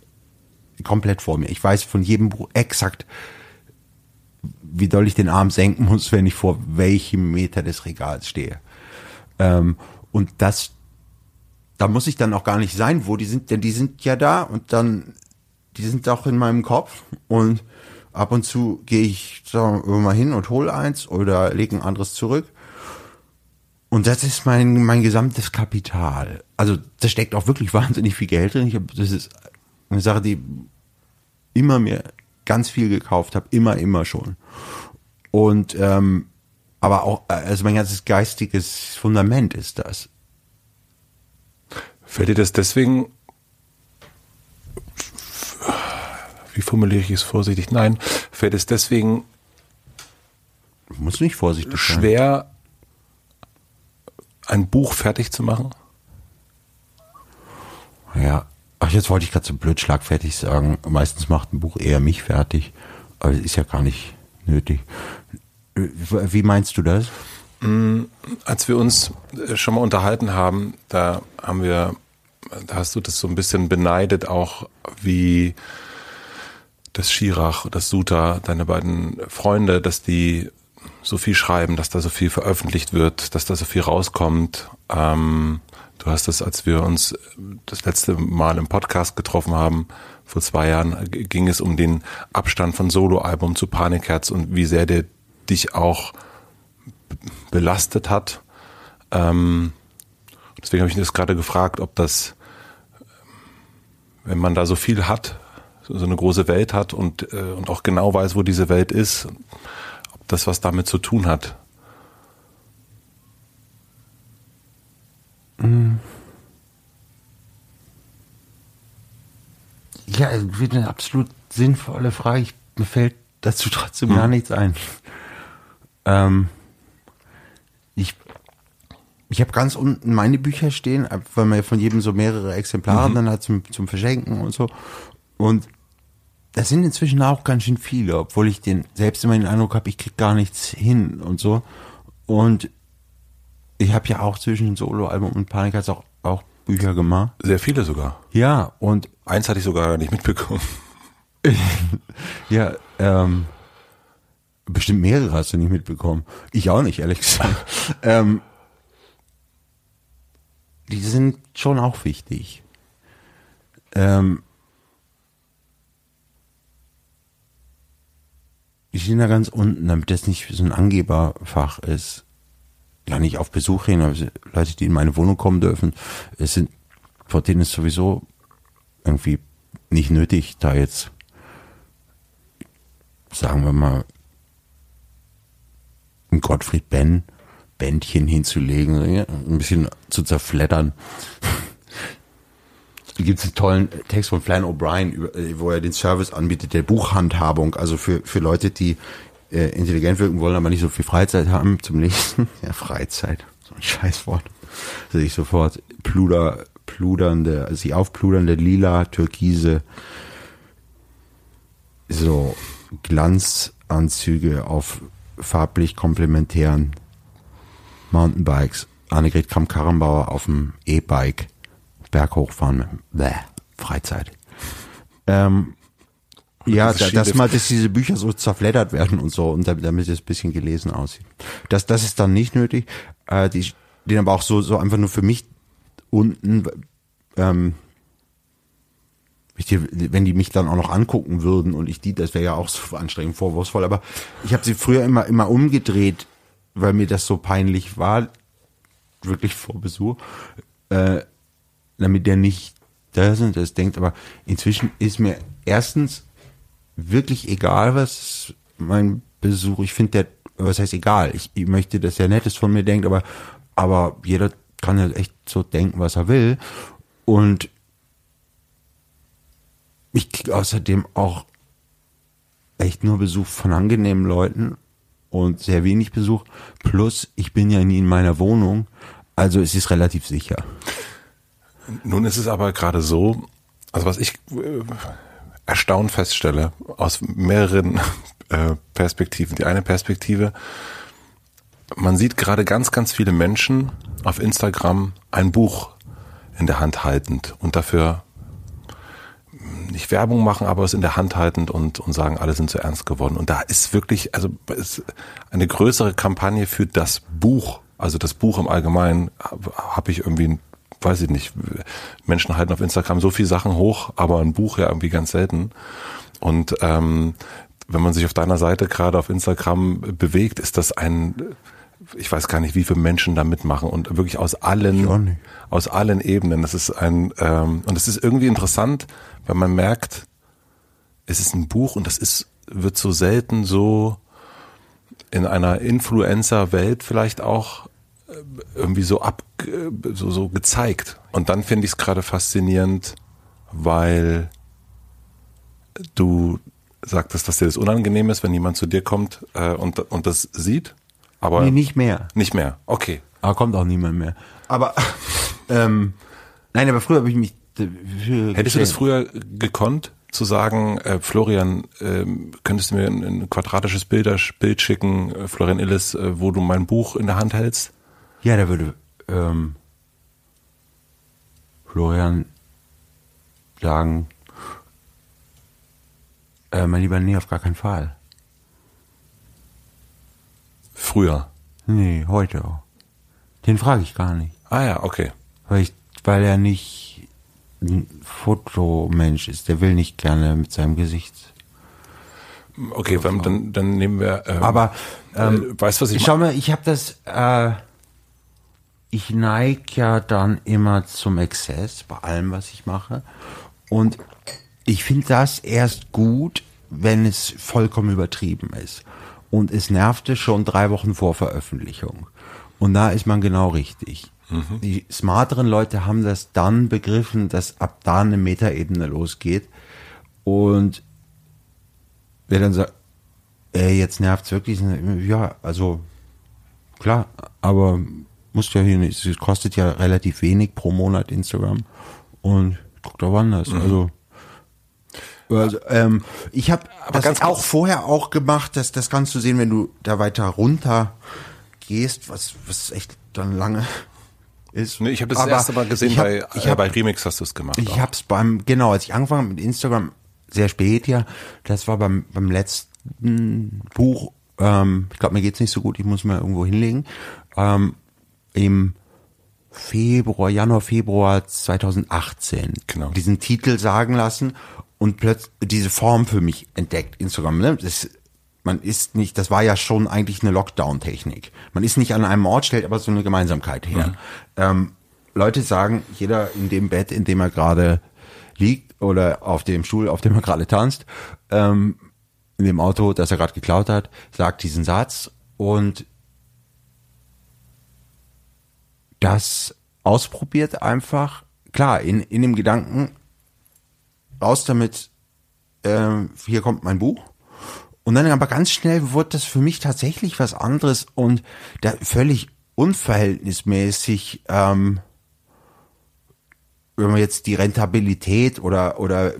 Speaker 1: komplett vor mir. Ich weiß von jedem Buch exakt, wie doll ich den Arm senken muss, wenn ich vor welchem Meter des Regals stehe. Ähm, und das, da muss ich dann auch gar nicht sein, wo die sind, denn die sind ja da und dann, die sind auch in meinem Kopf und ab und zu gehe ich sagen wir hin und hole eins oder lege ein anderes zurück. Und das ist mein, mein gesamtes Kapital. Also da steckt auch wirklich wahnsinnig viel Geld drin. Ich hab, das ist eine Sache, die immer mir ganz viel gekauft habe, immer, immer schon. Und ähm, aber auch, also mein ganzes geistiges Fundament ist das.
Speaker 2: Fällt dir das deswegen, wie formuliere ich es vorsichtig? Nein, fällt es deswegen
Speaker 1: muss nicht vorsichtig
Speaker 2: schwer, ein Buch fertig zu machen?
Speaker 1: Ja, ach, jetzt wollte ich gerade so blöd schlagfertig sagen. Meistens macht ein Buch eher mich fertig, aber ist ja gar nicht nötig. Wie meinst du das?
Speaker 2: Mm, als wir uns äh, schon mal unterhalten haben, da haben wir, da hast du das so ein bisschen beneidet, auch wie das Schirach, das Suta, deine beiden Freunde, dass die so viel schreiben, dass da so viel veröffentlicht wird, dass da so viel rauskommt. Ähm, du hast es, als wir uns das letzte Mal im Podcast getroffen haben, vor zwei Jahren, ging es um den Abstand von Soloalbum zu Panikherz und wie sehr der dich auch belastet hat. Ähm, deswegen habe ich das gerade gefragt, ob das, wenn man da so viel hat, so eine große Welt hat und, äh, und auch genau weiß, wo diese Welt ist, ob das was damit zu tun hat.
Speaker 1: Ja, eine absolut sinnvolle Frage. Ich, mir fällt dazu trotzdem hm. gar nichts ein. Ähm, ich ich habe ganz unten meine Bücher stehen, weil man ja von jedem so mehrere Exemplare mhm. dann hat zum, zum Verschenken und so. Und das sind inzwischen auch ganz schön viele, obwohl ich den selbst immer den Eindruck habe, ich krieg gar nichts hin und so. Und ich habe ja auch zwischen Soloalbum und Panik auch, auch Bücher gemacht.
Speaker 2: Sehr viele sogar.
Speaker 1: Ja, und
Speaker 2: eins hatte ich sogar nicht mitbekommen.
Speaker 1: ja, ähm, Bestimmt mehrere hast du nicht mitbekommen. Ich auch nicht, ehrlich gesagt. ähm, die sind schon auch wichtig. Ähm, die stehen da ganz unten, damit das nicht so ein Angeberfach ist. Ja, nicht auf Besuch hin, aber Leute, die in meine Wohnung kommen dürfen, es sind, vor denen ist sowieso irgendwie nicht nötig, da jetzt, sagen wir mal, ein Gottfried Benn Bändchen hinzulegen, ein bisschen zu zerfleddern. Da gibt es einen tollen Text von Flann O'Brien, wo er den Service anbietet, der Buchhandhabung, also für, für Leute, die äh, intelligent wirken wollen, aber nicht so viel Freizeit haben zum Lesen. Ja, Freizeit, so ein Scheißwort. Also ich sofort pluder, pludernde, sich aufpludernde lila, türkise, so Glanzanzüge auf farblich komplementären Mountainbikes. Annegret Kramp-Karrenbauer auf dem E-Bike berghochfahren. Bäh, Freizeit. Ähm, ja, das dass mal, dass diese Bücher so zerfleddert werden und so, und damit, damit es ein bisschen gelesen aussieht. Das, das ist dann nicht nötig. Äh, die stehen aber auch so, so einfach nur für mich unten, ähm, wenn die mich dann auch noch angucken würden und ich die, das wäre ja auch so anstrengend, vorwurfsvoll, aber ich habe sie früher immer, immer umgedreht, weil mir das so peinlich war, wirklich vor Besuch, äh, damit der nicht da sind, das denkt, aber inzwischen ist mir erstens wirklich egal, was mein Besuch, ich finde der, was heißt egal, ich, ich möchte, dass er Nettes von mir denkt, aber, aber jeder kann ja echt so denken, was er will und ich kriege außerdem auch echt nur Besuch von angenehmen Leuten und sehr wenig Besuch. Plus, ich bin ja nie in meiner Wohnung, also es ist relativ sicher.
Speaker 2: Nun ist es aber gerade so, also was ich erstaunt feststelle, aus mehreren äh, Perspektiven. Die eine Perspektive, man sieht gerade ganz, ganz viele Menschen auf Instagram ein Buch in der Hand haltend und dafür nicht Werbung machen, aber es in der Hand haltend und, und sagen, alle sind zu ernst geworden. Und da ist wirklich, also ist eine größere Kampagne für das Buch, also das Buch im Allgemeinen, habe ich irgendwie, weiß ich nicht, Menschen halten auf Instagram so viele Sachen hoch, aber ein Buch ja irgendwie ganz selten. Und ähm, wenn man sich auf deiner Seite gerade auf Instagram bewegt, ist das ein ich weiß gar nicht, wie viele Menschen da mitmachen und wirklich aus allen, aus allen Ebenen. Das ist ein, ähm, und es ist irgendwie interessant, weil man merkt, es ist ein Buch und das ist, wird so selten so in einer Influencer-Welt vielleicht auch irgendwie so ab, so, so gezeigt. Und dann finde ich es gerade faszinierend, weil du sagtest, dass dir das unangenehm ist, wenn jemand zu dir kommt äh, und, und das sieht aber
Speaker 1: nee, nicht mehr.
Speaker 2: Nicht mehr, okay.
Speaker 1: Aber kommt auch niemand mehr. Aber, ähm, nein, aber früher habe ich mich
Speaker 2: Hättest du das früher gekonnt, zu sagen, äh, Florian, äh, könntest du mir ein, ein quadratisches Bilder, Bild schicken, äh, Florian Illes, äh, wo du mein Buch in der Hand hältst?
Speaker 1: Ja, da würde ähm, Florian sagen, äh, mein lieber, nee, auf gar keinen Fall.
Speaker 2: Früher?
Speaker 1: Nee, heute auch. Den frage ich gar nicht.
Speaker 2: Ah ja, okay.
Speaker 1: Weil, ich, weil er nicht ein Fotomensch ist. Der will nicht gerne mit seinem Gesicht.
Speaker 2: Okay, dann, dann, dann nehmen wir.
Speaker 1: Ähm, Aber ähm,
Speaker 2: äh, weißt was ich
Speaker 1: Schau mal, ich habe das. Äh, ich neige ja dann immer zum Exzess bei allem, was ich mache. Und ich finde das erst gut, wenn es vollkommen übertrieben ist und es nervte schon drei Wochen vor Veröffentlichung. Und da ist man genau richtig. Mhm. Die smarteren Leute haben das dann begriffen, dass ab da eine Metaebene losgeht. Und wer dann sagt, ey, jetzt nervt's wirklich, ja, also klar, aber muss ja hier nicht, es kostet ja relativ wenig pro Monat Instagram und guckt auch anders. Mhm. Also also, ähm, ich habe das ganz auch vorher auch gemacht, dass das kannst du sehen, wenn du da weiter runter gehst, was was echt dann lange ist.
Speaker 2: Nee, ich habe das, das erste Mal gesehen hab, bei, ich hab, bei Remix hast du es gemacht.
Speaker 1: Ich habe es beim genau, als ich angefangen mit Instagram sehr spät ja, das war beim beim letzten Buch. Ähm, ich glaube, mir geht's nicht so gut. Ich muss mal irgendwo hinlegen. Ähm, Im Februar, Januar, Februar 2018 genau. diesen Titel sagen lassen und plötzlich diese Form für mich entdeckt, Instagram. Ne? Das, man ist nicht, das war ja schon eigentlich eine Lockdown-Technik. Man ist nicht an einem Ort, stellt aber so eine Gemeinsamkeit her. Mhm. Ähm, Leute sagen, jeder in dem Bett, in dem er gerade liegt oder auf dem Stuhl, auf dem er gerade tanzt, ähm, in dem Auto, das er gerade geklaut hat, sagt diesen Satz und das ausprobiert einfach, klar, in, in dem Gedanken, raus damit, äh, hier kommt mein Buch. Und dann aber ganz schnell wurde das für mich tatsächlich was anderes und da völlig unverhältnismäßig, ähm, wenn man jetzt die Rentabilität oder, oder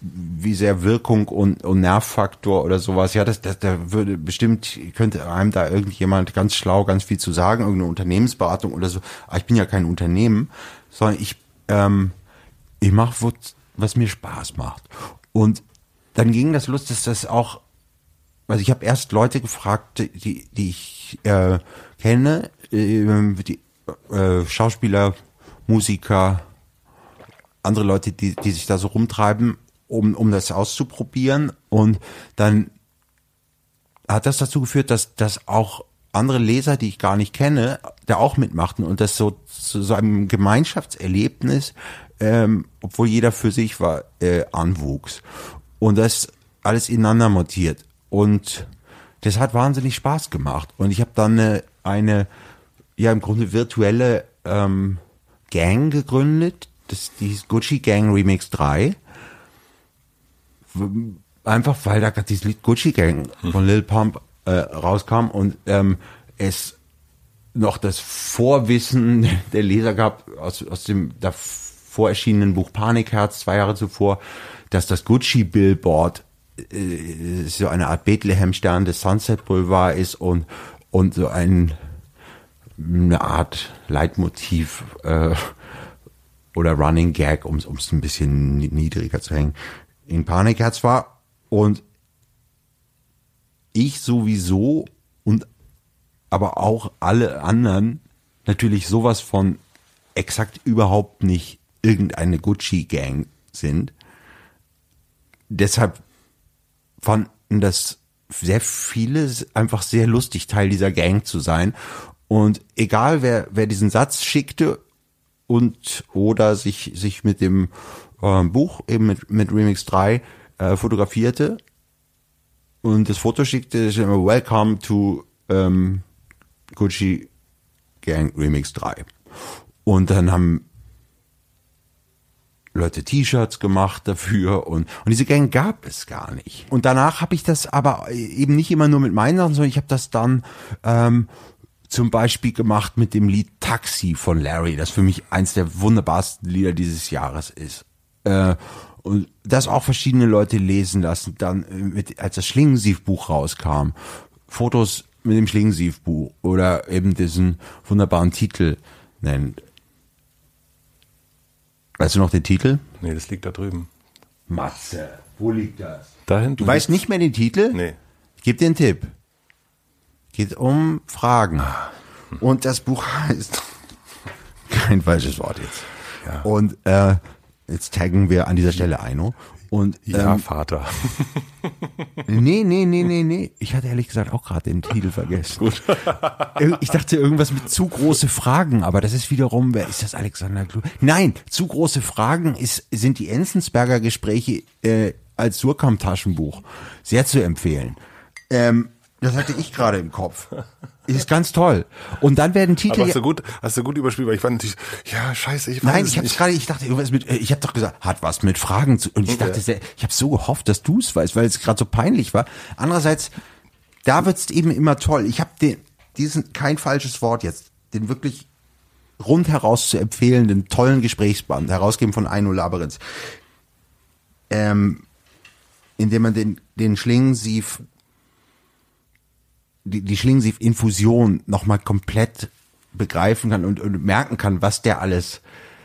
Speaker 1: wie sehr Wirkung und, und Nervfaktor oder sowas, ja, das, das, da würde bestimmt, könnte einem da irgendjemand ganz schlau ganz viel zu sagen, irgendeine Unternehmensberatung oder so. Aber ich bin ja kein Unternehmen, sondern ich, ähm, ich mache was mir Spaß macht. Und dann ging das los, dass das auch, also ich habe erst Leute gefragt, die, die ich äh, kenne, äh, die äh, Schauspieler, Musiker, andere Leute, die, die sich da so rumtreiben, um, um das auszuprobieren. Und dann hat das dazu geführt, dass, dass auch andere Leser, die ich gar nicht kenne, da auch mitmachten und das so zu so einem Gemeinschaftserlebnis ähm, obwohl jeder für sich war, äh, anwuchs. Und das alles ineinander montiert. Und das hat wahnsinnig Spaß gemacht. Und ich habe dann eine, eine, ja im Grunde virtuelle ähm, Gang gegründet. Das die hieß Gucci Gang Remix 3. Einfach weil da dieses Lied Gucci Gang von Lil Pump äh, rauskam und ähm, es noch das Vorwissen der Leser gab aus, aus dem davor erschienenen Buch Panikherz zwei Jahre zuvor, dass das Gucci Billboard äh, so eine Art Bethlehem-Stern des Sunset Boulevard ist und und so ein eine Art Leitmotiv äh, oder Running Gag, um es ein bisschen niedriger zu hängen, in Panikherz war und ich sowieso und aber auch alle anderen natürlich sowas von exakt überhaupt nicht irgendeine Gucci-Gang sind. Deshalb fanden das sehr viele einfach sehr lustig, Teil dieser Gang zu sein. Und egal wer, wer diesen Satz schickte und oder sich, sich mit dem äh, Buch eben mit, mit Remix 3 äh, fotografierte und das Foto schickte, ist immer Welcome to ähm, Gucci Gang Remix 3. Und dann haben Leute T-Shirts gemacht dafür und, und diese Gang gab es gar nicht. Und danach habe ich das aber eben nicht immer nur mit meinen Sachen, sondern ich habe das dann ähm, zum Beispiel gemacht mit dem Lied Taxi von Larry, das für mich eins der wunderbarsten Lieder dieses Jahres ist. Äh, und das auch verschiedene Leute lesen lassen. Dann, äh, mit, als das Schlingensief-Buch rauskam, Fotos mit dem Schlingensief-Buch oder eben diesen wunderbaren Titel nennt. Weißt du noch den Titel?
Speaker 2: Nee, das liegt da drüben.
Speaker 1: Matze, wo liegt das?
Speaker 2: Da hinten.
Speaker 1: Du weißt nicht mehr den Titel?
Speaker 2: Nee.
Speaker 1: Ich gebe dir einen Tipp. Geht um Fragen. Und das Buch heißt kein falsches Wort jetzt.
Speaker 2: Ja.
Speaker 1: Und äh, jetzt taggen wir an dieser Stelle Eino. Und
Speaker 2: Ja,
Speaker 1: ähm,
Speaker 2: Vater.
Speaker 1: nee, nee, nee, nee, nee. Ich hatte ehrlich gesagt auch gerade den Titel vergessen. Gut. Ich dachte irgendwas mit zu große Fragen, aber das ist wiederum, wer ist das Alexander Klu? Nein, zu große Fragen ist, sind die Enzensberger Gespräche äh, als Surkamp-Taschenbuch sehr zu empfehlen. Ähm, das hatte ich gerade im Kopf. Ist ganz toll. Und dann werden Titel.
Speaker 2: Aber hast du gut, hast du gut überspielt, weil ich war natürlich, ja, scheiße, ich weiß
Speaker 1: Nein, ich
Speaker 2: nicht.
Speaker 1: gerade, ich dachte irgendwas mit, äh, ich habe doch gesagt, hat was mit Fragen zu. Und ich dachte, sehr, ich habe so gehofft, dass du es weißt, weil es gerade so peinlich war. Andererseits, da wird's eben immer toll. Ich habe den, diesen kein falsches Wort jetzt, den wirklich rundheraus zu empfehlenden tollen Gesprächsband, herausgeben von Aino Laberitz, ähm, indem man den den Schlingensief die, die Schlingensief-Infusion nochmal komplett begreifen kann und, und merken kann, was der alles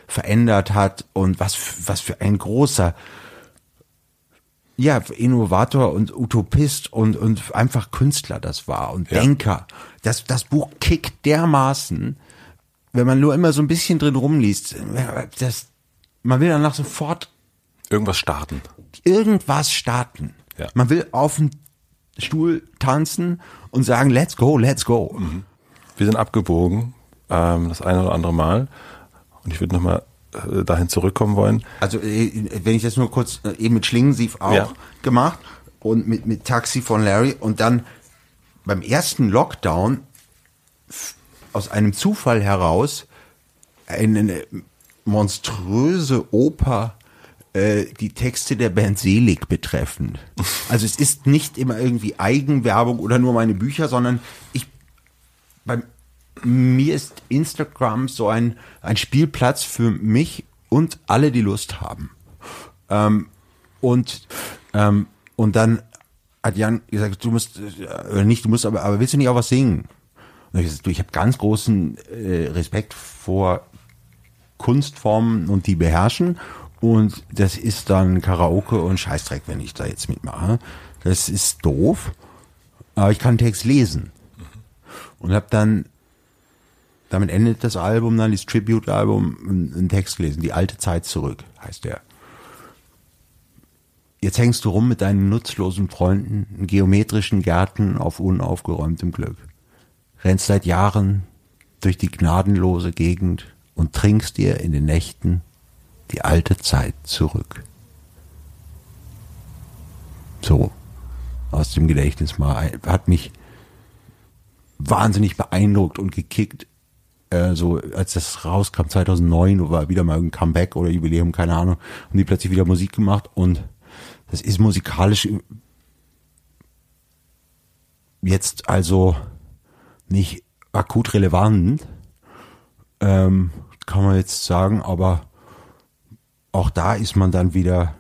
Speaker 1: verändert hat und was, was für ein großer ja, Innovator und Utopist und, und einfach Künstler das war und
Speaker 2: Ja.
Speaker 1: Denker. Das, das Buch kickt dermaßen, wenn man nur immer so ein bisschen drin rumliest, das, man will danach sofort
Speaker 2: Irgendwas starten.
Speaker 1: irgendwas starten.
Speaker 2: Ja.
Speaker 1: Man will auf den Stuhl tanzen und sagen, let's go, let's go.
Speaker 2: Wir sind abgebogen, ähm, das eine oder andere Mal. Und ich würde nochmal äh, dahin zurückkommen wollen.
Speaker 1: Also äh, wenn ich das nur kurz äh, eben mit Schlingensief auch
Speaker 2: Ja.
Speaker 1: gemacht und mit, mit Taxi von Larry und dann beim ersten Lockdown aus einem Zufall heraus eine monströse Oper äh, die Texte der Band Selig betreffend. Also es ist nicht immer irgendwie Eigenwerbung oder nur meine Bücher, sondern ich bei mir ist Instagram so ein, ein Spielplatz für mich und alle, die Lust haben. Ähm, und, ähm, und dann hat Jan gesagt, du musst, äh, oder nicht, du musst, aber, aber willst du nicht auch was singen? Und ich ich habe ganz großen äh, Respekt vor Kunstformen und die beherrschen. Und das ist dann Karaoke und Scheißdreck, wenn ich da jetzt mitmache. Das ist doof. Aber ich kann Text lesen. Und habe dann, damit endet das Album, dann dieses Tribute-Album, einen Text gelesen. Die alte Zeit zurück, heißt der. Jetzt hängst du rum mit deinen nutzlosen Freunden in geometrischen Gärten auf unaufgeräumtem Glück. Rennst seit Jahren durch die gnadenlose Gegend und trinkst dir in den Nächten die alte Zeit zurück. So, aus dem Gedächtnis mal, hat mich wahnsinnig beeindruckt und gekickt. Äh, so, als das rauskam, 2009, war wieder mal ein Comeback oder Jubiläum, keine Ahnung, haben die plötzlich wieder Musik gemacht und das ist musikalisch jetzt also nicht akut relevant, ähm, kann man jetzt sagen, aber auch da ist man dann wieder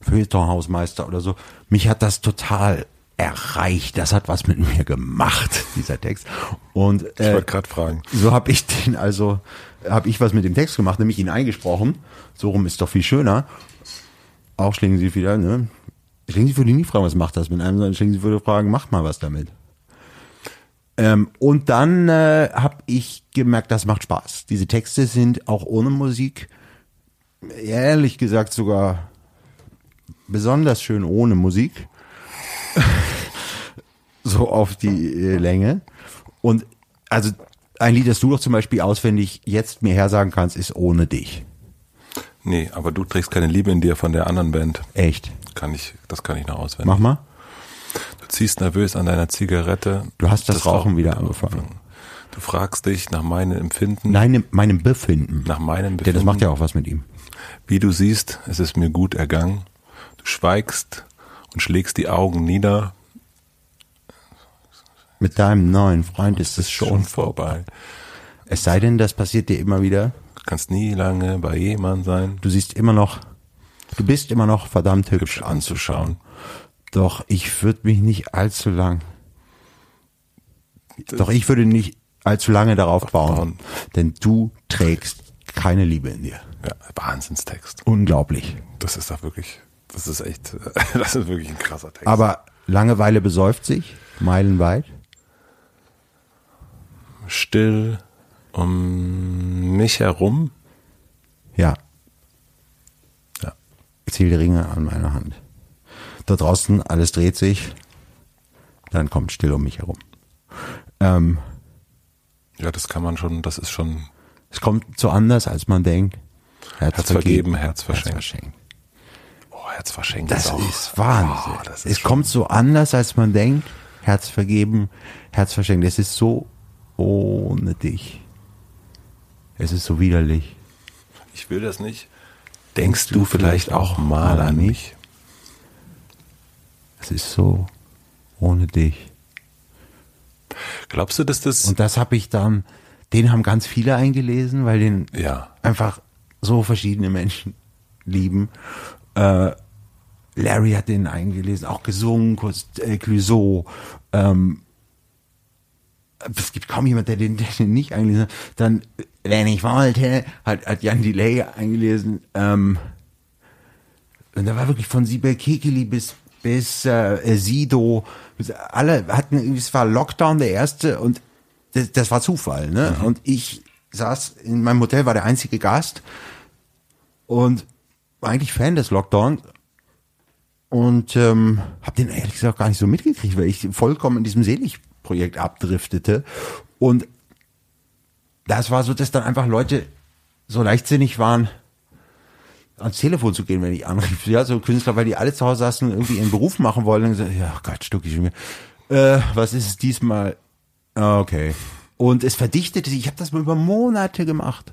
Speaker 1: Feuilletonhausmeister oder so. Mich hat das total erreicht. Das hat was mit mir gemacht, dieser Text. Und
Speaker 2: Ich
Speaker 1: äh,
Speaker 2: wollte gerade fragen.
Speaker 1: so habe ich den also, habe ich was mit dem Text gemacht, nämlich ihn eingesprochen. So rum ist doch viel schöner. Auch schlingen Sie wieder, ne? Schlingen Sie würde nie fragen, was macht das mit einem, sondern schlingen Sie würde fragen, macht mal was damit. Ähm, und dann äh, habe ich gemerkt, das macht Spaß. Diese Texte sind auch ohne Musik, ehrlich gesagt sogar besonders schön ohne Musik. so auf die äh, Länge. Und also ein Lied, das du doch zum Beispiel auswendig jetzt mir hersagen kannst, ist ohne dich.
Speaker 2: Nee, aber du trägst keine Liebe in dir von der anderen Band.
Speaker 1: Echt.
Speaker 2: Kann ich, das kann ich noch auswendig.
Speaker 1: Mach mal.
Speaker 2: Du ziehst nervös an deiner Zigarette.
Speaker 1: Du hast das Rauchen wieder angefangen.
Speaker 2: Du fragst dich nach meinem Empfinden,
Speaker 1: Nein, meinem Befinden.
Speaker 2: nach meinem
Speaker 1: Denn
Speaker 2: Befinden.
Speaker 1: das macht ja auch was mit ihm.
Speaker 2: Wie du siehst, es ist mir gut ergangen. Du schweigst und schlägst die Augen nieder.
Speaker 1: Mit deinem neuen Freund ist es
Speaker 2: Schon
Speaker 1: schon.
Speaker 2: vorbei.
Speaker 1: Es sei denn, das passiert dir immer wieder.
Speaker 2: Du kannst nie lange bei jemand sein.
Speaker 1: Du siehst immer noch, du bist immer noch verdammt hübsch
Speaker 2: Hübsch anzuschauen.
Speaker 1: Doch ich würde mich nicht allzu lang. Doch ich würde nicht allzu lange darauf bauen. denn du trägst keine Liebe in dir.
Speaker 2: Ja, Wahnsinnstext.
Speaker 1: Unglaublich.
Speaker 2: Das ist doch wirklich, das ist echt, das ist wirklich ein krasser Text.
Speaker 1: Aber Langeweile besäuft sich, meilenweit.
Speaker 2: still um mich herum.
Speaker 1: Ja,
Speaker 2: Ja.
Speaker 1: ich zähle die Ringe an meiner Hand. Da draußen, alles dreht sich, dann kommt still um mich herum. Ähm,
Speaker 2: Ja, das kann man schon, das ist schon
Speaker 1: es kommt so anders, als man denkt.
Speaker 2: Herz vergeben, Herz verschenkt.
Speaker 1: verschenkt.
Speaker 2: oh, Herz verschenkt.
Speaker 1: Das
Speaker 2: auch-
Speaker 1: ist Wahnsinn.
Speaker 2: Oh, das ist
Speaker 1: es kommt so anders, als man denkt. Herz vergeben, Herz verschenkt. Es ist so ohne dich. Es ist so widerlich.
Speaker 2: Ich will das nicht. Denkst du vielleicht auch mal an mich?
Speaker 1: Es ist so ohne dich.
Speaker 2: Glaubst du, dass das
Speaker 1: Und das habe ich dann, den haben ganz viele eingelesen, weil den
Speaker 2: ja,
Speaker 1: einfach so verschiedene Menschen lieben. Äh, Larry hat den eingelesen, auch gesungen, kurz äh, Clouseau. Ähm, es gibt kaum jemand, der den, der den nicht eingelesen hat. Dann, wenn ich wollte, hat, hat Jan Delay eingelesen. Ähm, und da war wirklich von Sibel Kekeli bis bis äh, Sido, alle hatten irgendwie, es war Lockdown der erste und das, das war Zufall, ne? Und ich saß in meinem Hotel, war der einzige Gast und war eigentlich Fan des Lockdowns und ähm, habe den ehrlich gesagt gar nicht so mitgekriegt, weil ich vollkommen in diesem Selig-Projekt abdriftete und das war so, dass dann einfach Leute so leichtsinnig waren, ans Telefon zu gehen, wenn ich anrief. Ja, so Künstler, weil die alle zu Hause saßen und irgendwie ihren Beruf machen wollen. Und gesagt, ja, Gott, Stucki. Äh, was ist es diesmal? Ah, Okay. Und es verdichtete sich. Ich habe das mal über Monate gemacht.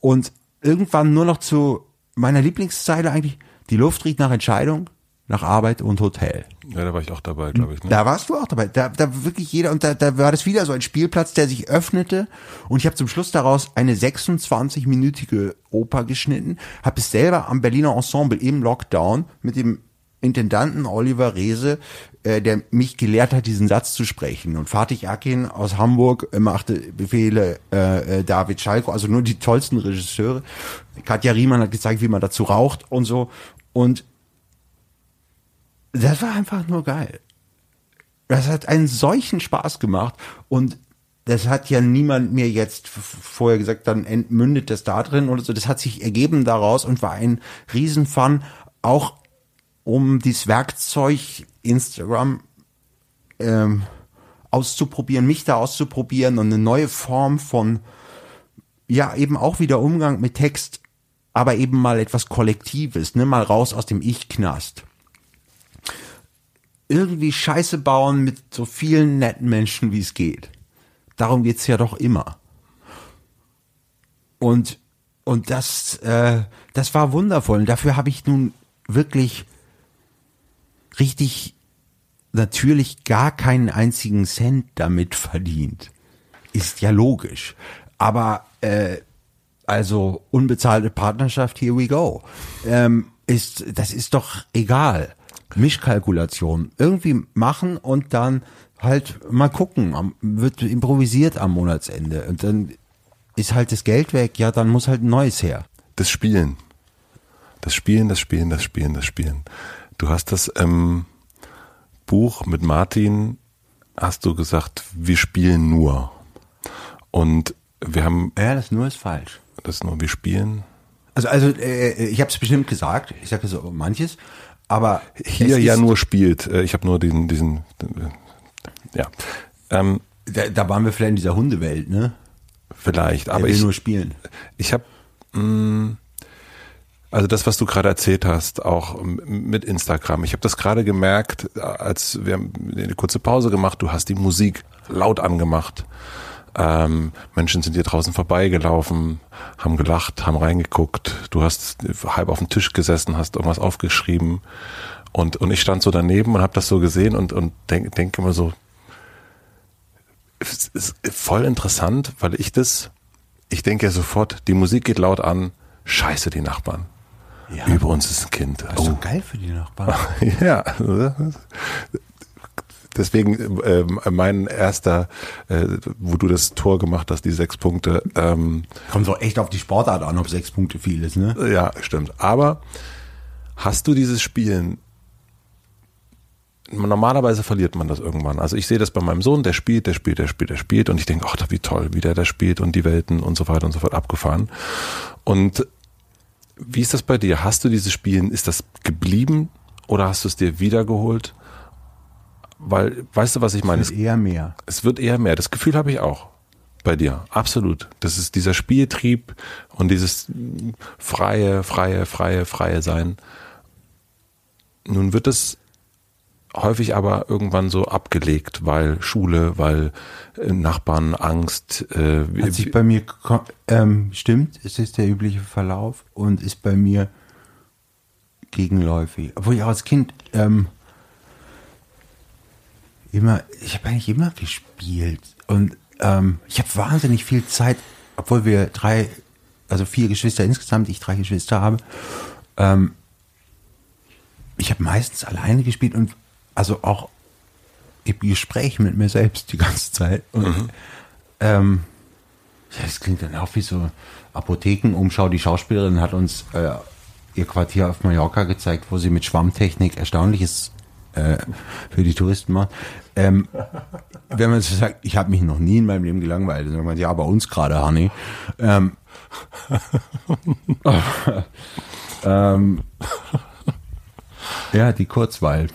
Speaker 1: Und irgendwann nur noch zu meiner Lieblingszeile eigentlich, die Luft riecht nach Entscheidung, nach Arbeit und Hotel.
Speaker 2: ja, da war ich auch dabei, glaube ich. Ne?
Speaker 1: Da warst du auch dabei. Da, da wirklich jeder, und da, da war das wieder so ein Spielplatz, der sich öffnete. Und ich habe zum Schluss daraus eine 26-minütige Oper geschnitten, habe es selber am Berliner Ensemble im Lockdown mit dem Intendanten Oliver Reese, äh, der mich gelehrt hat, diesen Satz zu sprechen. Und Fatih Akin aus Hamburg äh, machte Befehle, äh, äh, David Schalko, also nur die tollsten Regisseure. Katja Riemann hat gezeigt, wie man dazu raucht und so. Und das war einfach nur geil. Das hat einen solchen Spaß gemacht und das hat ja niemand mir jetzt vorher gesagt, dann entmündet das da drin oder so. Das hat sich ergeben daraus und war ein Riesenfun, auch um dieses Werkzeug Instagram ähm, auszuprobieren, mich da auszuprobieren und eine neue Form von, ja, eben auch wieder Umgang mit Text, aber eben mal etwas Kollektives, ne, mal raus aus dem Ich-Knast irgendwie Scheiße bauen mit so vielen netten Menschen, wie es geht. Darum geht's ja doch immer. Und, und das, äh, das war wundervoll. Und dafür habe ich nun wirklich richtig natürlich gar keinen einzigen Cent damit verdient. Ist ja logisch. Aber äh, also unbezahlte Partnerschaft, here we go. Ähm, ist, das ist doch egal. Mischkalkulation. Irgendwie machen und dann halt mal gucken. Wird improvisiert am Monatsende. Und dann ist halt das Geld weg. Ja, dann muss halt ein neues her.
Speaker 2: Das Spielen. Das Spielen, das Spielen, das Spielen, das Spielen. Du hast das ähm, Buch mit Martin, hast du gesagt, wir spielen nur. Und wir haben
Speaker 1: Ja, das nur ist falsch.
Speaker 2: das nur, wir spielen.
Speaker 1: Also, also äh, ich habe es bestimmt gesagt. Ich sage so manches. Aber
Speaker 2: Hier ja nur spielt. Äh, Ich habe nur diesen, diesen, äh, ja, ähm,
Speaker 1: Da, da waren wir vielleicht in dieser Hundewelt, ne?
Speaker 2: vielleicht.
Speaker 1: Aber
Speaker 2: ich,
Speaker 1: nur spielen.
Speaker 2: Ich habe, also das, was du gerade erzählt hast, auch mit Instagram. Ich habe das gerade gemerkt, als wir eine kurze Pause gemacht. Du hast die Musik laut angemacht. Ähm, Menschen sind hier draußen vorbeigelaufen, haben gelacht, haben reingeguckt. Du hast halb auf dem Tisch gesessen, hast irgendwas aufgeschrieben. Und, und ich stand so daneben und habe das so gesehen und, und denke denk immer so, es ist voll interessant, weil ich das, ich denke ja sofort, die Musik geht laut an, scheiße die Nachbarn.
Speaker 1: Ja.
Speaker 2: Über uns ist ein Kind.
Speaker 1: Das ist
Speaker 2: Oh.
Speaker 1: so geil für die Nachbarn.
Speaker 2: ja. Deswegen ähm, mein erster, äh, wo du das Tor gemacht hast, die sechs Punkte, ähm,
Speaker 1: Kommt doch echt auf die Sportart an, ob sechs Punkte viel ist, ne?
Speaker 2: ja, stimmt. Aber hast du dieses Spielen normalerweise verliert man das irgendwann. Also ich sehe das bei meinem Sohn, der spielt, der spielt, der spielt, der spielt und ich denke, ach, wie toll, wie der da spielt und die Welten und so weiter und so fort abgefahren. Und wie ist das bei dir? Hast du dieses Spielen, ist das geblieben oder hast du es dir wiedergeholt? Weil, weißt du, was ich meine?
Speaker 1: Das ist eher mehr.
Speaker 2: Es wird eher mehr. Das Gefühl habe ich auch bei dir. Absolut. Das ist dieser Spieltrieb und dieses freie, freie, freie, freie Sein. Nun wird es häufig aber irgendwann so abgelegt, weil Schule, weil äh, Nachbarn Angst. Äh,
Speaker 1: Hat sich bei mir, ähm, stimmt, es ist der übliche Verlauf und ist bei mir gegenläufig. Obwohl ich auch als Kind ähm, immer, ich habe eigentlich immer gespielt und ähm, ich habe wahnsinnig viel Zeit, obwohl wir drei, also vier Geschwister insgesamt, ich drei Geschwister habe. Ähm, ich habe meistens alleine gespielt und also auch im Gespräch mit mir selbst die ganze Zeit. Und, ähm, ja, das klingt dann auch wie so Apothekenumschau. Die Schauspielerin hat uns äh, ihr Quartier auf Mallorca gezeigt, wo sie mit Schwammtechnik Erstaunliches äh, für die Touristen macht. Ähm, wenn man so sagt, ich habe mich noch nie in meinem Leben gelangweilt, dann sagt man, ja, bei uns gerade, Honey. Ähm, ähm, ja, die Kurzweil.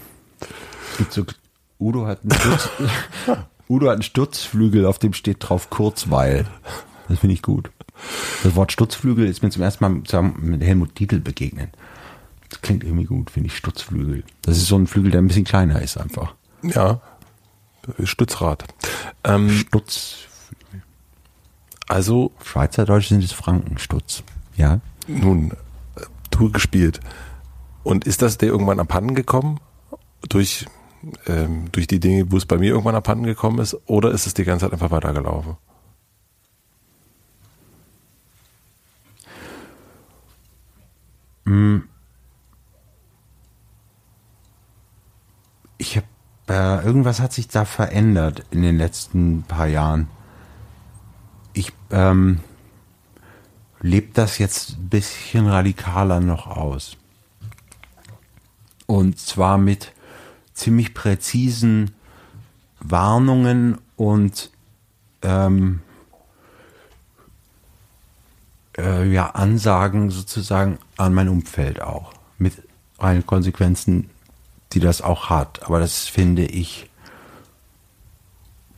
Speaker 1: So, Udo hat einen Sturz, Udo hat einen Sturzflügel, auf dem steht drauf Kurzweil. Das finde ich gut. Das Wort Sturzflügel ist mir zum ersten Mal zusammen mit Helmut Dietl begegnet. Das klingt irgendwie gut, finde ich, Stutzflügel. Das ist so ein Flügel, der ein bisschen kleiner ist einfach.
Speaker 2: ja, Stützrad. Ähm,
Speaker 1: Stutz.
Speaker 2: also
Speaker 1: Schweizerdeutsch sind es Frankenstutz. Ja.
Speaker 2: nun, äh, du gespielt. Und ist das dir irgendwann abhanden gekommen? Durch, ähm, durch die Dinge, wo es bei mir irgendwann abhanden gekommen ist? Oder ist es die ganze Zeit einfach weitergelaufen?
Speaker 1: Ich habe, äh, irgendwas hat sich da verändert in den letzten paar Jahren. Ich ähm, lebe das jetzt ein bisschen radikaler noch aus. Und zwar mit ziemlich präzisen Warnungen und ähm, äh, ja, Ansagen sozusagen an mein Umfeld auch. Mit allen Konsequenzen, die das auch hat. Aber das finde ich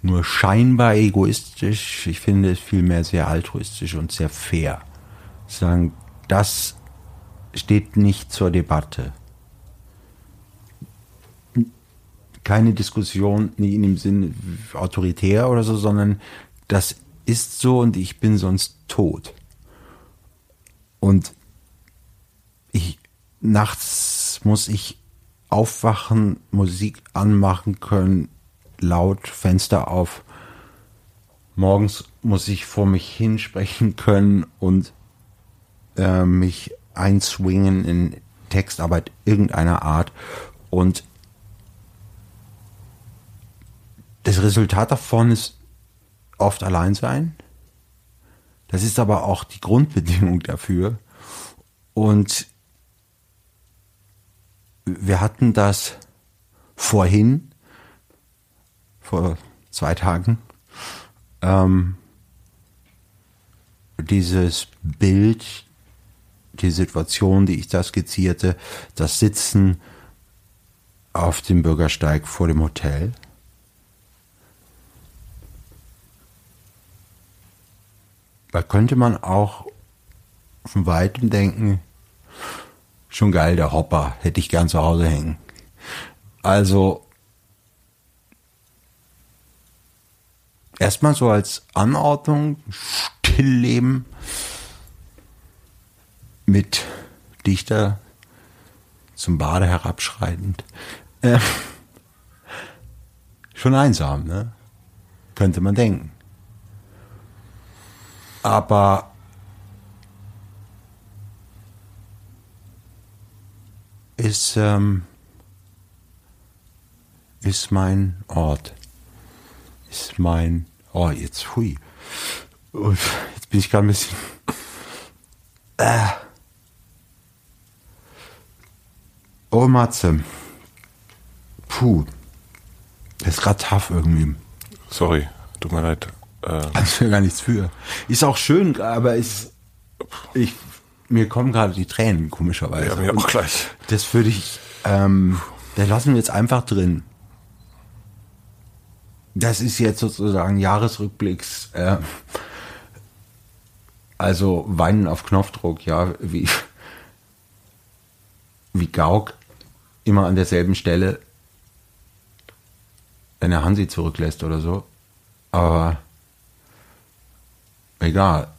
Speaker 1: nur scheinbar egoistisch. Ich finde es vielmehr sehr altruistisch und sehr fair. Sagen, das steht nicht zur Debatte. Keine Diskussion, nie in dem Sinne autoritär oder so, sondern das ist so und ich bin sonst tot. Und ich nachts muss ich aufwachen, Musik anmachen können, laut, Fenster auf. Morgens muss ich vor mich hinsprechen können und äh, mich einswingen in Textarbeit irgendeiner Art. Und das Resultat davon ist oft allein sein. Das ist aber auch die Grundbedingung dafür. Und wir hatten das vorhin, vor zwei Tagen, ähm, dieses Bild, die Situation, die ich da skizzierte, das Sitzen auf dem Bürgersteig vor dem Hotel. Da könnte man auch von weitem denken, schon geil, der Hopper, hätte ich gern zu Hause hängen. Also erstmal so als Anordnung, Stillleben mit Dichter zum Bade herabschreitend. Äh, schon einsam, ne? Könnte man denken. Aber ist, ähm, ist mein Ort. Ist mein, oh, jetzt, hui. Jetzt bin ich gerade ein bisschen, äh. Oh, Matze. Puh. Das ist gerade tough irgendwie.
Speaker 2: Sorry, tut mir leid.
Speaker 1: Äh. Das wäre gar nichts für. Ist auch schön, aber ist, ich, mir kommen gerade die Tränen, komischerweise.
Speaker 2: Ja, mir auch gleich.
Speaker 1: Das würde ich, ähm, das lassen wir jetzt einfach drin. Das ist jetzt sozusagen Jahresrückblicks, äh, also Weinen auf Knopfdruck, ja, wie, wie Gauck immer an derselben Stelle, wenn er Hansi zurücklässt oder so. Aber egal.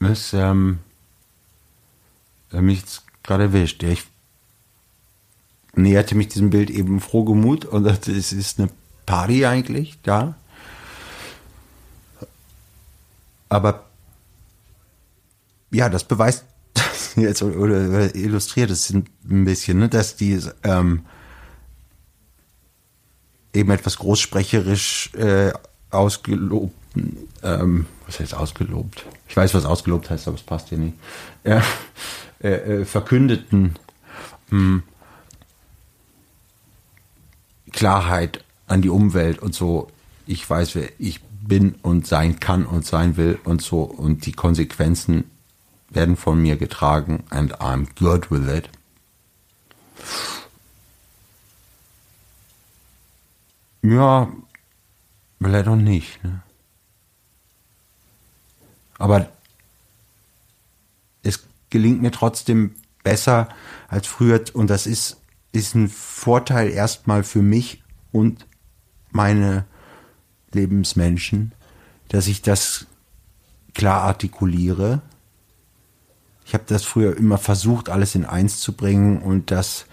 Speaker 1: ist ähm, mich gerade erwischt. Ich näherte mich diesem Bild eben frohgemut und dachte, es ist eine Party eigentlich da. Aber ja, das beweist jetzt oder, oder illustriert es ein bisschen, ne, dass die ähm, eben etwas großsprecherisch äh, ausgelobten, ähm, was heißt ausgelobt? Ich weiß, was ausgelobt heißt, aber es passt hier nicht. Äh, äh, verkündeten mh, hm, Klarheit an die Umwelt und so. Ich weiß, wer ich bin und sein kann und sein will und so. Und die Konsequenzen werden von mir getragen and I'm good with it. Ja, auch nicht. Ne? Aber es gelingt mir trotzdem besser als früher und das ist, ist ein Vorteil erstmal für mich und meine Lebensmenschen, dass ich das klar artikuliere. Ich habe das früher immer versucht, alles in eins zu bringen und das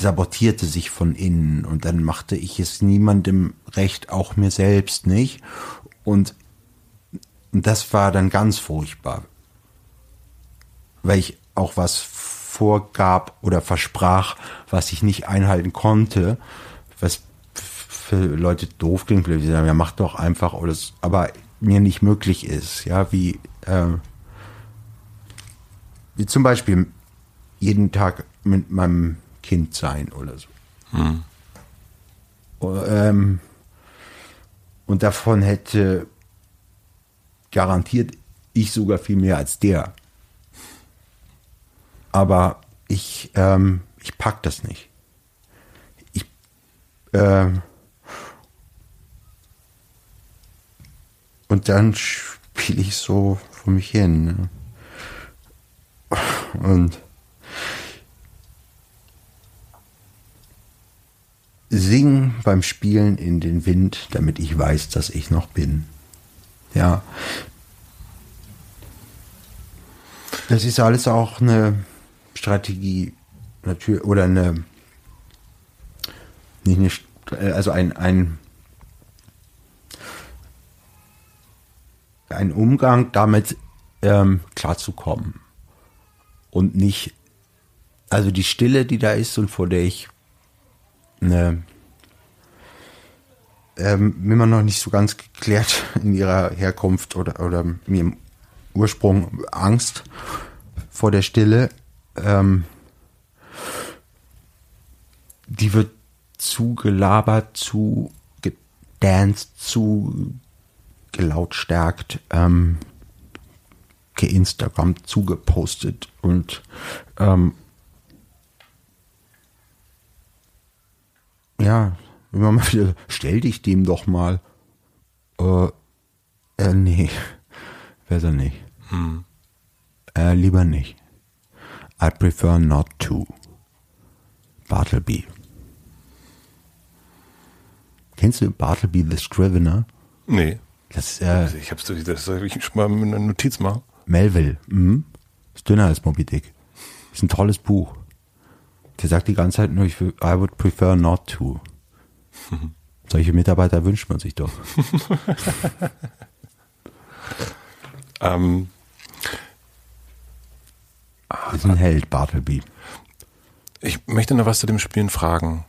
Speaker 1: sabotierte sich von innen und dann machte ich es niemandem recht, auch mir selbst nicht. Und das war dann ganz furchtbar, weil ich auch was vorgab oder versprach, was ich nicht einhalten konnte, was für Leute doof klingt, die sagen, ja, mach doch einfach, das, aber mir nicht möglich ist, ja, wie, äh, wie zum Beispiel jeden Tag mit meinem Kind sein oder so. Hm. Ähm, und davon hätte garantiert ich sogar viel mehr als der. Aber ich, ähm, ich pack das nicht. Ich, äh, und dann spiele ich so vor mich hin. Ne? Und sing beim Spielen in den Wind, damit ich weiß, dass ich noch bin. Ja. Das ist alles auch eine Strategie, natürlich, oder eine, nicht eine, äh, also ein, ein, ein Umgang damit ähm, klarzukommen. Und nicht, also die Stille, die da ist und vor der ich eine, ähm, immer noch nicht so ganz geklärt in ihrer Herkunft oder, oder mir im Ursprung Angst vor der Stille, ähm, die wird zu gelabert, zu gedanced, zu gelautstärkt, ähm, geinstagram zugepostet und ähm, ja, immer mal wieder, stell dich dem doch mal. Äh, äh nee, besser nicht. Äh, lieber nicht. I prefer not to. Bartleby. Kennst du Bartleby the Scrivener?
Speaker 2: Nee.
Speaker 1: Das ist äh,
Speaker 2: Ich hab's durch, das soll ich schon mal mit einer Notiz machen.
Speaker 1: Melville. Mhm. Ist dünner als Moby Dick. Ist ein tolles Buch. Der sagt die ganze Zeit nur, ich will, I would prefer not to. Solche Mitarbeiter wünscht man sich doch.
Speaker 2: Ähm,
Speaker 1: Ist ein Held, Bartleby.
Speaker 2: ich möchte noch was zu dem Spielen fragen.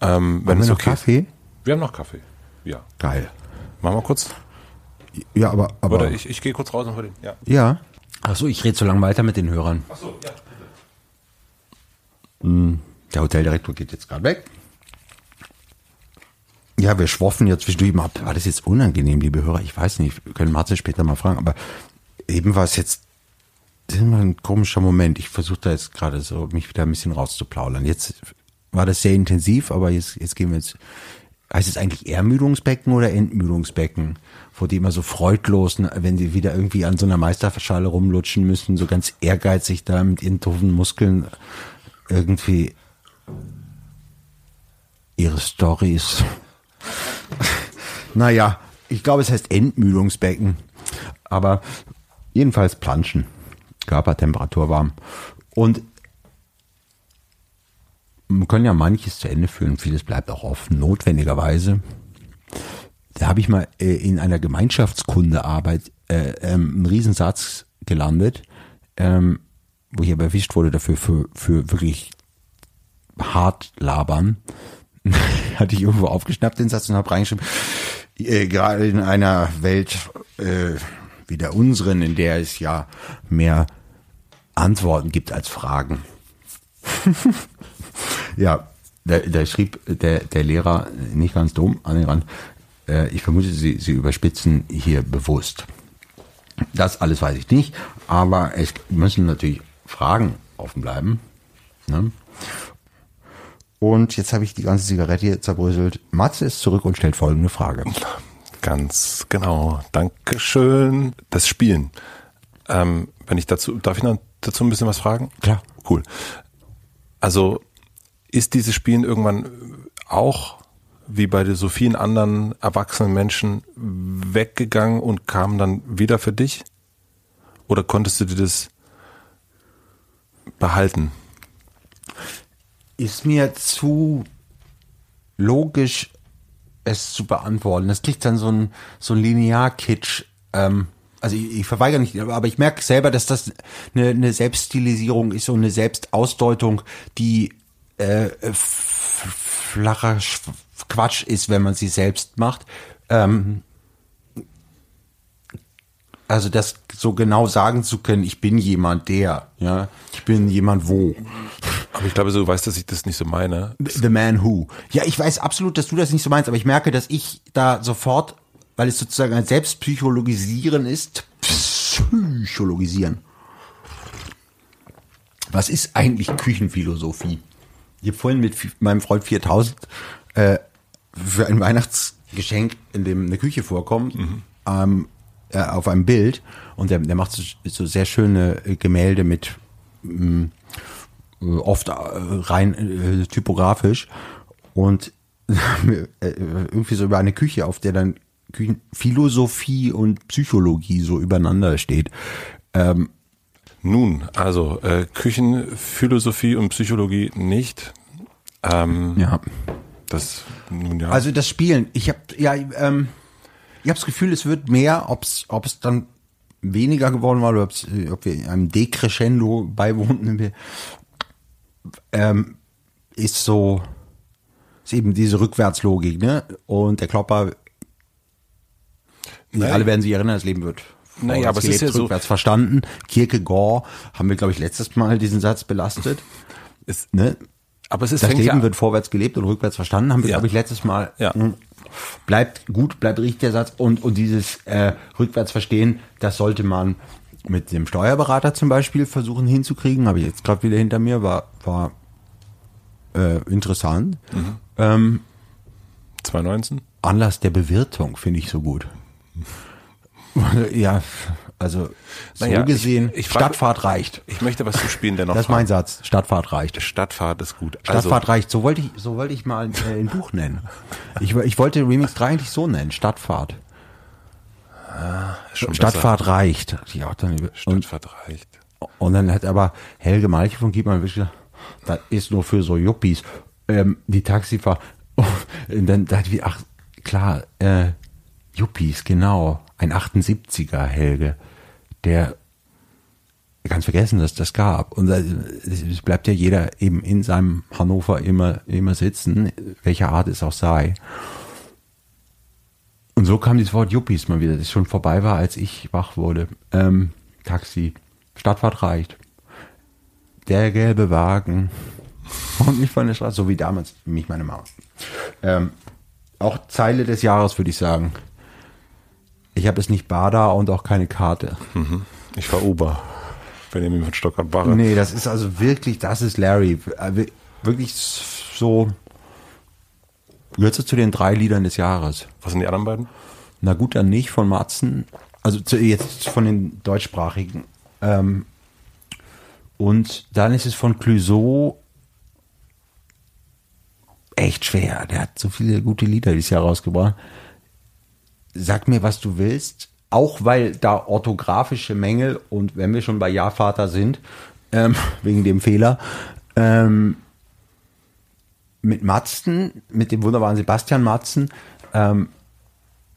Speaker 2: Ähm, wenn
Speaker 1: Haben
Speaker 2: es
Speaker 1: wir noch
Speaker 2: okay
Speaker 1: Kaffee?
Speaker 2: Ist. Wir haben noch Kaffee. Ja.
Speaker 1: Geil.
Speaker 2: Machen wir kurz.
Speaker 1: Ja, aber, aber
Speaker 2: Oder ich, ich gehe kurz raus und hol den. Ja.
Speaker 1: ja. Achso, ich rede so lange weiter mit den Hörern.
Speaker 2: Achso, ja.
Speaker 1: Der Hoteldirektor geht jetzt gerade weg. Ja, wir schwoffen jetzt zwischendurch. War das jetzt unangenehm, liebe Hörer? Ich weiß nicht, wir können Matze später mal fragen, aber eben war es jetzt immer ein komischer Moment. Ich versuche da jetzt gerade so, mich wieder ein bisschen rauszuplaudern. Jetzt war das sehr intensiv, aber jetzt, jetzt gehen wir jetzt, heißt es eigentlich Ermüdungsbecken oder Entmüdungsbecken? Vor die immer so freudlos, ne, wenn sie wieder irgendwie an so einer Meisterschale rumlutschen müssen, so ganz ehrgeizig da mit ihren doofen Muskeln irgendwie ihre Stories. naja, ich glaube, es heißt Entmüdungsbecken. Aber jedenfalls Planschen. Körpertemperatur warm. Und wir können ja manches zu Ende führen, vieles bleibt auch offen, notwendigerweise. Da habe ich mal äh, in einer Gemeinschaftskundearbeit äh, ähm, einen Riesensatz gelandet, ähm, wo ich aber erwischt wurde dafür für, für wirklich hart labern. Hatte ich irgendwo aufgeschnappt den Satz und habe reingeschrieben, äh, gerade in einer Welt äh, wie der unseren, in der es ja mehr Antworten gibt als Fragen. ja, da, da schrieb der, der Lehrer nicht ganz dumm an den Rand. Äh, ich vermute, sie, sie überspitzen hier bewusst. Das alles weiß ich nicht, aber es müssen natürlich Fragen offen bleiben. Ne? Und jetzt habe ich die ganze Zigarette hier zerbröselt. Matze ist zurück und stellt folgende Frage.
Speaker 2: Ganz genau. Dankeschön. Das Spielen. Ähm, wenn ich dazu, darf ich noch dazu ein bisschen was fragen?
Speaker 1: Klar.
Speaker 2: Cool. Also ist dieses Spielen irgendwann auch wie bei so vielen anderen erwachsenen Menschen weggegangen und kam dann wieder für dich? Oder konntest du dir das behalten?
Speaker 1: Ist mir zu logisch, es zu beantworten. Das kriegt dann so ein, so ein Linear-Kitsch. Ähm, also ich, ich verweigere nicht, aber ich merke selber, dass das eine, eine Selbststilisierung ist und eine Selbstausdeutung, die äh, flacher Sch- Quatsch ist, wenn man sie selbst macht. Ähm, also das so genau sagen zu können, ich bin jemand der, ja, ich bin jemand wo.
Speaker 2: Aber ich glaube, du weißt, dass ich das nicht so meine.
Speaker 1: The Man Who. Ja, ich weiß absolut, dass du das nicht so meinst, aber ich merke, dass ich da sofort, weil es sozusagen ein Selbstpsychologisieren ist, Psychologisieren. Was ist eigentlich Küchenphilosophie? Ich habe vorhin mit meinem Freund 4000 äh, für ein Weihnachtsgeschenk, in dem eine Küche vorkommt, ähm, äh, auf einem Bild und der, der macht so, so sehr schöne äh, Gemälde mit mh, äh, oft äh, rein äh, typografisch und irgendwie so über eine Küche, auf der dann Küchenphilosophie und Psychologie so übereinander steht. Ähm,
Speaker 2: Nun, also äh, Küchenphilosophie und Psychologie nicht. Ähm,
Speaker 1: Ja.
Speaker 2: Das, nun ja.
Speaker 1: Also das Spielen, ich habe ja, ähm, ich habe das Gefühl, es wird mehr, ob es dann weniger geworden war oder äh, ob wir einem Decrescendo beiwohnen, wir, ähm, ist so, ist eben diese Rückwärtslogik, ne? Und der Klopper,
Speaker 2: Naja.
Speaker 1: alle werden sich erinnern, das Leben wird
Speaker 2: Naja, aber es ist ja so-
Speaker 1: rückwärts verstanden. Kierkegaard haben wir, glaube ich, letztes Mal diesen Satz belastet.
Speaker 2: es,
Speaker 1: Ne?
Speaker 2: aber es ist
Speaker 1: Das Leben
Speaker 2: ja,
Speaker 1: wird vorwärts gelebt und rückwärts verstanden, haben wir,
Speaker 2: Ja.
Speaker 1: glaube ich, letztes Mal.
Speaker 2: Ja.
Speaker 1: Bleibt gut, bleibt richtig der Satz. Und, und dieses äh, rückwärts verstehen, das sollte man mit dem Steuerberater zum Beispiel versuchen hinzukriegen. Habe ich jetzt gerade wieder hinter mir, war, war äh, interessant.
Speaker 2: Mhm.
Speaker 1: Ähm,
Speaker 2: 2019?
Speaker 1: Anlass der Bewirtung finde ich so gut. ja, also so
Speaker 2: Naja, ich-
Speaker 1: gesehen,
Speaker 2: ich frag-
Speaker 1: Stadtfahrt reicht.
Speaker 2: Ich möchte was zu spielen, der noch
Speaker 1: Das ist mein Satz. Stadtfahrt reicht.
Speaker 2: Stadtfahrt ist gut.
Speaker 1: Stadtfahrt reicht. So wollte ich, so wollte ich mal äh, ein Buch nennen. Ich, ich wollte Remix 3 eigentlich so nennen. Stadtfahrt.
Speaker 2: Also, schon
Speaker 1: Stadtfahrt reicht. Ja, dann,
Speaker 2: besser.
Speaker 1: und,
Speaker 2: Stadtfahrt reicht.
Speaker 1: und dann hat aber Helge Malche von wirklich gesagt, das ist nur für so Yuppies. Ähm, die Taxifahrt. Und dann dachte ich, ach, klar, äh, Yuppies, genau. Ein 78er Helge, der ganz vergessen, dass das gab. Und da- es bleibt ja jeder eben in seinem Hannover immer, immer sitzen, welcher Art es auch sei. Und so kam dieses Wort Yuppies mal wieder, das schon vorbei war, als ich wach wurde. Ähm, Taxi, Stadtfahrt reicht. Der gelbe Wagen. Und mich von der Straße, so wie damals mich meine Mama. Ähm, auch Zeile des Jahres, würde ich sagen. Ich habe es nicht Bada und auch keine Karte.
Speaker 2: Ich war Uber. Benjamin von Stockert-Barre.
Speaker 1: Nee, das ist also wirklich, das ist Larry. Äh, Wirklich so, gehört so zu den drei Liedern des Jahres.
Speaker 2: Was sind die anderen beiden?
Speaker 1: Na gut, dann nicht von Matzen. Also zu, jetzt von den deutschsprachigen. Ähm, und dann ist es von Clouseau echt schwer. Der hat so viele gute Lieder dieses Jahr rausgebracht. Sag mir, was du willst. Auch weil da orthografische Mängel und wenn wir schon bei Ja-Vater sind, ähm, wegen dem Fehler, ähm, mit Matzen, mit dem wunderbaren Sebastian Matzen, ähm,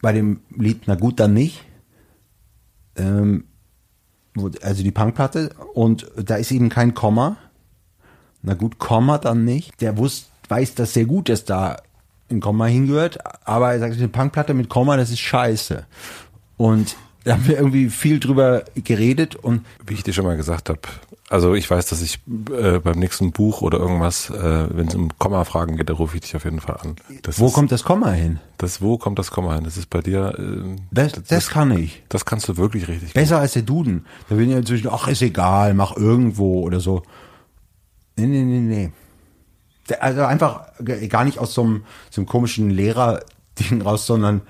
Speaker 1: bei dem Lied Na gut, dann nicht. Ähm, also die Punkplatte. Und da ist eben kein Komma. Na gut, Komma dann nicht. Der wusst, weiß das sehr gut, dass da ein Komma hingehört. Aber er sagt, eine Punkplatte mit Komma, das ist scheiße. Und da haben wir irgendwie viel drüber geredet und
Speaker 2: Wie ich dir schon mal gesagt habe. Also ich weiß, dass ich äh, beim nächsten Buch oder irgendwas, äh, wenn es um Komma-Fragen geht, da rufe ich dich auf jeden Fall an. Das
Speaker 1: wo
Speaker 2: ist,
Speaker 1: kommt das Komma hin?
Speaker 2: das Wo kommt das Komma hin? Das ist bei dir. Äh,
Speaker 1: Das, das kann ich.
Speaker 2: das kannst du wirklich richtig. gut.
Speaker 1: Besser als der Duden. Da will ich inzwischen, ach, ist egal, mach irgendwo oder so. Nee, nee, nee, nee. Also einfach gar nicht aus so einem, so einem komischen Lehrer-Ding raus, sondern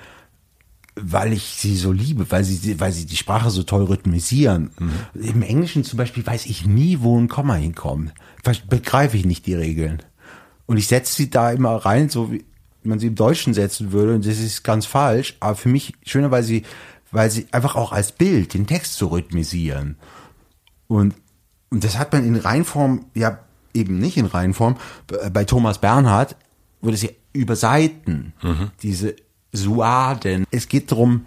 Speaker 1: weil ich sie so liebe, weil sie, weil sie die Sprache so toll rhythmisieren. Im Englischen zum Beispiel weiß ich nie, wo ein Komma hinkommt. Begreife ich nicht die Regeln. Und ich setze sie da immer rein, so wie man sie im Deutschen setzen würde. Und das ist ganz falsch. Aber für mich schöner, weil sie, weil sie einfach auch als Bild den Text so rhythmisieren. Und, und das hat man in Reinform, ja, eben nicht in Reinform. Bei bei Thomas Bernhard wurde es ja über Seiten, diese Suaden. Es geht darum,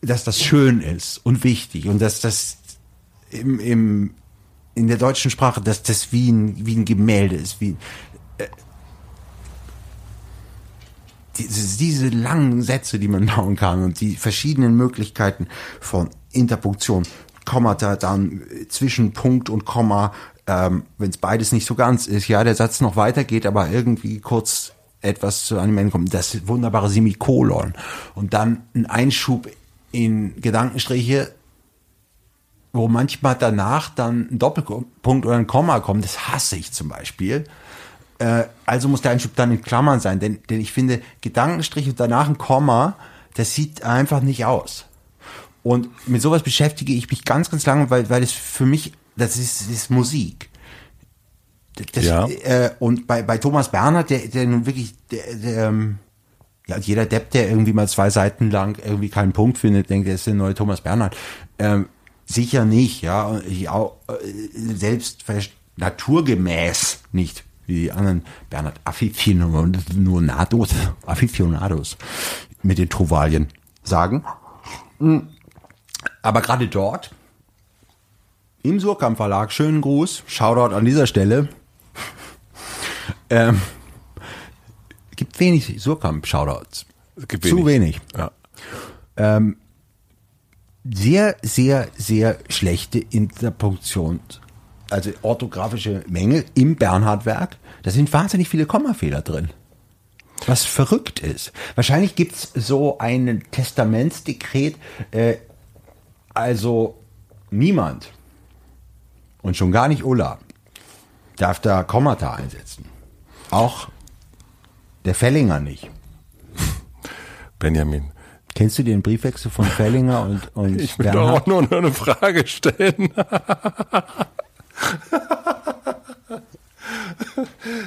Speaker 1: dass das schön ist und wichtig und dass das im, im, in der deutschen Sprache, dass das wie ein, wie ein Gemälde ist, wie, äh, diese, diese langen Sätze, die man bauen kann und die verschiedenen Möglichkeiten von Interpunktion, Kommata, dann äh, zwischen Punkt und Komma, ähm, wenn es beides nicht so ganz ist, ja, der Satz noch weitergeht, aber irgendwie kurz etwas zu einem Ende kommt. Das wunderbare Semikolon. Und dann ein Einschub in Gedankenstriche, wo manchmal danach dann ein Doppelpunkt oder ein Komma kommt. Das hasse ich zum Beispiel. Äh, also muss der Einschub dann in Klammern sein, denn, denn ich finde, Gedankenstrich und danach ein Komma, das sieht einfach nicht aus. Und mit sowas beschäftige ich mich ganz, ganz lange, weil, weil es für mich, das ist, das ist Musik. Das,
Speaker 2: Ja.
Speaker 1: äh, und bei, bei Thomas Bernhard, der, der nun wirklich, der, der, ähm, ja, jeder Depp, der irgendwie mal zwei Seiten lang irgendwie keinen Punkt findet, denkt, er ist der neue Thomas Bernhard. Ähm, sicher nicht, ja. Ich auch, äh, selbst naturgemäß nicht, wie die anderen Bernhard Aficionados, Aficionados mit den Trovalien sagen. Aber gerade dort, im Surkamp Verlag, schönen Gruß, Shoutout an dieser Stelle, ähm, gibt wenig Surkamp-Shoutouts.
Speaker 2: Gibt
Speaker 1: Zu wenig.
Speaker 2: Ja.
Speaker 1: Ähm, sehr, sehr, sehr schlechte Interpunktion, also orthografische Mängel im Bernhard-Werk. Da sind wahnsinnig viele Kommafehler drin. Was verrückt ist. Wahrscheinlich gibt's so ein Testamentsdekret, äh, also niemand und schon gar nicht Ulla darf da Kommata einsetzen. Auch der Fellinger nicht.
Speaker 2: Benjamin.
Speaker 1: Kennst du den Briefwechsel von Fellinger und, und
Speaker 2: Ich will doch auch nur eine Frage stellen.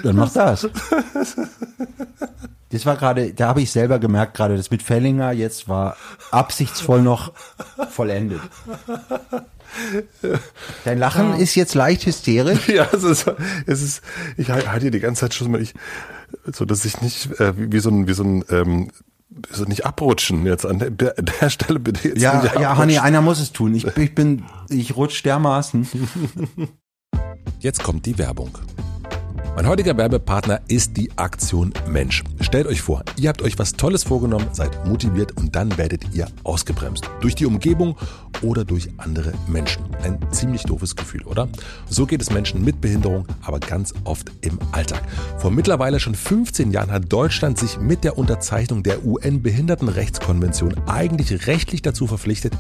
Speaker 1: Dann mach das. Das war gerade, da habe ich selber gemerkt, gerade das mit Fellinger jetzt war absichtsvoll noch vollendet. Dein Lachen ist jetzt leicht hysterisch.
Speaker 2: Ja, es ist, es ist, ich halte die ganze Zeit schon mal, ich, so dass ich nicht, äh, wie, wie so ein, wie so ein, ähm, so nicht abrutschen jetzt an der, der, der Stelle bitte jetzt
Speaker 1: Ja,
Speaker 2: nicht
Speaker 1: ja. Honey, einer muss es tun. Ich, ich bin, ich rutsch dermaßen.
Speaker 2: Jetzt kommt die Werbung. Mein heutiger Werbepartner ist die Aktion Mensch. Stellt euch vor, ihr habt euch was Tolles vorgenommen, seid motiviert und dann werdet ihr ausgebremst. Durch die Umgebung oder durch andere Menschen. Ein ziemlich doofes Gefühl, oder? So geht es Menschen mit Behinderung, aber ganz oft im Alltag. Vor mittlerweile schon 15 Jahren hat Deutschland sich mit der Unterzeichnung der UN-Behindertenrechtskonvention eigentlich rechtlich dazu verpflichtet,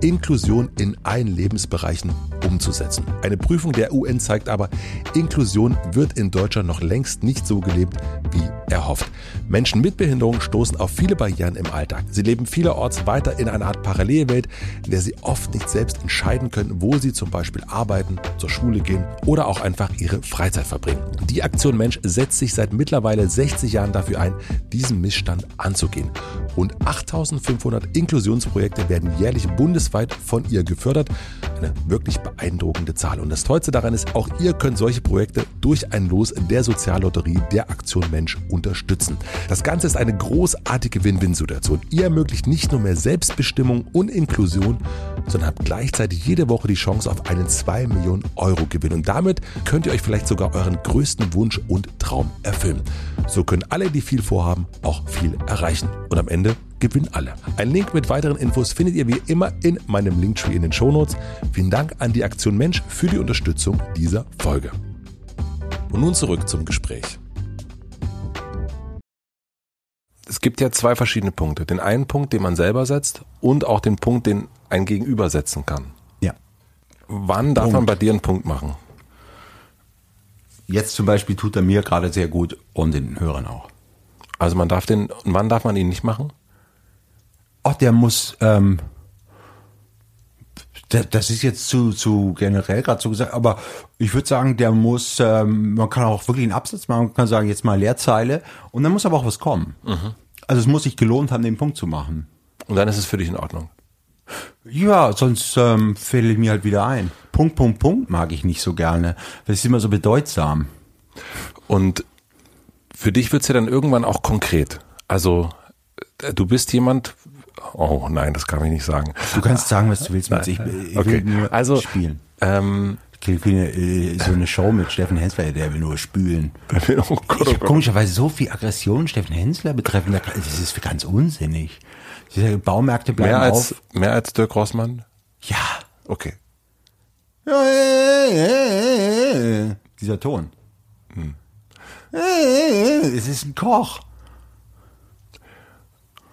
Speaker 2: Inklusion in allen Lebensbereichen umzusetzen. Eine Prüfung der UN zeigt aber, Inklusion wird in Deutschland noch längst nicht so gelebt, wie erhofft. Menschen mit Behinderung stoßen auf viele Barrieren im Alltag. Sie leben vielerorts weiter in einer Art Parallelwelt, in der sie oft nicht selbst entscheiden können, wo sie zum Beispiel arbeiten, zur Schule gehen oder auch einfach ihre Freizeit verbringen. Die Aktion Mensch setzt sich seit mittlerweile 60 Jahren dafür ein, diesen Missstand anzugehen. Rund 8500 Inklusionsprojekte werden jährlich bundesweit von ihr gefördert. Eine wirklich beeindruckende Zahl. Und das Tollste daran ist, auch ihr könnt solche Projekte durch ein Los der Soziallotterie der Aktion Mensch unterstützen. Das Ganze ist eine großartige Win-Win-Situation. Ihr ermöglicht nicht nur mehr Selbstbestimmung und Inklusion, sondern habt gleichzeitig jede Woche die Chance auf einen 2 Millionen Euro Gewinn. Und damit könnt ihr euch vielleicht sogar euren größten Wunsch und Traum erfüllen. So können alle, die viel vorhaben, auch viel erreichen. Und am Ende gewinnen alle. Ein Link mit weiteren Infos findet ihr wie immer in meinem Linktree in den Shownotes. Vielen Dank an die Aktion Mensch für die Unterstützung dieser Folge. Und nun zurück zum Gespräch. Es gibt ja zwei verschiedene Punkte. Den einen Punkt, den man selber setzt und auch den Punkt, den ein Gegenüber setzen kann.
Speaker 1: Ja.
Speaker 2: Wann darf
Speaker 1: Punkt.
Speaker 2: man bei dir einen Punkt machen?
Speaker 1: Jetzt zum Beispiel tut er mir gerade sehr gut und den Hörern auch.
Speaker 2: Also man darf den, und wann darf man ihn nicht machen?
Speaker 1: Ach, der muss, ähm, da- das ist jetzt zu, zu generell gerade so gesagt, aber ich würde sagen, der muss, ähm, man kann auch wirklich einen Absatz machen, man kann sagen, jetzt mal Leerzeile und dann muss aber auch was kommen. Also es muss sich gelohnt haben, den Punkt zu machen.
Speaker 2: Und dann ist es für dich in Ordnung.
Speaker 1: Ja, sonst ähm, ich mir halt wieder ein. Punkt, Punkt, Punkt mag ich nicht so gerne. Das ist immer so bedeutsam.
Speaker 2: Und für dich wird's ja dann irgendwann auch konkret. Also äh, du bist jemand, oh nein, das kann ich nicht sagen.
Speaker 1: Du kannst sagen, was du willst. Mit. Ich, ich
Speaker 2: Okay.
Speaker 1: will nur
Speaker 2: Also-
Speaker 1: spielen.
Speaker 2: Ähm,
Speaker 1: eine, äh, so eine Show mit Steffen Hensler, der will nur spülen.
Speaker 2: oh Gott,
Speaker 1: Ich
Speaker 2: oh
Speaker 1: habe
Speaker 2: Gott.
Speaker 1: komischerweise so viel Aggression Steffen Hensler betreffend. Das ist ganz unsinnig. Diese Baumärkte bleiben
Speaker 2: Mehr als,
Speaker 1: auf.
Speaker 2: mehr als Dirk Rossmann?
Speaker 1: Ja.
Speaker 2: Okay.
Speaker 1: Dieser Ton. Es ist ein Koch.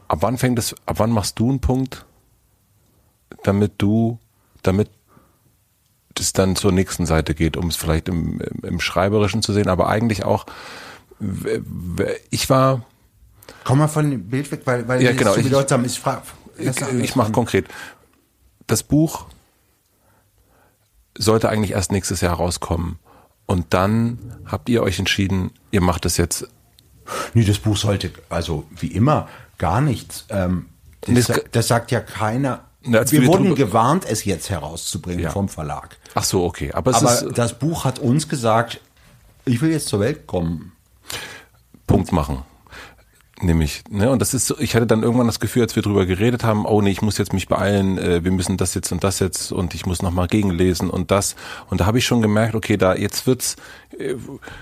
Speaker 2: Ab wann fängt es, ab wann machst du einen Punkt, damit du, damit es dann zur nächsten Seite geht, um es vielleicht im, im, im Schreiberischen zu sehen, aber eigentlich auch, ich war,
Speaker 1: Komm mal von dem Bild weg, weil, weil
Speaker 2: Ja,
Speaker 1: das
Speaker 2: genau,
Speaker 1: so
Speaker 2: ich-
Speaker 1: bedeutsam ist. Fra
Speaker 2: ich, ich mache konkret. Das Buch sollte eigentlich erst nächstes Jahr rauskommen. Und dann habt ihr euch entschieden, ihr macht es jetzt.
Speaker 1: Nee, das Buch sollte, also wie immer, gar nichts. Ähm, das,
Speaker 2: Das-
Speaker 1: das sagt ja keiner.
Speaker 2: Na,
Speaker 1: wir wurden gewarnt, es jetzt herauszubringen
Speaker 2: Ja.
Speaker 1: vom Verlag.
Speaker 2: Ach so, okay. Aber
Speaker 1: Aber
Speaker 2: ist
Speaker 1: das Buch hat uns gesagt, ich will jetzt zur Welt kommen.
Speaker 2: Punkt machen. Nämlich, ne, und das ist so, ich hatte dann irgendwann das Gefühl, als wir drüber geredet haben, oh nee, ich muss jetzt mich beeilen, äh, wir müssen das jetzt und das jetzt und ich muss nochmal gegenlesen und das. Und da habe ich schon gemerkt, okay, da jetzt wird's, äh,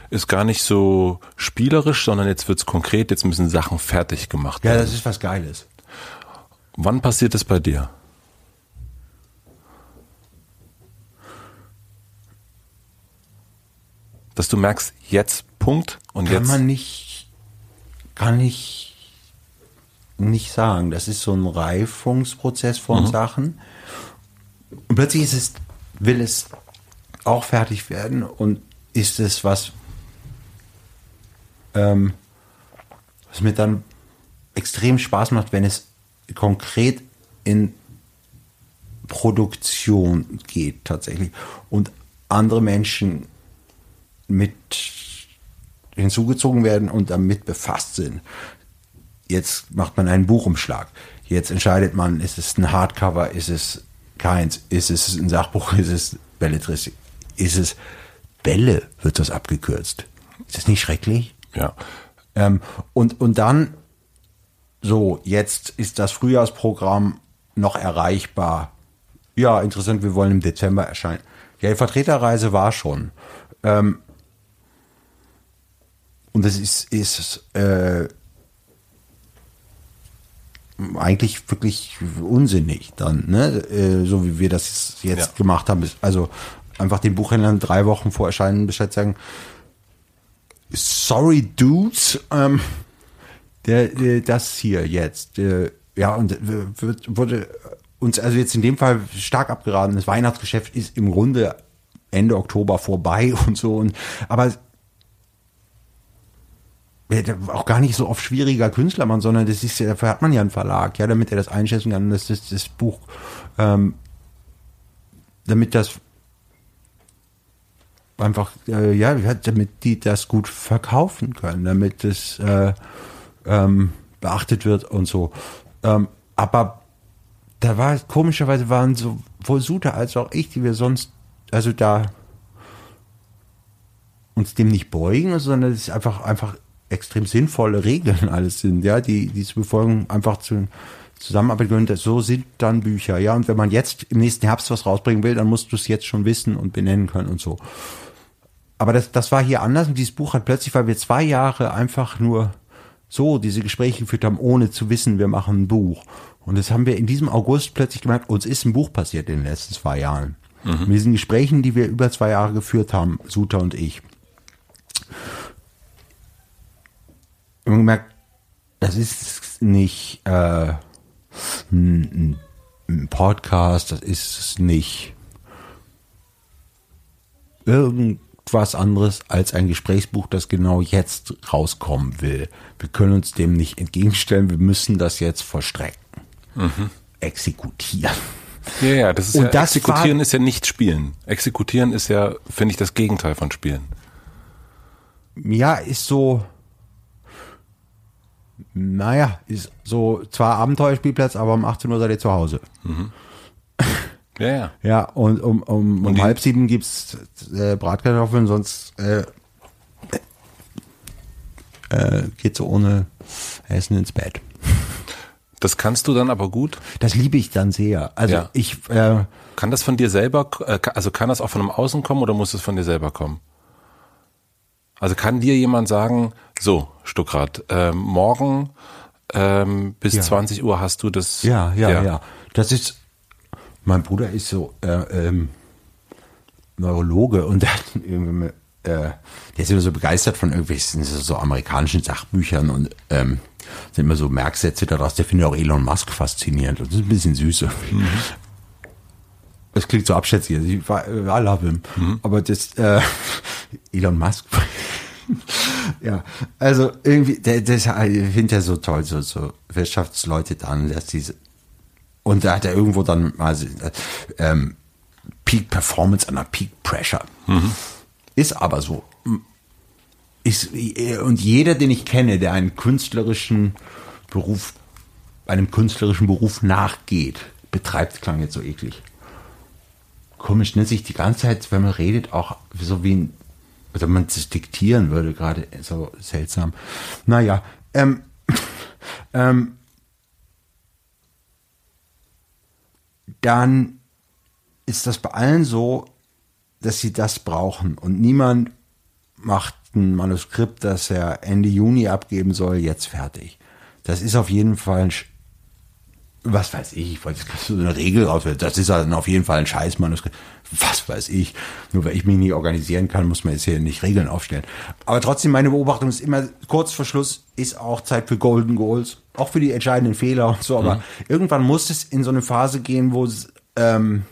Speaker 2: ist gar nicht so spielerisch, sondern jetzt wird's konkret, jetzt müssen Sachen fertig gemacht
Speaker 1: Ja,
Speaker 2: werden.
Speaker 1: das ist was Geiles.
Speaker 2: Wann passiert das bei dir? Dass du merkst, jetzt Punkt und
Speaker 1: Kann
Speaker 2: jetzt.
Speaker 1: man nicht, kann ich nicht sagen. Das ist so ein Reifungsprozess von Sachen. Und plötzlich ist es, will es auch fertig werden und ist es was, ähm, was mir dann extrem Spaß macht, wenn es konkret in Produktion geht tatsächlich und andere Menschen mit hinzugezogen werden und damit befasst sind. Jetzt macht man einen Buchumschlag. Jetzt entscheidet man, ist es ein Hardcover, ist es keins, ist es ein Sachbuch, ist es Belletristik, ist es Bälle, wird das abgekürzt. Ist das nicht schrecklich?
Speaker 2: Ja.
Speaker 1: Ähm, und, und dann, so, jetzt ist das Frühjahrsprogramm noch erreichbar. Ja, interessant, wir wollen im Dezember erscheinen. Ja, die Vertreterreise war schon. Ähm, und das ist, ist äh, eigentlich wirklich unsinnig dann, ne? Äh, so wie wir das jetzt
Speaker 2: Ja.
Speaker 1: gemacht haben. Also einfach den Buchhändlern drei Wochen vor Erscheinen Bescheid sagen, sorry Dudes, ähm, der, der, das hier jetzt, äh, ja, und wird, wurde uns also jetzt in dem Fall stark abgeraten. Das Weihnachtsgeschäft ist im Grunde Ende Oktober vorbei und so. Und aber auch gar nicht so auf schwieriger Künstlermann, sondern das ist dafür hat man ja einen Verlag, ja, damit er das einschätzen kann, dass das, das Buch, ähm, damit das einfach, äh, ja, damit die das gut verkaufen können, damit es äh, ähm, beachtet wird und so. Ähm, aber da war komischerweise waren sowohl Sute als auch ich, die wir sonst, also da uns dem nicht beugen, sondern es ist einfach, einfach extrem sinnvolle Regeln alles sind, ja, die, die zu befolgen, einfach zu Zusammenarbeit gehören. Das- So sind dann Bücher, ja. Und wenn man jetzt im nächsten Herbst was rausbringen will, dann musst du es jetzt schon wissen und benennen können und so. Aber das, das war hier anders und dieses Buch hat plötzlich, weil wir zwei Jahre einfach nur so diese Gespräche geführt haben, ohne zu wissen, wir machen ein Buch. Und das haben wir in diesem August plötzlich gemerkt, uns ist ein Buch passiert in den letzten zwei Jahren. Mit diesen Gesprächen, die wir über zwei Jahre geführt haben, Suter und ich. Wir gemerkt, das ist nicht äh, ein, ein Podcast, das ist nicht irgendwas anderes als ein Gesprächsbuch, das genau jetzt rauskommen will. Wir können uns dem nicht entgegenstellen, wir müssen das jetzt vollstrecken. Exekutieren.
Speaker 2: Ja, ja, das ist
Speaker 1: Und
Speaker 2: ja,
Speaker 1: das
Speaker 2: Exekutieren
Speaker 1: war-
Speaker 2: ist ja nicht Spielen. Exekutieren ist ja, finde ich, das Gegenteil von Spielen.
Speaker 1: Ja, ist so, naja, ist so zwar Abenteuerspielplatz, aber um 18 Uhr seid ihr zu Hause.
Speaker 2: Ja, ja.
Speaker 1: Ja, und um, um, um
Speaker 2: die-
Speaker 1: halb sieben gibt's äh, Bratkartoffeln, sonst äh, äh, geht's ohne Essen ins Bett.
Speaker 2: Das kannst du dann aber gut.
Speaker 1: Das liebe ich dann sehr. Also
Speaker 2: Ja.
Speaker 1: ich, äh,
Speaker 2: Kann das von dir selber, äh, also kann das auch von einem Außen kommen oder muss es von dir selber kommen? Also kann dir jemand sagen, so, Stuckrad, ähm, morgen ähm, bis
Speaker 1: Ja.
Speaker 2: 20 Uhr hast du das.
Speaker 1: ja, ja, ja, Das ist, mein Bruder ist so äh, ähm, Neurologe und der, hat irgendwie, äh, der ist immer so begeistert von irgendwelchen so, amerikanischen Sachbüchern und ähm, sind immer so Merksätze daraus. Der findet auch Elon Musk faszinierend und das ist ein bisschen süß. irgendwie. Das klingt so abschätzig. Also ich, war- I love him. Aber das äh, Elon Musk. Ja, also irgendwie, der, das ich finde ja so toll, so, so Wirtschaftsleute dann, dass diese und da hat er irgendwo dann mal äh, ähm, Peak Performance under Peak Pressure. Ist aber so. Ist, und jeder, den ich kenne, der einen künstlerischen Beruf, einem künstlerischen Beruf nachgeht, betreibt, klang jetzt so eklig. Komisch, ne? Sich die ganze Zeit, wenn man redet, auch so wie ein, also man das diktieren würde, gerade so seltsam. Naja, ähm, ähm, dann ist das bei allen so, dass sie das brauchen und niemand macht ein Manuskript, das er Ende Juni abgeben soll, jetzt fertig. Das ist auf jeden Fall ein, was weiß ich, ich wollte jetzt so eine Regel raus, das ist dann auf jeden Fall ein Scheißmanuskript. Was weiß ich. Nur weil ich mich nicht organisieren kann, muss man jetzt hier nicht Regeln aufstellen. Aber trotzdem, meine Beobachtung ist immer, kurz vor Schluss ist auch Zeit für Golden Goals, auch für die entscheidenden Fehler und so. Aber mhm. irgendwann muss es in so eine Phase gehen, wo es, ähm,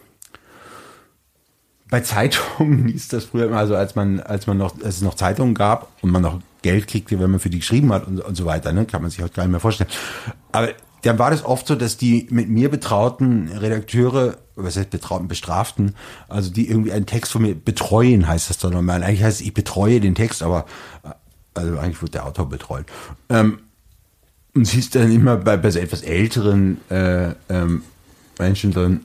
Speaker 1: bei Zeitungen hieß das früher immer, also als man, als man noch, als es noch Zeitungen gab und man noch Geld kriegte, wenn man für die geschrieben hat und, und so weiter, ne, kann man sich heute gar nicht mehr vorstellen. Aber dann war das oft so, dass die mit mir betrauten Redakteure, was heißt betrauten, bestraften, also die irgendwie einen Text von mir betreuen, heißt das dann nochmal. Eigentlich heißt es, ich betreue den Text, aber also eigentlich wird der Autor betreut. Ähm, und sie ist dann immer bei, bei so etwas älteren äh, ähm, Menschen dann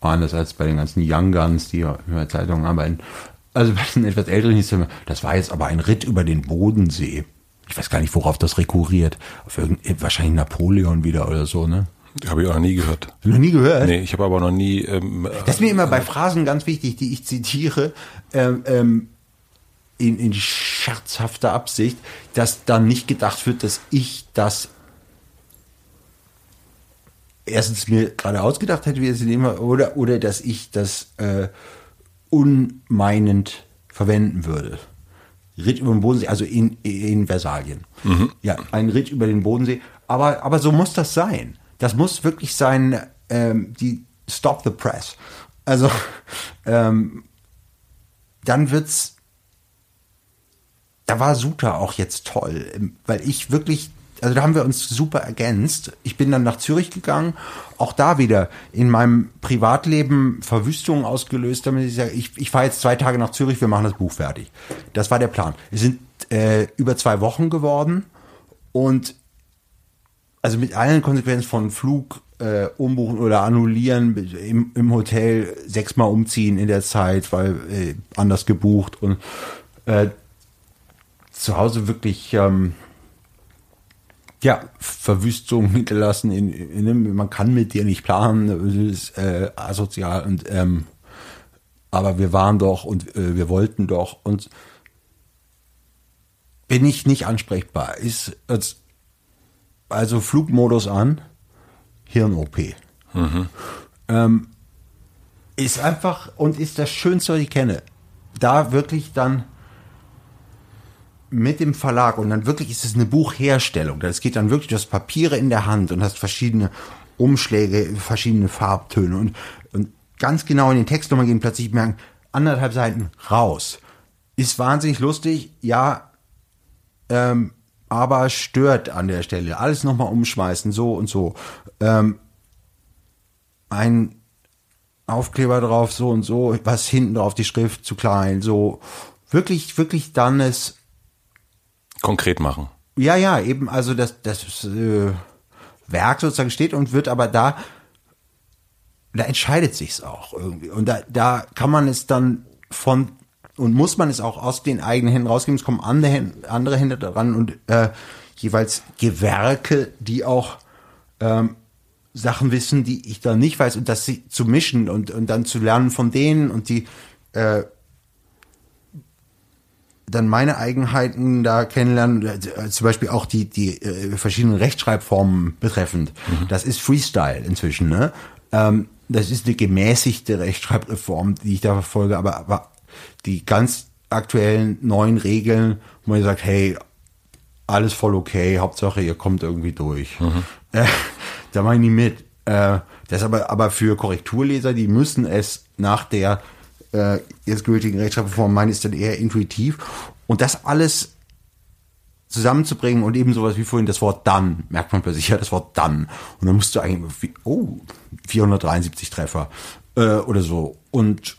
Speaker 1: anders als bei den ganzen Young Guns, die ja in der Zeitung arbeiten. Also bei den etwas älteren hieß es immer, das war jetzt aber ein Ritt über den Bodensee. Ich weiß gar nicht, worauf das rekurriert. Auf wahrscheinlich Napoleon wieder oder so, ne?
Speaker 2: Habe ich auch noch nie gehört.
Speaker 1: Noch nie gehört?
Speaker 2: Nee, ich habe aber noch nie. Ähm,
Speaker 1: das ist mir immer bei Phrasen ganz wichtig, die ich zitiere, ähm, ähm, in, in scherzhafter Absicht, dass dann nicht gedacht wird, dass ich das erstens mir gerade ausgedacht hätte, wie es immer, oder, oder dass ich das äh, unmeinend verwenden würde. Ritt über den Bodensee, also in, in Versalien. Mhm. Ja, ein Ritt über den Bodensee. Aber, aber so muss das sein. Das muss wirklich sein, ähm, die Stop the Press. Also, ähm, dann wird's, da war Suta auch jetzt toll, weil ich wirklich also da haben wir uns super ergänzt. Ich bin dann nach Zürich gegangen, auch da wieder in meinem Privatleben Verwüstungen ausgelöst, damit ich sage, ich, ich fahre jetzt zwei Tage nach Zürich, wir machen das Buch fertig. Das war der Plan. Es sind äh, über zwei Wochen geworden und also mit allen Konsequenzen von Flug, äh, umbuchen oder annullieren, im, im Hotel sechsmal umziehen in der Zeit, weil äh, anders gebucht und äh, zu Hause wirklich ähm, ja, Verwüstung hinterlassen. In, in, man kann mit dir nicht planen, das ist äh, asozial und ähm, aber wir waren doch und äh, wir wollten doch und bin ich nicht ansprechbar. Ist also Flugmodus an, Hirn-OP. Mhm. Ähm, ist einfach und ist das Schönste, was ich kenne. Da wirklich dann mit dem Verlag und dann wirklich ist es eine Buchherstellung. Es geht dann wirklich, du hast Papiere in der Hand und hast verschiedene Umschläge, verschiedene Farbtöne und, und ganz genau in den Text nochmal gehen, plötzlich merken, anderthalb Seiten raus. Ist wahnsinnig lustig, ja, ähm, aber stört an der Stelle. Alles nochmal umschmeißen, so und so. Ähm, ein Aufkleber drauf, so und so, was hinten drauf, die Schrift zu klein, so. Wirklich, wirklich dann es
Speaker 2: konkret machen.
Speaker 1: Ja, ja, eben, also das, das äh, Werk sozusagen steht und wird aber da, da entscheidet sich's auch irgendwie. Und da, da kann man es dann von und muss man es auch aus den eigenen Händen rausgeben. Es kommen andere, andere Hände daran und äh, jeweils Gewerke, die auch ähm, Sachen wissen, die ich da nicht weiß und das zu mischen und, und dann zu lernen von denen und die äh, dann meine Eigenheiten da kennenlernen, äh, zum Beispiel auch die, die äh, verschiedenen Rechtschreibformen betreffend. Mhm. Das ist Freestyle inzwischen, ne? Ähm, das ist eine gemäßigte Rechtschreibreform, die ich da verfolge, aber, aber die ganz aktuellen neuen Regeln, wo man sagt, hey, alles voll okay, Hauptsache ihr kommt irgendwie durch. Mhm. Äh, da mache ich nie mit. Äh, das ist aber, aber für Korrekturleser, die müssen es nach der äh, jetzt gültigen Rechtschreibreform meine ist dann eher intuitiv. Und das alles zusammenzubringen und eben sowas wie vorhin das Wort dann, merkt man plötzlich ja das Wort dann. Und dann musst du eigentlich, oh, 473 Treffer äh, oder so. Und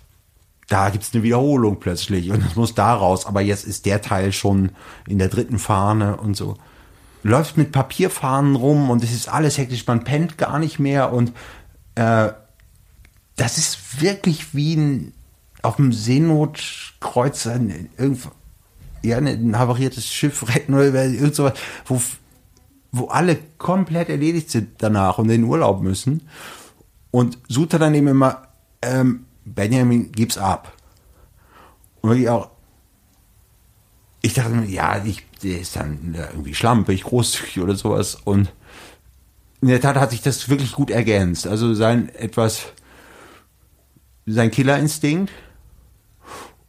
Speaker 1: da gibt's eine Wiederholung plötzlich und das muss da raus. Aber jetzt ist der Teil schon in der dritten Fahne und so. läuft mit Papierfahnen rum und es ist alles hektisch, man pennt gar nicht mehr und äh, das ist wirklich wie ein auf dem Seenotkreuzer irgendwo, ja, ein havariertes Schiff retten oder irgend sowas, wo, wo alle komplett erledigt sind danach und in den Urlaub müssen. Und Suter dann eben immer, ähm, Benjamin, gib's ab. Und wirklich auch, ich dachte mir, ja, ich, der ist dann irgendwie schlampig, großzügig oder sowas. Und in der Tat hat sich das wirklich gut ergänzt. Also sein etwas, sein Killerinstinkt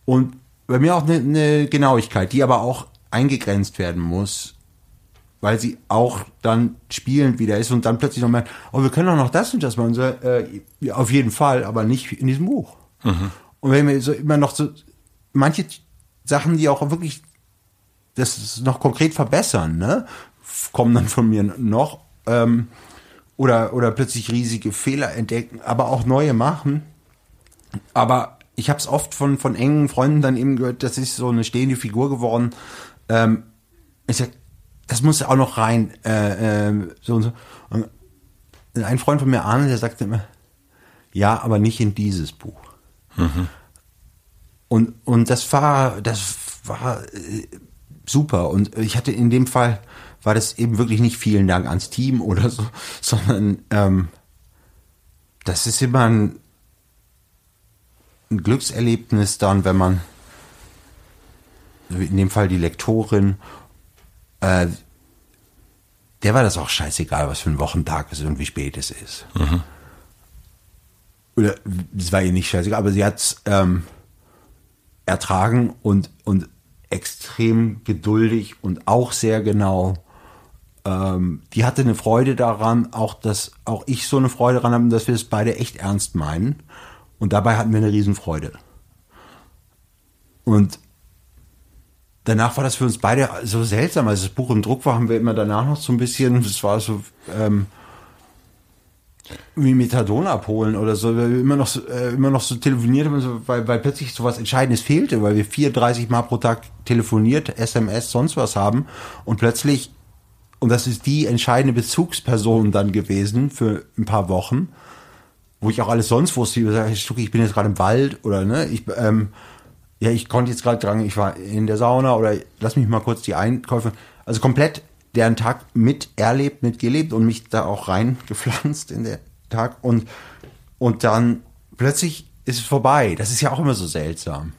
Speaker 1: und bei mir auch eine, eine Genauigkeit, die aber auch eingegrenzt werden muss, weil sie auch dann spielend wieder ist und dann plötzlich noch mal, oh, wir können auch noch das und das machen. So, äh, auf jeden Fall, aber nicht in diesem Buch. Mhm. Und wenn wir so immer noch so manche Sachen, die auch wirklich das noch konkret verbessern, ne, kommen dann von mir noch ähm, oder oder plötzlich riesige Fehler entdecken, aber auch neue machen. Aber ich habe es oft von, von engen Freunden dann eben gehört, das ist so eine stehende Figur geworden. Ähm, ich sag, das muss auch noch rein. Äh, äh, so und so. Und ein Freund von mir, Arne, der sagte immer, ja, aber nicht in dieses Buch. Mhm. Und, und das war, das war äh, super. Und ich hatte in dem Fall, war das eben wirklich nicht vielen Dank ans Team oder so, sondern ähm, das ist immer ein, ein Glückserlebnis dann, wenn man in dem Fall die Lektorin, äh, der war das auch scheißegal, was für ein Wochentag es ist und wie spät es ist. Mhm. Oder es war ihr nicht scheißegal, aber sie hat es ähm, ertragen und, und extrem geduldig und auch sehr genau. Ähm, die hatte eine Freude daran, auch dass auch ich so eine Freude daran habe, dass wir es beide echt ernst meinen. Und dabei hatten wir eine Riesenfreude. Und danach war das für uns beide so seltsam. Als das Buch im Druck war, haben wir immer danach noch so ein bisschen, das war so ähm, wie Methadon abholen oder so, weil wir immer noch so, äh, immer noch so telefoniert haben, so, weil, weil plötzlich so was Entscheidendes fehlte, weil wir 34 Mal pro Tag telefoniert, SMS, sonst was haben und plötzlich, und das ist die entscheidende Bezugsperson dann gewesen für ein paar Wochen, wo ich auch alles sonst wusste, ich ich bin jetzt gerade im Wald oder ne, ich, ähm, ja, ich konnte jetzt gerade dran, ich war in der Sauna oder lass mich mal kurz die Einkäufe, also komplett deren Tag mit erlebt, mitgelebt und mich da auch reingepflanzt in den Tag und, und dann plötzlich ist es vorbei. Das ist ja auch immer so seltsam.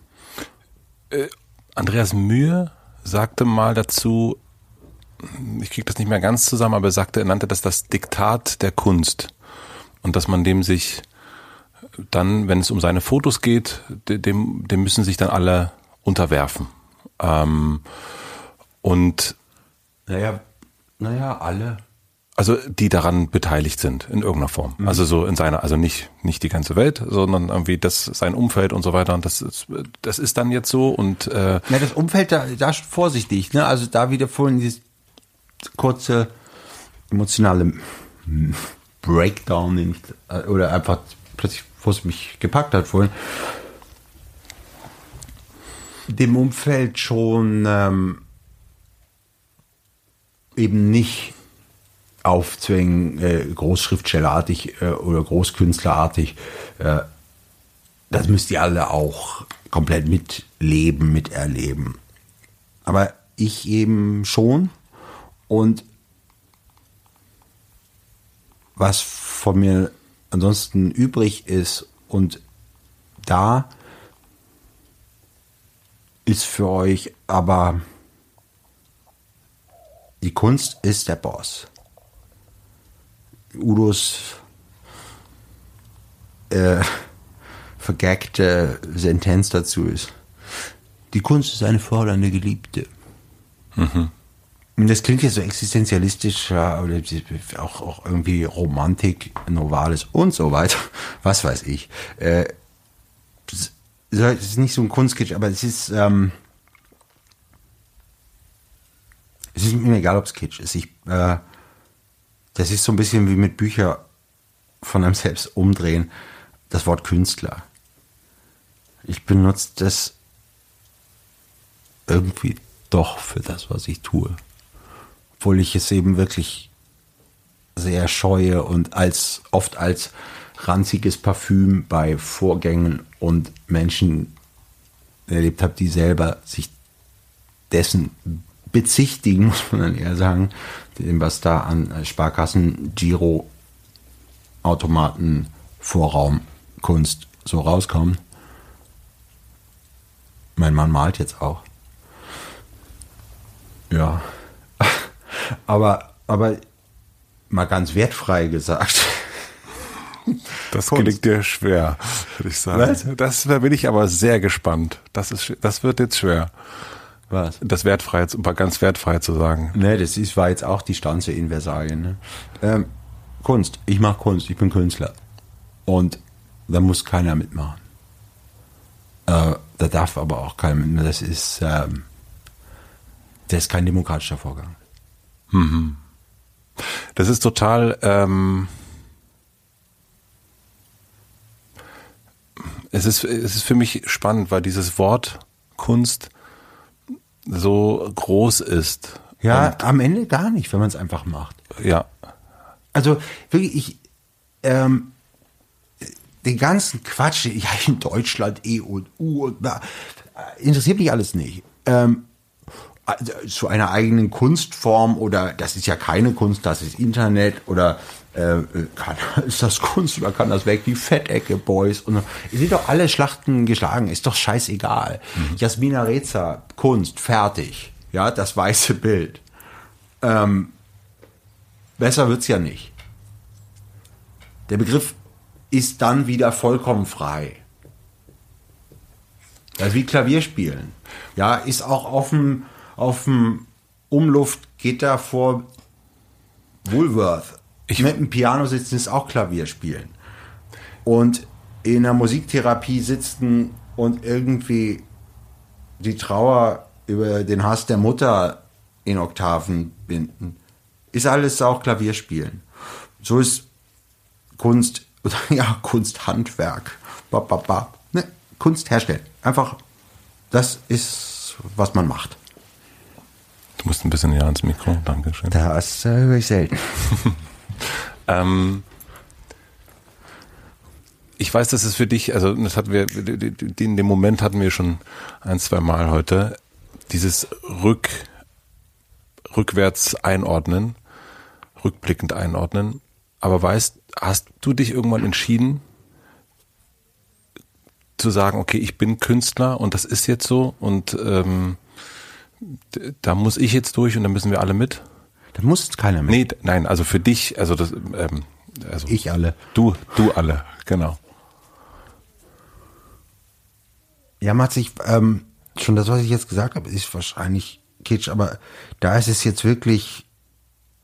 Speaker 2: Äh, Andreas Mühe sagte mal dazu, ich kriege das nicht mehr ganz zusammen, aber er sagte, er nannte das das Diktat der Kunst und dass man dem sich dann, wenn es um seine Fotos geht, dem, dem müssen sich dann alle unterwerfen. Ähm, und
Speaker 1: naja, naja, alle.
Speaker 2: Also die daran beteiligt sind in irgendeiner Form. Mhm. Also so in seiner, also nicht nicht die ganze Welt, sondern irgendwie das sein Umfeld und so weiter. Und das ist, das ist dann jetzt so und
Speaker 1: äh, ja, das Umfeld da, da vorsichtig, ne? Also da wieder vorhin dieses kurze emotionale Breakdown nicht, äh, oder einfach plötzlich, wo es mich gepackt hat vorhin, dem Umfeld schon ähm, eben nicht aufzwingen, äh, Großschriftstellerartig äh, oder Großkünstlerartig. Äh, das müsst ihr alle auch komplett mitleben, miterleben. Aber ich eben schon. Und was von mir ansonsten übrig ist und da ist für euch aber die Kunst ist der Boss. Udos äh, vergeckte Sentenz dazu ist, die Kunst ist eine fordernde Geliebte. Mhm. Das klingt jetzt so existenzialistisch, oder auch, auch irgendwie Romantik, Novales und so weiter. Was weiß ich. Äh, es ist nicht so ein Kunstkitsch, aber es ist, ähm, es ist mir egal, ob es Kitsch ist. Ich, äh, das ist so ein bisschen wie mit Büchern von einem selbst umdrehen. Das Wort Künstler. Ich benutze das irgendwie doch für das, was ich tue. Obwohl ich es eben wirklich sehr scheue und als oft als ranziges Parfüm bei Vorgängen und Menschen erlebt habe, die selber sich dessen bezichtigen, muss man dann eher sagen, dem, was da an Sparkassen, Giro, Automaten, Vorraum, Kunst so rauskommt. Mein Mann malt jetzt auch. Ja. Aber, aber mal ganz wertfrei gesagt.
Speaker 2: Das gelingt dir schwer, würde ich sagen. Was? Das, da bin ich aber sehr gespannt. Das, ist, das wird jetzt schwer.
Speaker 1: Was?
Speaker 2: Das wertfrei, mal ganz wertfrei zu sagen.
Speaker 1: Ne, das ist, war jetzt auch die Stanze in Versalien. Ne? Ähm, Kunst. Ich mache Kunst. Ich bin Künstler. Und da muss keiner mitmachen. Äh, da darf aber auch keiner mitmachen. Das ist, ähm, das ist kein demokratischer Vorgang.
Speaker 2: Mhm. Das ist total, ähm, es ist, es ist für mich spannend, weil dieses Wort Kunst so groß ist.
Speaker 1: Ja, Und, am Ende gar nicht, wenn man es einfach macht.
Speaker 2: Ja.
Speaker 1: Also wirklich, ich, ähm, den ganzen Quatsch, ja, in Deutschland E und U und bla, interessiert mich alles nicht. Ähm, zu einer eigenen Kunstform oder das ist ja keine Kunst, das ist Internet oder äh, kann, ist das Kunst oder kann das weg? Die Fettecke Boys und ihr seht doch alle Schlachten geschlagen, ist doch scheißegal. Mhm. Jasmina Reza, Kunst, fertig. Ja, das weiße Bild. Ähm, besser wird's ja nicht. Der Begriff ist dann wieder vollkommen frei. Das ist wie Klavierspielen. Ja, ist auch dem auf dem Umluftgitter vor Woolworth. Ich mit dem Piano sitzen ist auch Klavier spielen. Und in der Musiktherapie sitzen und irgendwie die Trauer über den Hass der Mutter in Oktaven binden, ist alles auch Klavierspielen. So ist Kunst, ja, Kunsthandwerk. Ba, ba, ba. Ne, Kunst herstellen. Einfach, das ist, was man macht.
Speaker 2: Musst ein bisschen näher ans Mikro, Dankeschön.
Speaker 1: Das äh, höre ich selten.
Speaker 2: ähm, ich weiß, dass es für dich, also das hatten wir, in dem Moment hatten wir schon ein, zwei Mal heute, dieses Rück, rückwärts einordnen, rückblickend einordnen. Aber weißt, hast du dich irgendwann entschieden, zu sagen, okay, ich bin Künstler und das ist jetzt so und ähm, da muss ich jetzt durch und da müssen wir alle mit?
Speaker 1: Da muss keiner mit.
Speaker 2: Nee, nein, also für dich, also das, ähm, also
Speaker 1: ich alle.
Speaker 2: Du, du alle, genau.
Speaker 1: Ja, Mats, ich, ähm, schon das, was ich jetzt gesagt habe, ist wahrscheinlich Kitsch, aber da ist es jetzt wirklich,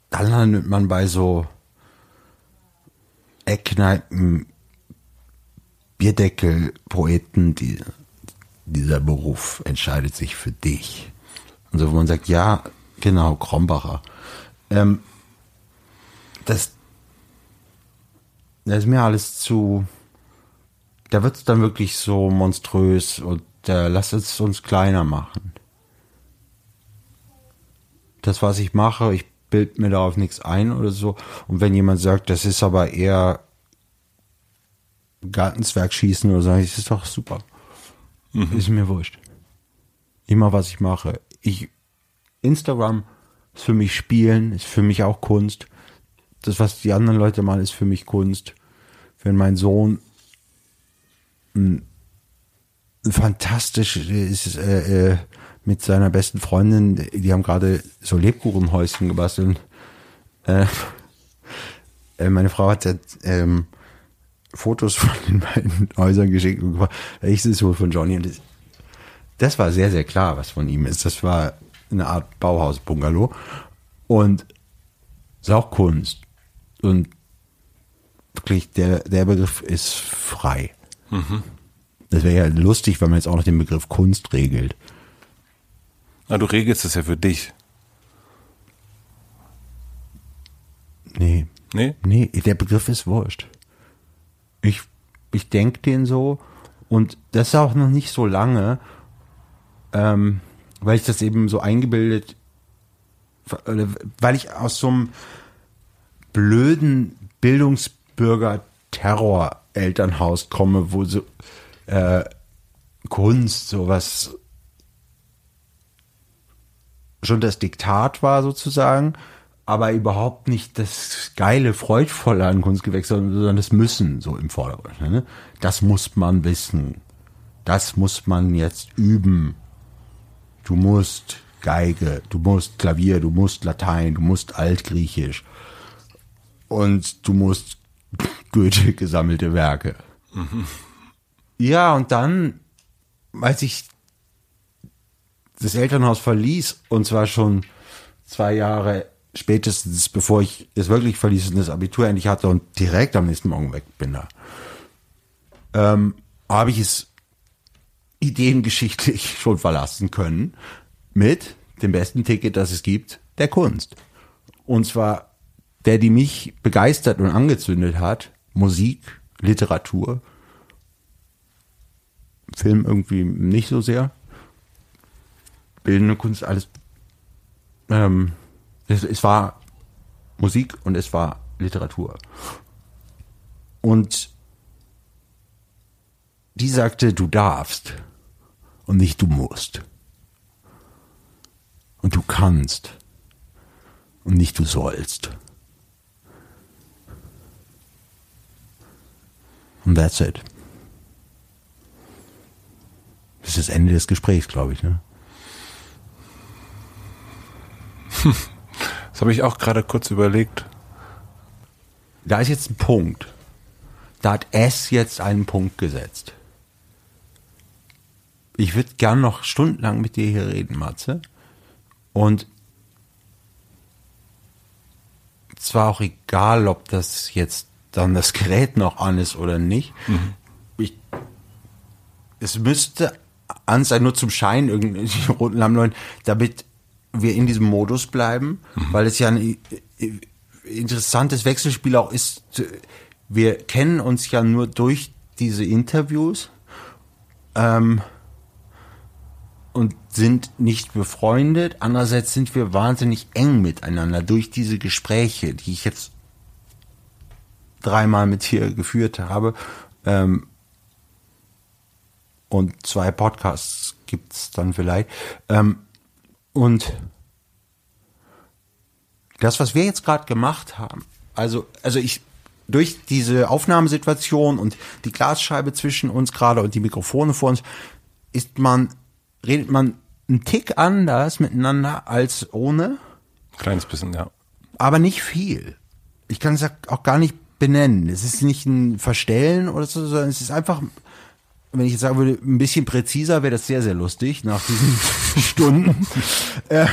Speaker 1: da landet man bei so Eckkneipen, Bierdeckel-Poeten, die, dieser Beruf entscheidet sich für dich. Und so, wo man sagt, ja, genau, Krombacher. Ähm, das, das ist mir alles zu, da wird es dann wirklich so monströs und äh, lass es uns kleiner machen. Das, was ich mache, ich bild mir darauf nichts ein oder so. Und wenn jemand sagt, das ist aber eher Gartenswerk schießen oder so, das ist doch super. Mhm. Ist mir wurscht. Immer was ich mache ich, Instagram ist für mich Spielen, ist für mich auch Kunst. Das, was die anderen Leute machen, ist für mich Kunst. Wenn mein Sohn ein, ein fantastisch ist, äh, äh, mit seiner besten Freundin, die haben gerade so Lebkuchenhäuschen gebastelt. Äh, äh, meine Frau hat ähm, Fotos von den beiden Häusern geschickt und gefragt, ich ist wohl von Johnny und das, das war sehr, sehr klar, was von ihm ist. Das war eine Art Bauhaus-Bungalow. Und ist auch Kunst. Und wirklich, der, der Begriff ist frei. Mhm. Das wäre ja lustig, wenn man jetzt auch noch den Begriff Kunst regelt.
Speaker 2: Na, du regelst es ja für dich.
Speaker 1: Nee.
Speaker 2: Nee?
Speaker 1: Nee, der Begriff ist wurscht. Ich, ich denke den so und das ist auch noch nicht so lange ähm, weil ich das eben so eingebildet weil ich aus so einem blöden Bildungsbürger-Terror-Elternhaus komme, wo so äh, Kunst sowas schon das Diktat war sozusagen, aber überhaupt nicht das geile, freudvolle an Kunstgewächs, sondern das Müssen so im Vordergrund. Ne? Das muss man wissen. Das muss man jetzt üben. Du musst Geige, du musst Klavier, du musst Latein, du musst Altgriechisch und du musst Goethe gesammelte Werke. Mhm. Ja, und dann, als ich das Elternhaus verließ, und zwar schon zwei Jahre spätestens, bevor ich es wirklich verließ und das Abitur endlich hatte und direkt am nächsten Morgen weg bin da, ähm, habe ich es ideengeschichtlich schon verlassen können mit dem besten Ticket, das es gibt, der Kunst. Und zwar der, die mich begeistert und angezündet hat, Musik, Literatur, Film irgendwie nicht so sehr bildende Kunst, alles. Ähm, es, es war Musik und es war Literatur. Und die sagte, du darfst und nicht du musst. Und du kannst und nicht du sollst. Und that's it. Das ist das Ende des Gesprächs, glaube ich, ne?
Speaker 2: Das habe ich auch gerade kurz überlegt.
Speaker 1: Da ist jetzt ein Punkt. Da hat S jetzt einen Punkt gesetzt. Ich würde gern noch stundenlang mit dir hier reden, Matze. Und zwar auch egal, ob das jetzt dann das Gerät noch an ist oder nicht. Mhm. Ich, es müsste an sein, nur zum Schein irgendwie roten Lammleuten, damit wir in diesem Modus bleiben, mhm. weil es ja ein interessantes Wechselspiel auch ist. Wir kennen uns ja nur durch diese Interviews ähm, und sind nicht befreundet. Andererseits sind wir wahnsinnig eng miteinander durch diese Gespräche, die ich jetzt dreimal mit dir geführt habe. Ähm, und zwei Podcasts gibt's dann vielleicht. Ähm, und das, was wir jetzt gerade gemacht haben, also, also ich, durch diese Aufnahmesituation und die Glasscheibe zwischen uns gerade und die Mikrofone vor uns, ist man, redet man einen Tick anders miteinander als ohne.
Speaker 2: Kleines bisschen, ja.
Speaker 1: Aber nicht viel. Ich kann es auch gar nicht benennen. Es ist nicht ein Verstellen oder so, sondern es ist einfach wenn ich jetzt sagen würde, ein bisschen präziser, wäre das sehr, sehr lustig nach diesen Stunden. Äh,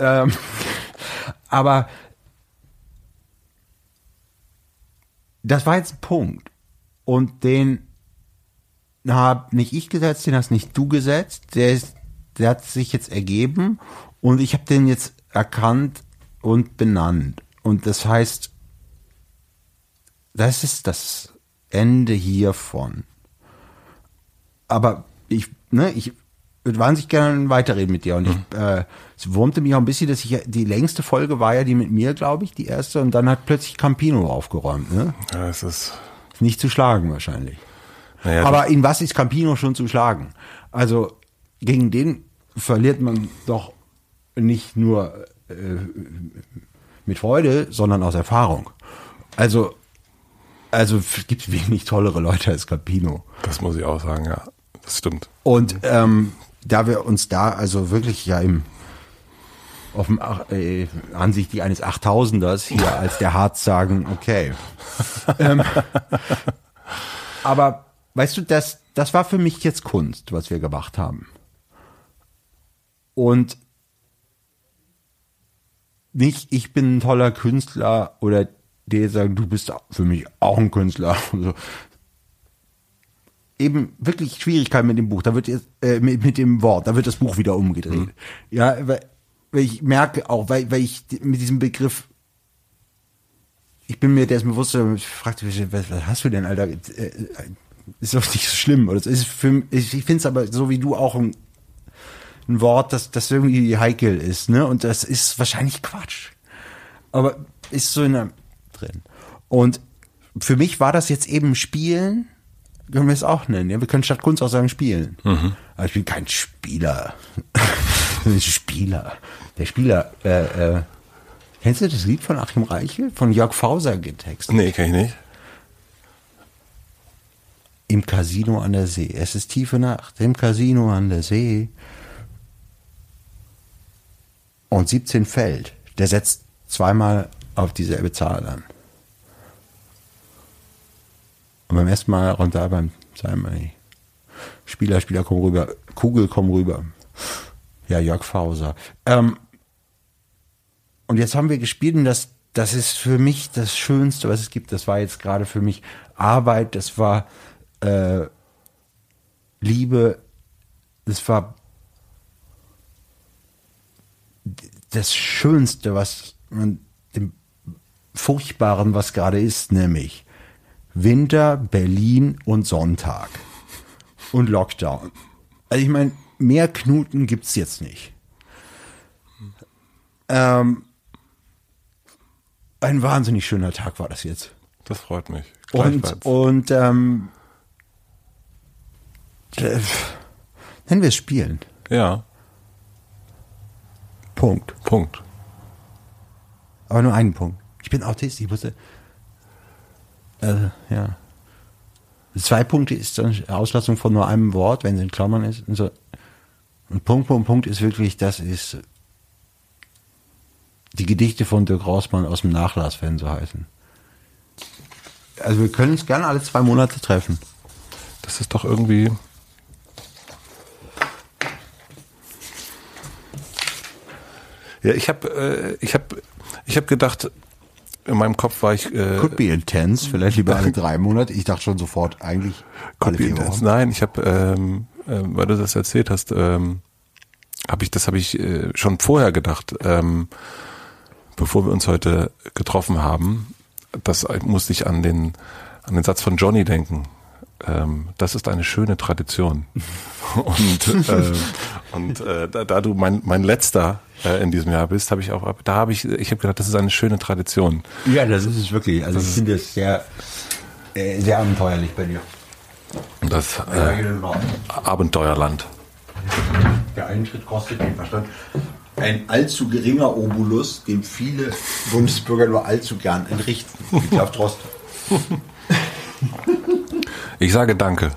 Speaker 1: ähm, aber das war jetzt ein Punkt. Und den habe nicht ich gesetzt, den hast nicht du gesetzt. Der, ist, der hat sich jetzt ergeben und ich habe den jetzt erkannt und benannt. Und das heißt, das ist das Ende hiervon aber ich, ne, ich würde wahnsinnig gerne weiterreden mit dir. Und mhm. ich, äh, es wurmte mich auch ein bisschen, dass ich, die längste Folge war ja die mit mir, glaube ich, die erste. Und dann hat plötzlich Campino aufgeräumt, ne?
Speaker 2: Ja, es ist.
Speaker 1: Ist nicht zu schlagen wahrscheinlich. Naja, aber in was ist Campino schon zu schlagen? Also, gegen den verliert man doch nicht nur äh, mit Freude, sondern aus Erfahrung. Also, also gibt es wenig tollere Leute als Campino.
Speaker 2: Das muss ich auch sagen, ja. Das stimmt.
Speaker 1: Und ähm, da wir uns da also wirklich ja im auf dem äh, ansichtlich eines 8000ers hier als der Harz sagen, okay. ähm, aber weißt du, das, das war für mich jetzt Kunst, was wir gemacht haben. Und nicht, ich bin ein toller Künstler oder die sagen, du bist für mich auch ein Künstler. So, eben wirklich Schwierigkeiten mit dem Buch. Da wird jetzt, äh, mit, mit dem Wort, da wird das Buch wieder umgedreht. Mhm. Ja, weil, weil ich merke auch, weil, weil ich mit diesem Begriff, ich bin mir der mir bewusst, ich fragte mich, was, was hast du denn, Alter? Ist doch nicht so schlimm. Oder ist für, ich finde es aber so wie du auch ein ein Wort, das, das irgendwie heikel ist, ne? Und das ist wahrscheinlich Quatsch. Aber ist so in der drin. Und für mich war das jetzt eben Spielen, können wir es auch nennen. Ja? Wir können statt Kunst auch sagen Spielen. Aber ich bin kein Spieler. Spieler. Der Spieler, äh, äh, kennst du das Lied von Achim Reichel? Von Jörg Fauser getextet.
Speaker 2: Nee, kann ich nicht.
Speaker 1: Im Casino an der See. Es ist tiefe Nacht im Casino an der See. Und 17 fällt. Der setzt zweimal auf dieselbe Zahl an. Und beim ersten Mal runter, beim zweiten Mal nicht. Spieler, Spieler, komm rüber. Kugel, komm rüber. Ja, Jörg Fauser. Ähm, und jetzt haben wir gespielt und das, das ist für mich das Schönste, was es gibt. Das war jetzt gerade für mich Arbeit, das war äh, Liebe, das war das Schönste, was man dem Furchtbaren, was gerade ist, nämlich Winter, Berlin und Sonntag und Lockdown. Also ich meine, mehr Knuten gibt's jetzt nicht. Ähm, ein wahnsinnig schöner Tag war das jetzt.
Speaker 2: Das freut mich.
Speaker 1: Und, und ähm, äh, nennen wir es Spielen.
Speaker 2: ja,
Speaker 1: Punkt.
Speaker 2: Punkt.
Speaker 1: Aber nur einen Punkt. Ich bin Autist, ich wusste. Äh, ja. Zwei Punkte ist dann Auslassung von nur einem Wort, wenn es in Klammern ist. Und, so. und Punkt, Punkt, Punkt ist wirklich, das ist die Gedichte von Dirk Rossmann aus dem Nachlass, wenn so heißen. Also wir können uns gerne alle zwei Monate treffen.
Speaker 2: Das ist doch irgendwie. Ja, ich habe, äh, ich habe, ich habe gedacht, in meinem Kopf war ich. Äh,
Speaker 1: Could be intense, vielleicht lieber alle drei Monate. Ich dachte schon sofort, eigentlich
Speaker 2: Could be intense.
Speaker 1: Wochen.
Speaker 2: Nein, ich habe, ähm, äh, weil du das erzählt hast, ähm, habe ich, das habe ich äh, schon vorher gedacht, ähm, bevor wir uns heute getroffen haben. Das musste ich an den an den Satz von Johnny denken. Ähm, das ist eine schöne Tradition. und äh, und äh, da, da du mein mein letzter äh, in diesem Jahr bist, habe ich auch da habe ich ich habe gedacht, das ist eine schöne Tradition.
Speaker 1: Ja, das ist es wirklich. Also ich finde es sehr, äh, sehr abenteuerlich bei dir.
Speaker 2: Und das äh, Abenteuerland.
Speaker 1: Der Eintritt kostet den Verstand. Ein allzu geringer Obolus, den viele Bundesbürger nur allzu gern entrichten. Ich glaube Trost.
Speaker 2: Ich sage Danke.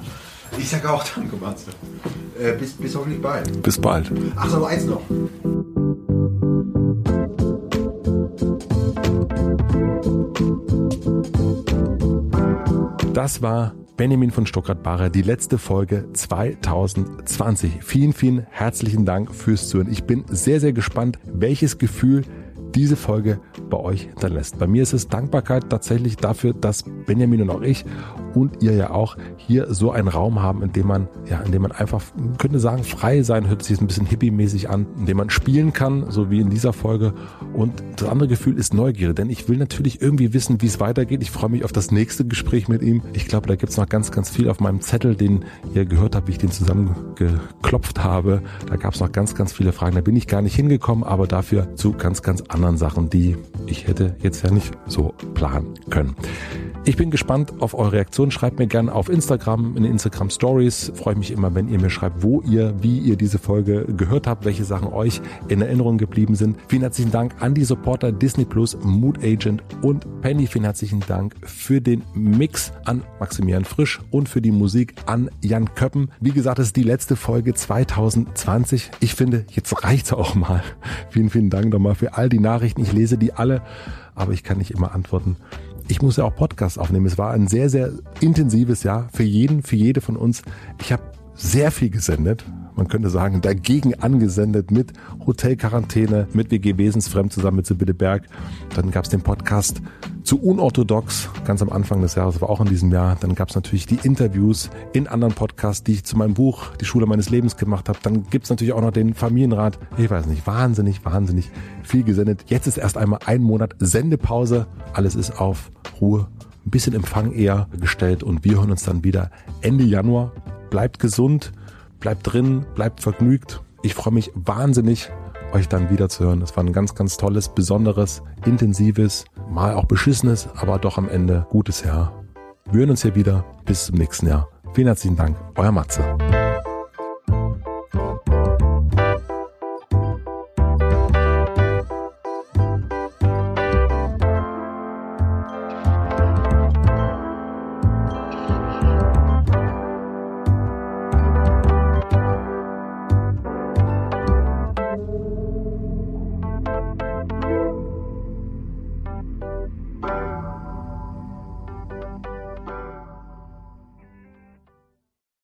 Speaker 1: Ich sage auch Danke, Matze. Äh, bis, bis hoffentlich bald.
Speaker 2: Bis bald.
Speaker 1: Ach so, eins noch.
Speaker 2: Das war Benjamin von Stuttgart-Barre, die letzte Folge 2020. Vielen, vielen herzlichen Dank fürs Zuhören. Ich bin sehr, sehr gespannt, welches Gefühl diese Folge bei euch hinterlässt. Bei mir ist es Dankbarkeit tatsächlich dafür, dass Benjamin und auch ich und ihr ja auch hier so einen Raum haben, in dem man, ja, in dem man einfach, könnte sagen, frei sein, hört sich jetzt ein bisschen hippie-mäßig an, in dem man spielen kann, so wie in dieser Folge. Und das andere Gefühl ist Neugierde, denn ich will natürlich irgendwie wissen, wie es weitergeht. Ich freue mich auf das nächste Gespräch mit ihm. Ich glaube, da gibt es noch ganz, ganz viel auf meinem Zettel, den ihr gehört habt, wie ich den zusammengeklopft habe. Da gab es noch ganz, ganz viele Fragen. Da bin ich gar nicht hingekommen, aber dafür zu ganz, ganz anderen Sachen, die ich hätte jetzt ja nicht so planen können. Ich bin gespannt auf eure Reaktion. Schreibt mir gerne auf Instagram, in Instagram Stories. Freue mich immer, wenn ihr mir schreibt, wo ihr, wie ihr diese Folge gehört habt, welche Sachen euch in Erinnerung geblieben sind. Vielen herzlichen Dank an die Supporter Disney Plus, Mood Agent und Penny. Vielen herzlichen Dank für den Mix an Maximilian Frisch und für die Musik an Jan Köppen. Wie gesagt, es ist die letzte Folge 2020. Ich finde, jetzt reicht's auch mal. Vielen, vielen Dank nochmal für all die Nachrichten. Ich lese die alle, aber ich kann nicht immer antworten ich muss ja auch Podcasts aufnehmen. Es war ein sehr, sehr intensives Jahr für jeden, für jede von uns. Ich habe sehr viel gesendet. Man könnte sagen, dagegen angesendet mit Hotelquarantäne, mit WG Wesensfremd zusammen mit Sibylle Berg. Dann gab es den Podcast zu Unorthodox, ganz am Anfang des Jahres, war auch in diesem Jahr. Dann gab es natürlich die Interviews in anderen Podcasts, die ich zu meinem Buch Die Schule meines Lebens gemacht habe. Dann gibt es natürlich auch noch den Familienrat. Ich weiß nicht, wahnsinnig, wahnsinnig viel gesendet. Jetzt ist erst einmal ein Monat Sendepause. Alles ist auf Ruhe, ein bisschen Empfang eher gestellt und wir hören uns dann wieder Ende Januar. Bleibt gesund, bleibt drin, bleibt vergnügt. Ich freue mich wahnsinnig, euch dann wieder zu hören. Es war ein ganz, ganz tolles, besonderes, intensives, mal auch beschissenes, aber doch am Ende gutes Jahr. Wir hören uns hier wieder. Bis zum nächsten Jahr. Vielen herzlichen Dank. Euer Matze.